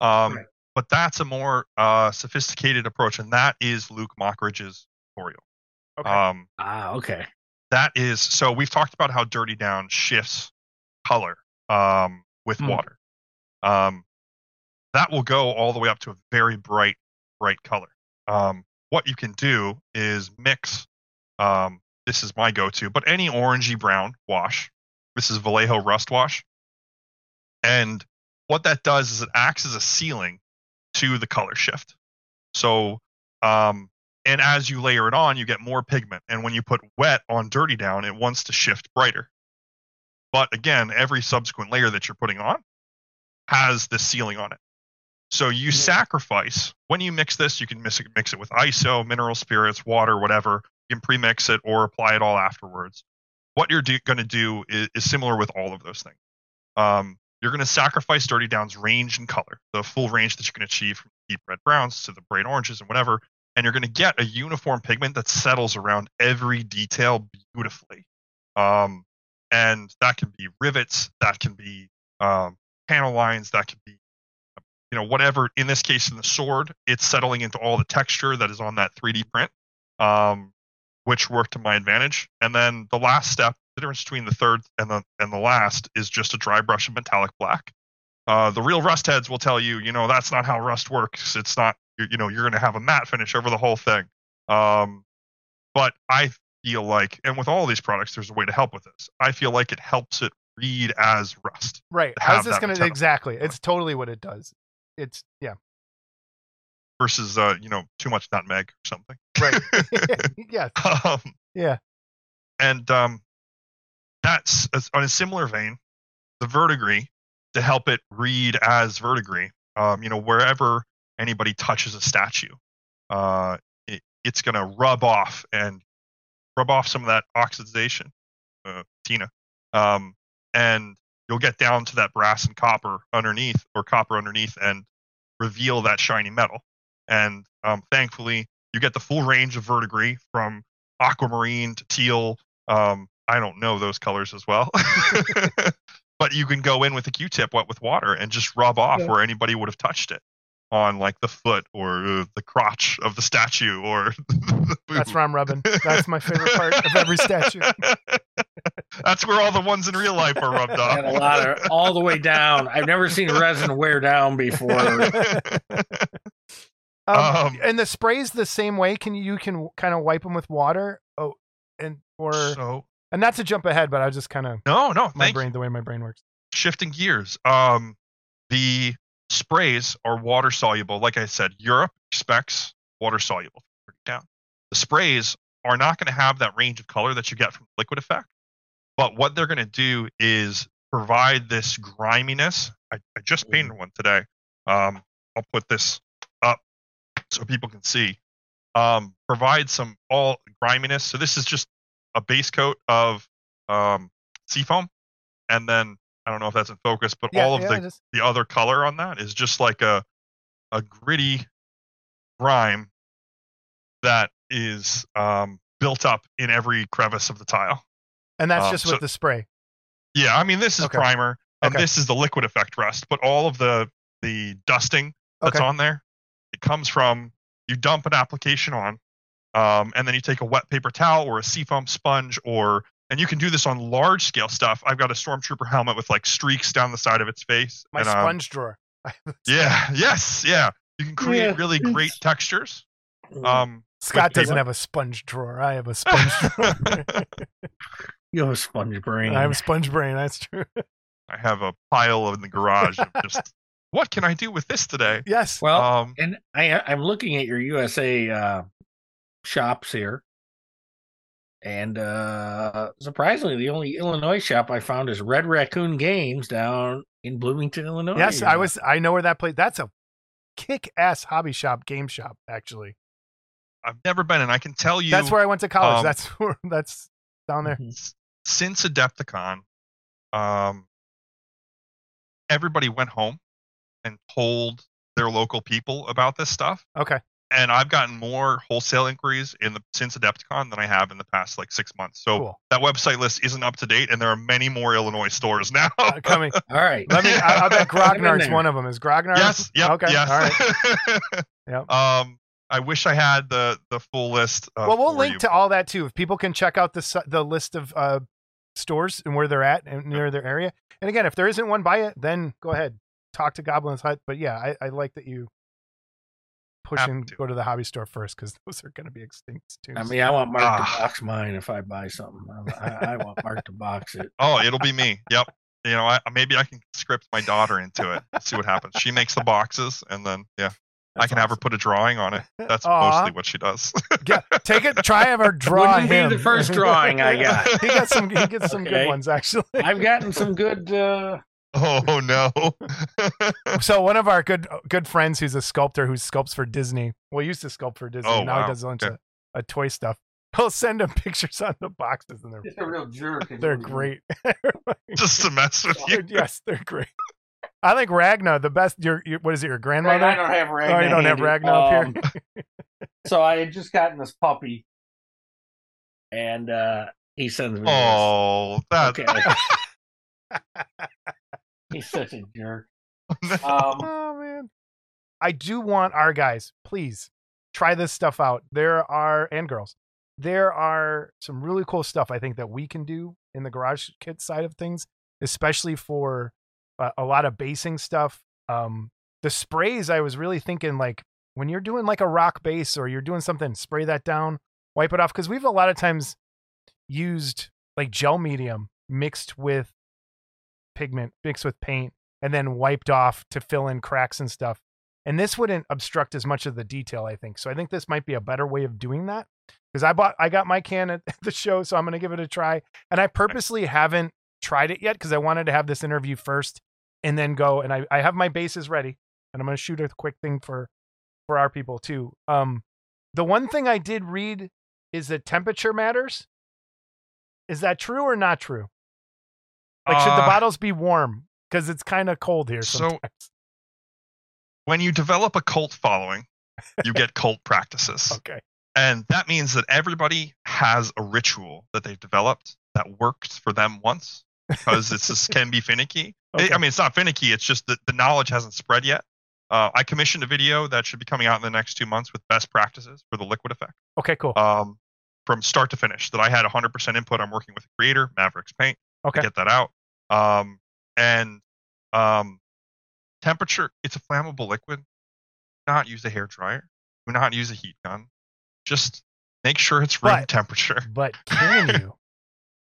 Um, Right. but that's a more uh, sophisticated approach, and that is Luke Mockridge's tutorial. okay. Um, ah okay. that is so we've talked about how dirty down shifts color um, with Hmm. water um, that will go all the way up to a very bright bright color um, what you can do is mix Um, this is my go-to, but any orangey brown wash. This is Vallejo Rust Wash, and what that does is it acts as a sealing to the color shift. So, um, and as you layer it on, you get more pigment. And when you put wet on Dirty Down, it wants to shift brighter. But again, every subsequent layer that you're putting on has this sealing on it. So you sacrifice when you mix this, you can mix it, mix it with ISO, mineral spirits, water, whatever. You can pre-mix it or apply it all afterwards. What you're do- going to do is, is similar with all of those things. Um, you're going to sacrifice Dirty Down's range and color, the full range that you can achieve from deep red browns to the bright oranges and whatever, and you're going to get a uniform pigment that settles around every detail beautifully. Um, and that can be rivets, that can be um, panel lines, that can be you know whatever in this case in the sword it's settling into all the texture that is on that 3d print um, which worked to my advantage and then the last step the difference between the third and the and the last is just a dry brush of metallic black uh, the real rust heads will tell you you know that's not how rust works it's not you, you know you're going to have a matte finish over the whole thing um, but i feel like and with all these products there's a way to help with this i feel like it helps it read as rust Right. How's this going to exactly? It's totally what it does. It's yeah. versus uh, you know too much nutmeg or something Right. (laughs) (laughs) yeah. um, Yeah. and um, that's on a similar vein, the verdigris to help it read as verdigris. Um, you know, wherever anybody touches a statue, uh, it, it's going to rub off and rub off some of that oxidation, uh, Tina, um, and you'll get down to that brass and copper underneath, or copper underneath, and reveal that shiny metal. And um, thankfully, you get the full range of verdigris from aquamarine to teal. Um, I don't know those colors as well, (laughs) but you can go in with a Q-tip wet with water and just rub off Yeah. where anybody would have touched it on like the foot or uh, the crotch of the statue or (laughs) the That's where I'm rubbing. That's my favorite part of every (laughs) statue. That's where all the ones in real life are rubbed off. And a lot of all the way down. I've never seen resin wear down before. (laughs) Um, Um, and the spray's the same way. Can you, you can kind of wipe them with water? Oh, and or so and not to jump ahead, but I was just kind of no, no, my thank brain the way my brain works. shifting gears. Um, the sprays are water soluble. Like I said, Europe expects water soluble. Down. The sprays are not going to have that range of color that you get from liquid effect. But what they're going to do is provide this griminess. I, I just painted one today. Um, I'll put this up so people can see. Um, provide some all griminess. So this is just a base coat of um, seafoam, and then I don't know if that's in focus, but Yeah, all of yeah, the just- the other color on that is just like a a gritty grime that is um, built up in every crevice of the tile. And that's um, just so- with the spray. Yeah, I mean this is Okay. primer and Okay. this is the liquid effect rust, but all of the the dusting that's Okay. on there, it comes from you dump an application on, um, and then you take a wet paper towel or a seafoam sponge or and you can do this on large scale stuff. I've got a stormtrooper helmet with like streaks down the side of its face. My and, um, sponge drawer. (laughs) Yeah, yes, yeah. You can create Yeah, really great (laughs) textures. Um, Scott doesn't paper. have a sponge drawer. I have a (laughs) sponge drawer. You have a sponge brain. I have a sponge brain. That's true. I have a pile in the garage of just (laughs) what can I do with this today? yes. well, um, and I, I'm looking at your USA uh, shops here, and uh, surprisingly, the only Illinois shop I found is Red Raccoon Games down in Bloomington, Illinois. yes, I was. I know where that place. That's a kick-ass hobby shop, game shop. Actually, I've never been, and I can tell you that's where I went to college. um, that's (laughs) where. That's down there. S- since Adepticon, um, everybody went home and told their local people about this stuff. Okay. And I've gotten more wholesale inquiries in the since Adepticon than I have in the past like six months. So Cool. that website list isn't up to date, and there are many more Illinois stores now. Uh, coming. (laughs) All right. Let me. I, I bet (laughs) I'm Grognard's one of them. Is Grognar? yes. Yep. Okay. Yes. All right. (laughs) Yep. Um, I wish I had the the full list. Uh, well, we'll for link you. to all that too. If people can check out the the list of uh, stores and where they're at and near their area. And again, if there isn't one by it, then go ahead talk to Goblin's Hut. But yeah, I, I like that you pushing to. go to the hobby store first because those are going to be extinct too. I mean, I want Mark Ah. to box mine if I buy something. I, I, I want Mark to box it. (laughs) Oh, it'll be me. Yep. You know, I, maybe I can script my daughter into it. See what happens. She makes the boxes, and then yeah, I That's can have her put a drawing on it. That's Aw. mostly what she does. (laughs) Yeah, take it. Try have her draw Wouldn't be the first (laughs) drawing I got. (laughs) he got some. He gets some good ones actually. I've gotten some good. Uh, oh no. So one of our good good friends, who's a sculptor who sculpts for Disney. Well, he used to sculpt for Disney. Oh, now he wow. does a bunch Okay. of, of toy stuff. He'll send him pictures on the boxes, and they're just a real jerk. they're great. Just to mess with you. yes, they're great. I think Ragna the best. Your, your what is it? Your Right, grandmother? I don't have Ragnar. oh, you don't have handy. Ragna up here. Um, so I had just gotten this puppy, and uh, he sends me. Oh, that. this. Okay. (laughs) He's such a jerk. (laughs) Um, Oh man. I do want our guys, please try this stuff out. There are and girls. There are some really cool stuff I think that we can do in the garage kit side of things, especially for uh, a lot of basing stuff. Um the sprays I was really thinking like when you're doing like a rock base or you're doing something, spray that down, wipe it off because we've a lot of times used like gel medium mixed with pigment, mixed with paint and then wiped off to fill in cracks and stuff. And this wouldn't obstruct as much of the detail, I think. So I think this might be a better way of doing that. Because I bought I got my can at (laughs) the show, so I'm gonna give it a try. And I purposely haven't tried it yet because I wanted to have this interview first and then go and I, I have my bases ready and I'm gonna shoot a quick thing for for our people too. Um the one thing I did read is that temperature matters. Is that true or not true? Like should the Uh, bottles be warm? Because it's kind of cold here So- when you develop a cult following, you get cult practices. okay. And that means that everybody has a ritual that they've developed that worked for them once because it's just can be finicky. (laughs) I- Okay. I mean, it's not finicky. It's just that the knowledge hasn't spread yet. Uh, I commissioned a video that should be coming out in the next two months with best practices for the liquid effect Okay, cool. um, from start to finish. That I had 100% input. I'm working with a creator, Mavericks Paint, Okay. to get that out. Um, and um, temperature, it's a flammable liquid. Do not use a hair dryer. Do not use a heat gun. Just make sure it's room But- temperature. But (laughs) can you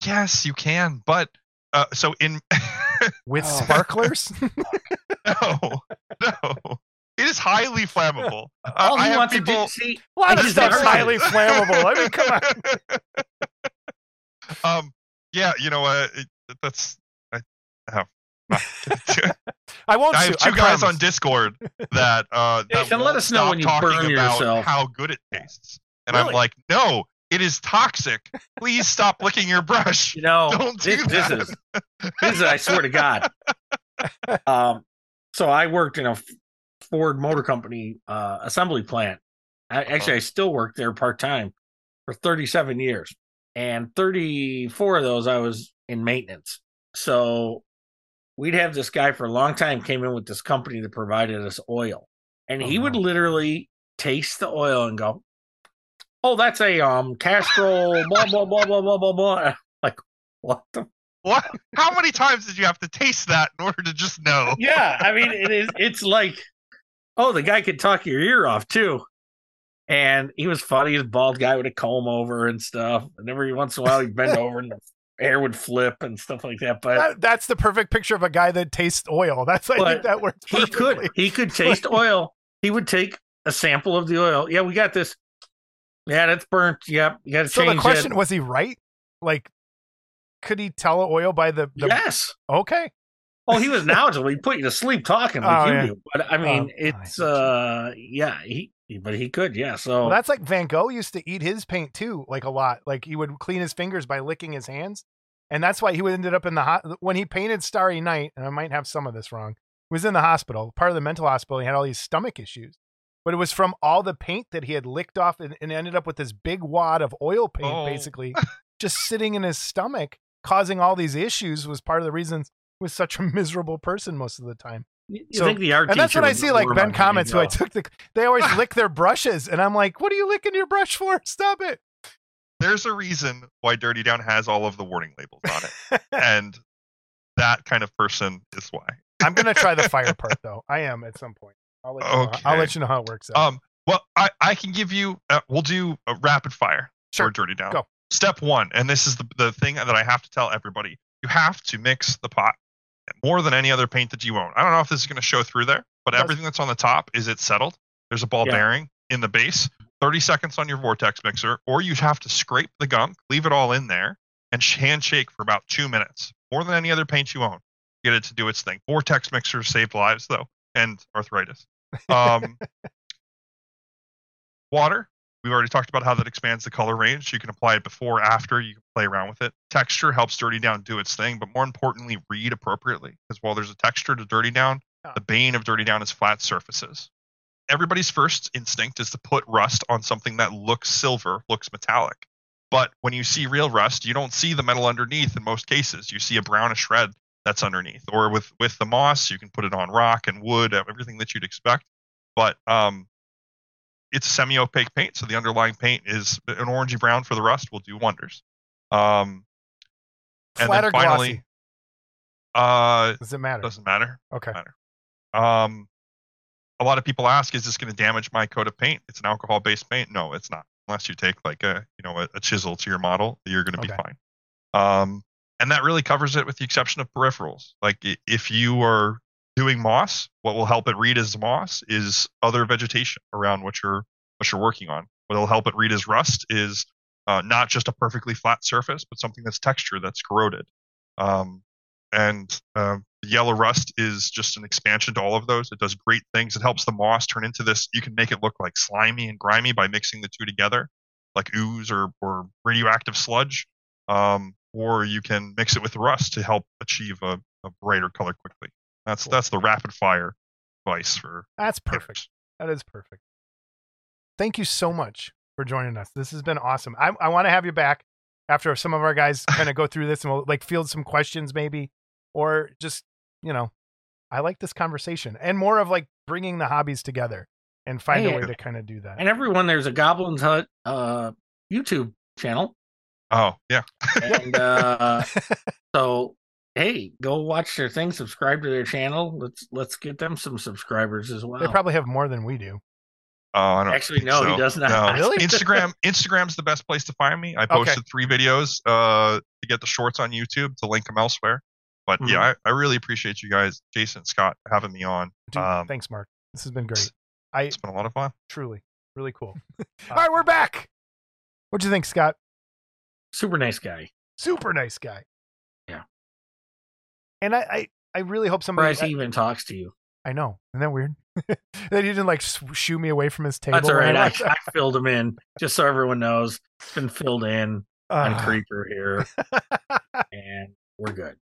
Yes, you can. But uh, so in (laughs) with Oh. sparklers? (laughs) no, no, it is highly flammable. Uh, all I he have wants people, to do, see, A lot I of just stuff's highly (laughs) flammable. I mean, come on. um, yeah, you know, uh, it, that's I have. not gonna do it. I won't I have two I guys on. Discord that uh that Jason, let won't us know when you talking burn about yourself. how good it tastes. And I'm like, no, it is toxic. Please stop licking your brush. you know, (laughs) Don't do this, this that. is this is. I swear to God. (laughs) Um, so I worked in a Ford Motor Company uh, assembly plant. I, actually, I still work there part time for 37 years, and 34 of those I was in maintenance. So we'd have this guy for a long time came in with this company that provided us oil, and Oh, he would literally taste the oil and go, "Oh, that's a um Castrol blah blah blah blah blah blah blah." (laughs) Like what the What? How many times did you have to taste that in order to just know? (laughs) yeah, I mean, it is. It's like, oh, the guy could talk your ear off too, and he was funny. He's a bald guy with a comb over and stuff. And every once in a while, he'd bend (laughs) over and the hair would flip and stuff like that. But That- that's the perfect picture of a guy that tastes oil. That's I think that works. he could, he could taste oil. He would take a sample of the oil. Yeah, we got this. Yeah, that's burnt. Yep, you got to So change the question it. was he right? Like, could he tell oil by the? the yes. Okay. Oh, he was knowledgeable. He put you to sleep talking like Oh, you yeah. do. But I mean, Oh, it's I hate you. uh, yeah, he, but he could, yeah. So Well, that's like Van Gogh used to eat his paint too, like a lot. Like he would clean his fingers by licking his hands, and that's why he ended up in the hot when he painted Starry Night. And I might have some of this wrong. He was in the hospital, part of the mental hospital. He had all these stomach issues, but it was from all the paint that he had licked off, and, and ended up with this big wad of oil paint, Oh. basically, (laughs) just sitting in his stomach, causing all these issues. Was part of the reasons he was such a (laughs) miserable person most of the time. You So- think the art And that's what I see, like Ben comments, who I took the, they always (laughs) lick their brushes. And I'm like, what are you licking your brush for? Stop it. There's a reason why Dirty Down has all of the warning labels on it. and that kind of person is why. I'm going to try the fire part though. I am at some point. I'll let you, know, I'll let you know how it works out. Um, Well, I, I can give you. Uh, we'll do a rapid fire Sure. dirty down. Go. Step one, and this is the the thing that I have to tell everybody: you have to mix the pot more than any other paint that you own. I don't know if this is going to show through there, but everything that's on the top is it settled. There's a ball Yeah. bearing in the base. 30 seconds on your vortex mixer, or you have to scrape the gunk, leave it all in there, and sh- handshake for about two minutes. More than any other paint you own. Get it to do its thing. Vortex mixers saved lives though, and arthritis. Um, water. We've already talked about how that expands the color range. You can apply it before, after. You can play around with it. Texture helps Dirty Down do its thing, but more importantly, read appropriately. Because while there's a texture to Dirty Down, the bane of Dirty Down is flat surfaces. Everybody's first instinct is to put rust on something that looks silver, looks metallic. But when you see real rust, you don't see the metal underneath in most cases. You see a brownish red that's underneath. Or with with the moss, you can put it on rock and wood, everything that you'd expect. But um, it's semi-opaque paint, so the underlying paint is an orangey brown for the rust will do wonders. Um, and Flat then finally, glossy? uh, Does it matter? doesn't matter. Okay. Um, a lot of people ask, is this going to damage my coat of paint? It's an alcohol-based paint. No, it's not. Unless you take like a you know a, a chisel to your model, you're going to be Okay. fine. Um, and that really covers it, with the exception of peripherals. Like if you are doing moss, what will help it read as moss is other vegetation around what you're what you're working on. What will help it read as rust is uh, not just a perfectly flat surface, but something that's texture that's corroded. Um, and uh, yellow rust is just an expansion to all of those. It does great things. It helps the moss turn into this. You can make it look like slimy and grimy by mixing the two together, like ooze or, or radioactive sludge. Um, or you can mix it with rust to help achieve a, a brighter color quickly. That's Cool. that's the rapid fire advice for That's perfect. That is perfect. Thank you so much for joining us. This has been awesome. I, I want to have you back after some of our guys (laughs) kind of go through this and we'll like field some questions maybe, or just you know, I like this conversation and more of like bringing the hobbies together and find a way to kind of do that. And everyone, there's a Goblins Hut uh, YouTube channel. Oh yeah, And uh, (laughs) so, hey, go watch their thing, subscribe to their channel. Let's let's get them some subscribers as well. They probably have more than we do. Oh, I don't Actually, think no, he does not. No. Really? (laughs) Instagram Instagram's the best place to find me. I Okay. posted three videos uh, to get the shorts on YouTube to link them elsewhere. But Mhm. yeah, I, I really appreciate you guys, Jason, Scott, having me on. Dude, Um, thanks, Mark. This has been great. I It's been a lot of fun. truly, really cool. (laughs) All right, we're back. What'd you think, Scott? Super nice guy. Super nice guy. Yeah. And I, I, I really hope somebody. Surprised he even talks to you. I know. Isn't that weird? (laughs) that he didn't like shoo me away from his table. That's all right. I I, filled him in just so everyone knows. It's been filled in on Ah. Creeper here, (laughs) and we're good.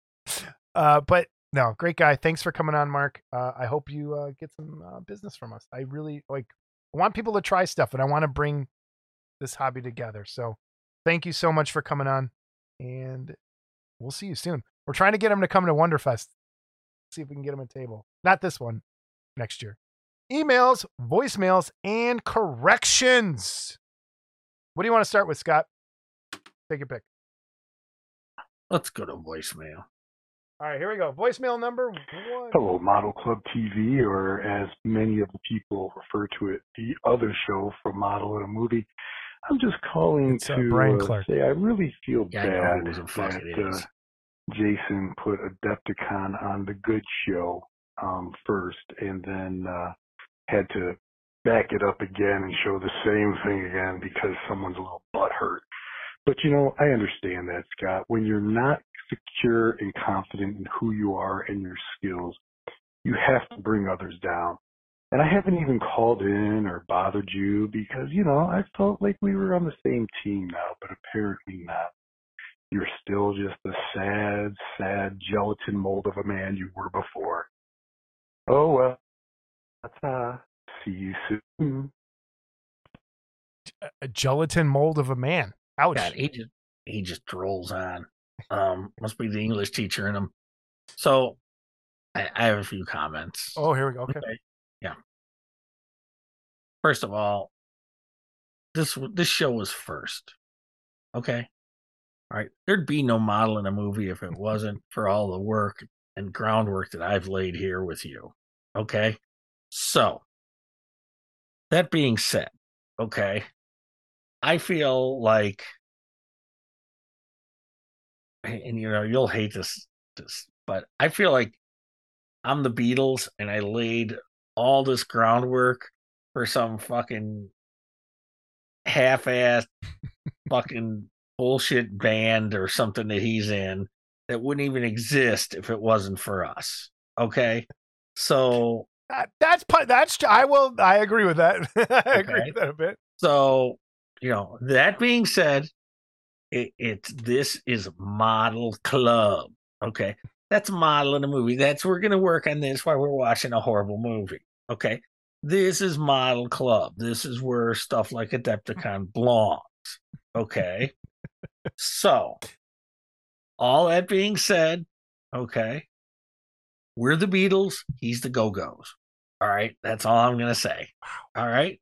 uh, but no, great guy. Thanks for coming on, Mark. Uh, I hope you uh, get some uh, business from us. I really like. I want people to try stuff, and I want to bring this hobby together. So, thank you so much for coming on, and we'll see you soon. We're trying to get him to come to Wonderfest. See if we can get him a table. Not this one, next year. Emails, voicemails, and corrections. What do you want to start with, Scott? Take your pick. Let's go to voicemail. All right, here we go. Voicemail number one. Hello, Model Club TV, or as many of the people refer to it, the other show from Model in a Movie. I'm just calling It's, uh, to Brian uh, Clark. say I really feel Yeah, bad who the fuck that uh. Jason put Adepticon on the good show um, first, and then uh, had to back it up again and show the same thing again because someone's a little butt hurt. But you know, I understand that, Scott. When you're not secure and confident in who you are and your skills, you have to bring others down. And I haven't even called in or bothered you because, you know, I felt like we were on the same team now, but apparently not. You're still just the sad, sad gelatin mold of a man you were before. Oh well. Ta-ta. See you soon. a gelatin mold of a man. Ouch. God, he just he just rolls on. Um, must be the English teacher in him. So, I, I have a few comments. Oh, here we go. Okay. Yeah. First of all, this this show was first. Okay. All right. There'd be no model in a movie if it wasn't for all the work and groundwork that I've laid here with you. Okay. So, that being said, okay, I feel like, and you know, you'll hate this, this, but I feel like I'm the Beatles and I laid all this groundwork for some fucking half-assed fucking bullshit band or something that he's in that wouldn't even exist if it wasn't for us. Okay. So That- that's that's I will I agree with that. (laughs) I agree Okay. with that a bit. so you know, that being said, it, it's this is model club. Okay. That's model in a movie. That's we're gonna work on this while we're watching a horrible movie. Okay. This is model club. This is where stuff like Adepticon belongs. Okay. so all that being said, okay. We're the Beatles, he's the Go-Go's. All right. That's all I'm gonna say. All right.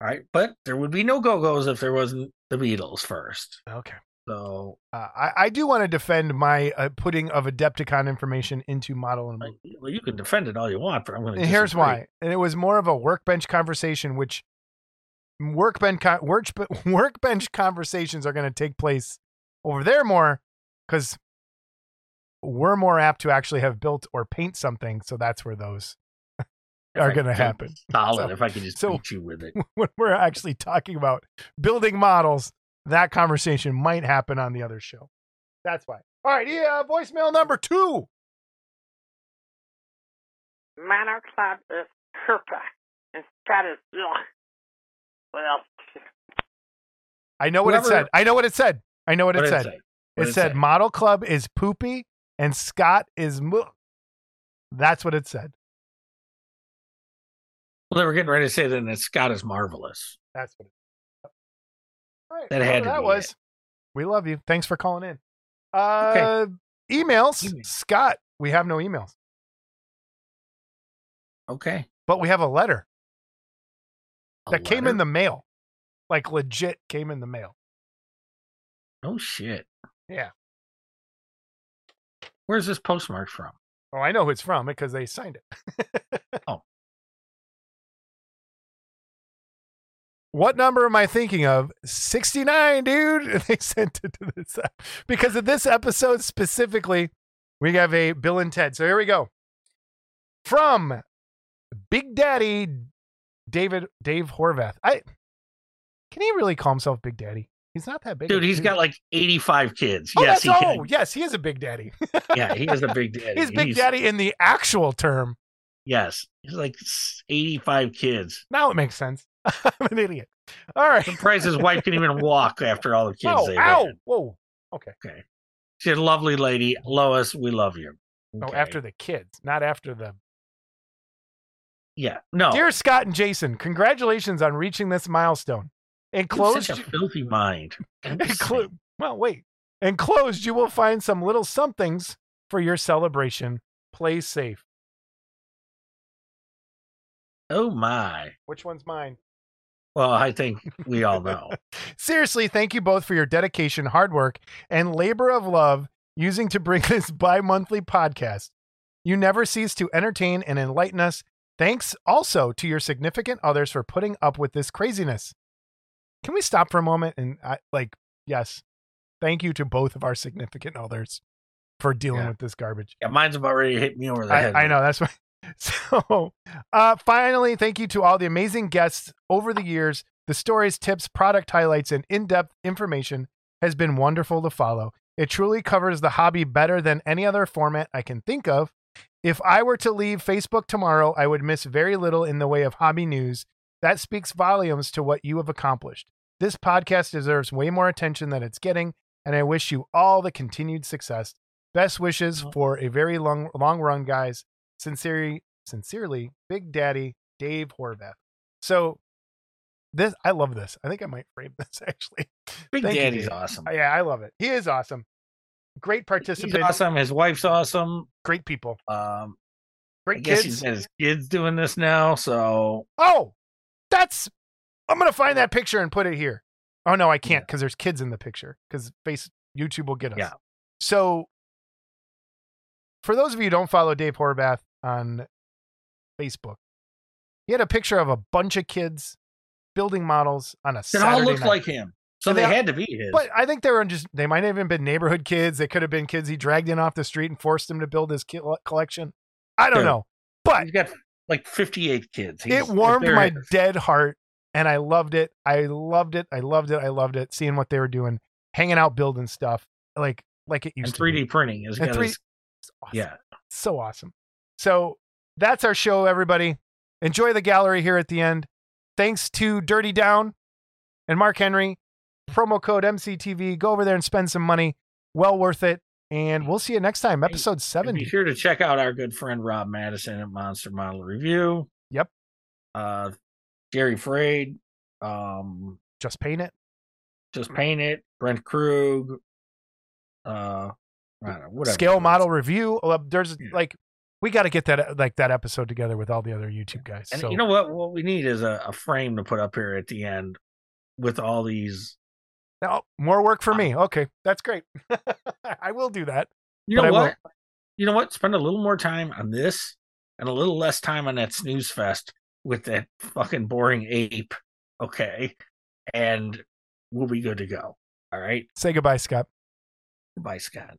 All right. But there would be no Go-Go's if there wasn't the Beatles first. Okay. So Uh, I, I do want to defend my uh, putting of Adepticon information into model and like, well, you can defend it all you want, but I'm gonna And here's why. And it was more of a workbench conversation, which workbench con- work, (laughs) workbench conversations are going to take place over there more because we're more apt to actually have built or paint something. So that's where those (laughs) are going to happen. Solid. So- if I can just so- beat you with it. (laughs) when we're actually talking about building models, that conversation might happen on the other show. That's why. All right, yeah, voicemail number two. Manor Club is perfect. Instead of ugh. well, I know what it said. I know what it said. I know what, What it said. say? What It did it said say? Model Club is poopy and Scott is mu. That's what it said. Well, they were getting ready to say that Scott is marvelous. That's what it All right, That had that was. it. We love you. Thanks for calling in. Uh emails. Email. Scott, we have no emails, Okay. but we have a letter A that came in the mail. Like legit came in the mail. Oh shit. Yeah. Where's this postmark from? Oh, I know who it's from because they signed it. (laughs) Oh. What number am I thinking of? 69, dude. (laughs) They sent it to this because of this episode specifically. We have a Bill and Ted. So here we go. From Big Daddy David Dave Horvath. I can he really call himself Big Daddy? He's not that big. Dude, he's dude. got like 85 kids. Oh, yes, he oh, can. yes, he is a Big Daddy. Yeah, he is a big daddy. (laughs) he's Big Daddy in the actual term. Yes. He's like 85 kids. Now it makes sense. (laughs) I'm an idiot. All right. Surprised his wife can even walk after all the kids Oh, they've ow. had. Whoa. Okay. Okay. She's a lovely lady. Lois, we love you. No, Okay. after the kids, not after the. Yeah. No. Dear Scott and Jason, congratulations on reaching this milestone. Enclosed, such a filthy mind. (laughs) Enclo- well, wait. Enclosed, you will find some little somethings for your celebration. Play safe. Oh my. Which one's mine? Well, I think we all know. (laughs) Seriously, thank you both for your dedication, hard work, and labor of love using to bring (laughs) this bi monthly podcast. You never cease to entertain and enlighten us. Thanks also to your significant others for putting up with this craziness. Can we stop for a moment and, I, like, yes, thank you to both of our significant others for dealing Yeah. with this garbage. Yeah, mine's about ready hit me over the head. I, I know that's why. (laughs) So, uh, finally, thank you to all the amazing guests over the years. The stories, tips, product highlights, and in-depth information has been wonderful to follow. It truly covers the hobby better than any other format I can think of. If I were to leave Facebook tomorrow, I would miss very little in the way of hobby news. That speaks volumes to what you have accomplished. This podcast deserves way more attention than it's getting, and I wish you all the continued success. Best wishes for a very long long run, guys. Sincerely, sincerely, Big Daddy Dave Horvath. So this I love this. I think I might frame (laughs) this actually. Big Thank you, Daddy's Dave. awesome. Yeah, I love it. He is awesome. Great He's participant. awesome. His wife's awesome. Great people. Um, I Great guess kids. he's his kids doing this now. So Oh, that's. I'm gonna find that picture and put it here. Oh no, I can't because there's kids in the picture because face YouTube will get us. Yeah. So, for those of you who don't follow Dave Horvath on Facebook, He had a picture of a bunch of kids building models on a It Saturday all looked night. like him. So And they, they- had to be his. But I think they were just, they might have even been neighborhood kids. They could have been kids he dragged in off the street and forced them to build his uh, collection. I don't know. But He's got like 58 kids. it warmed my dead heart and I loved it. I loved it. I loved it. I loved it. Seeing what they were doing, hanging out, building stuff like, like it And used 3D to be. printing is And 3 awesome. yeah. So awesome. So that's our show, everybody. Enjoy the gallery here at the end. Thanks to Dirty Down and Mark Henry. Promo code MCTV. Go over there and spend some money. Well worth it. And we'll see you next time, episode And Be sure to check out our good friend Rob Madison at Monster Model Review. Yep. Uh, Jerry Frade, um, Just paint it. Just Paint It, Brent Krug, uh, I don't know, whatever. Scale model review. There's Yeah. like, we got to get that uh, like that episode together with all the other YouTube guys. And so you know what? What we need is a, a frame to put up here at the end with all these. now, more work for uh, me. Okay, that's great. (laughs) I will do that. You know what? You know what? Spend a little more time on this and a little less time on that snooze fest with that fucking boring ape. Okay. And we'll be good to go. All right. Say goodbye, Scott. Goodbye, Scott.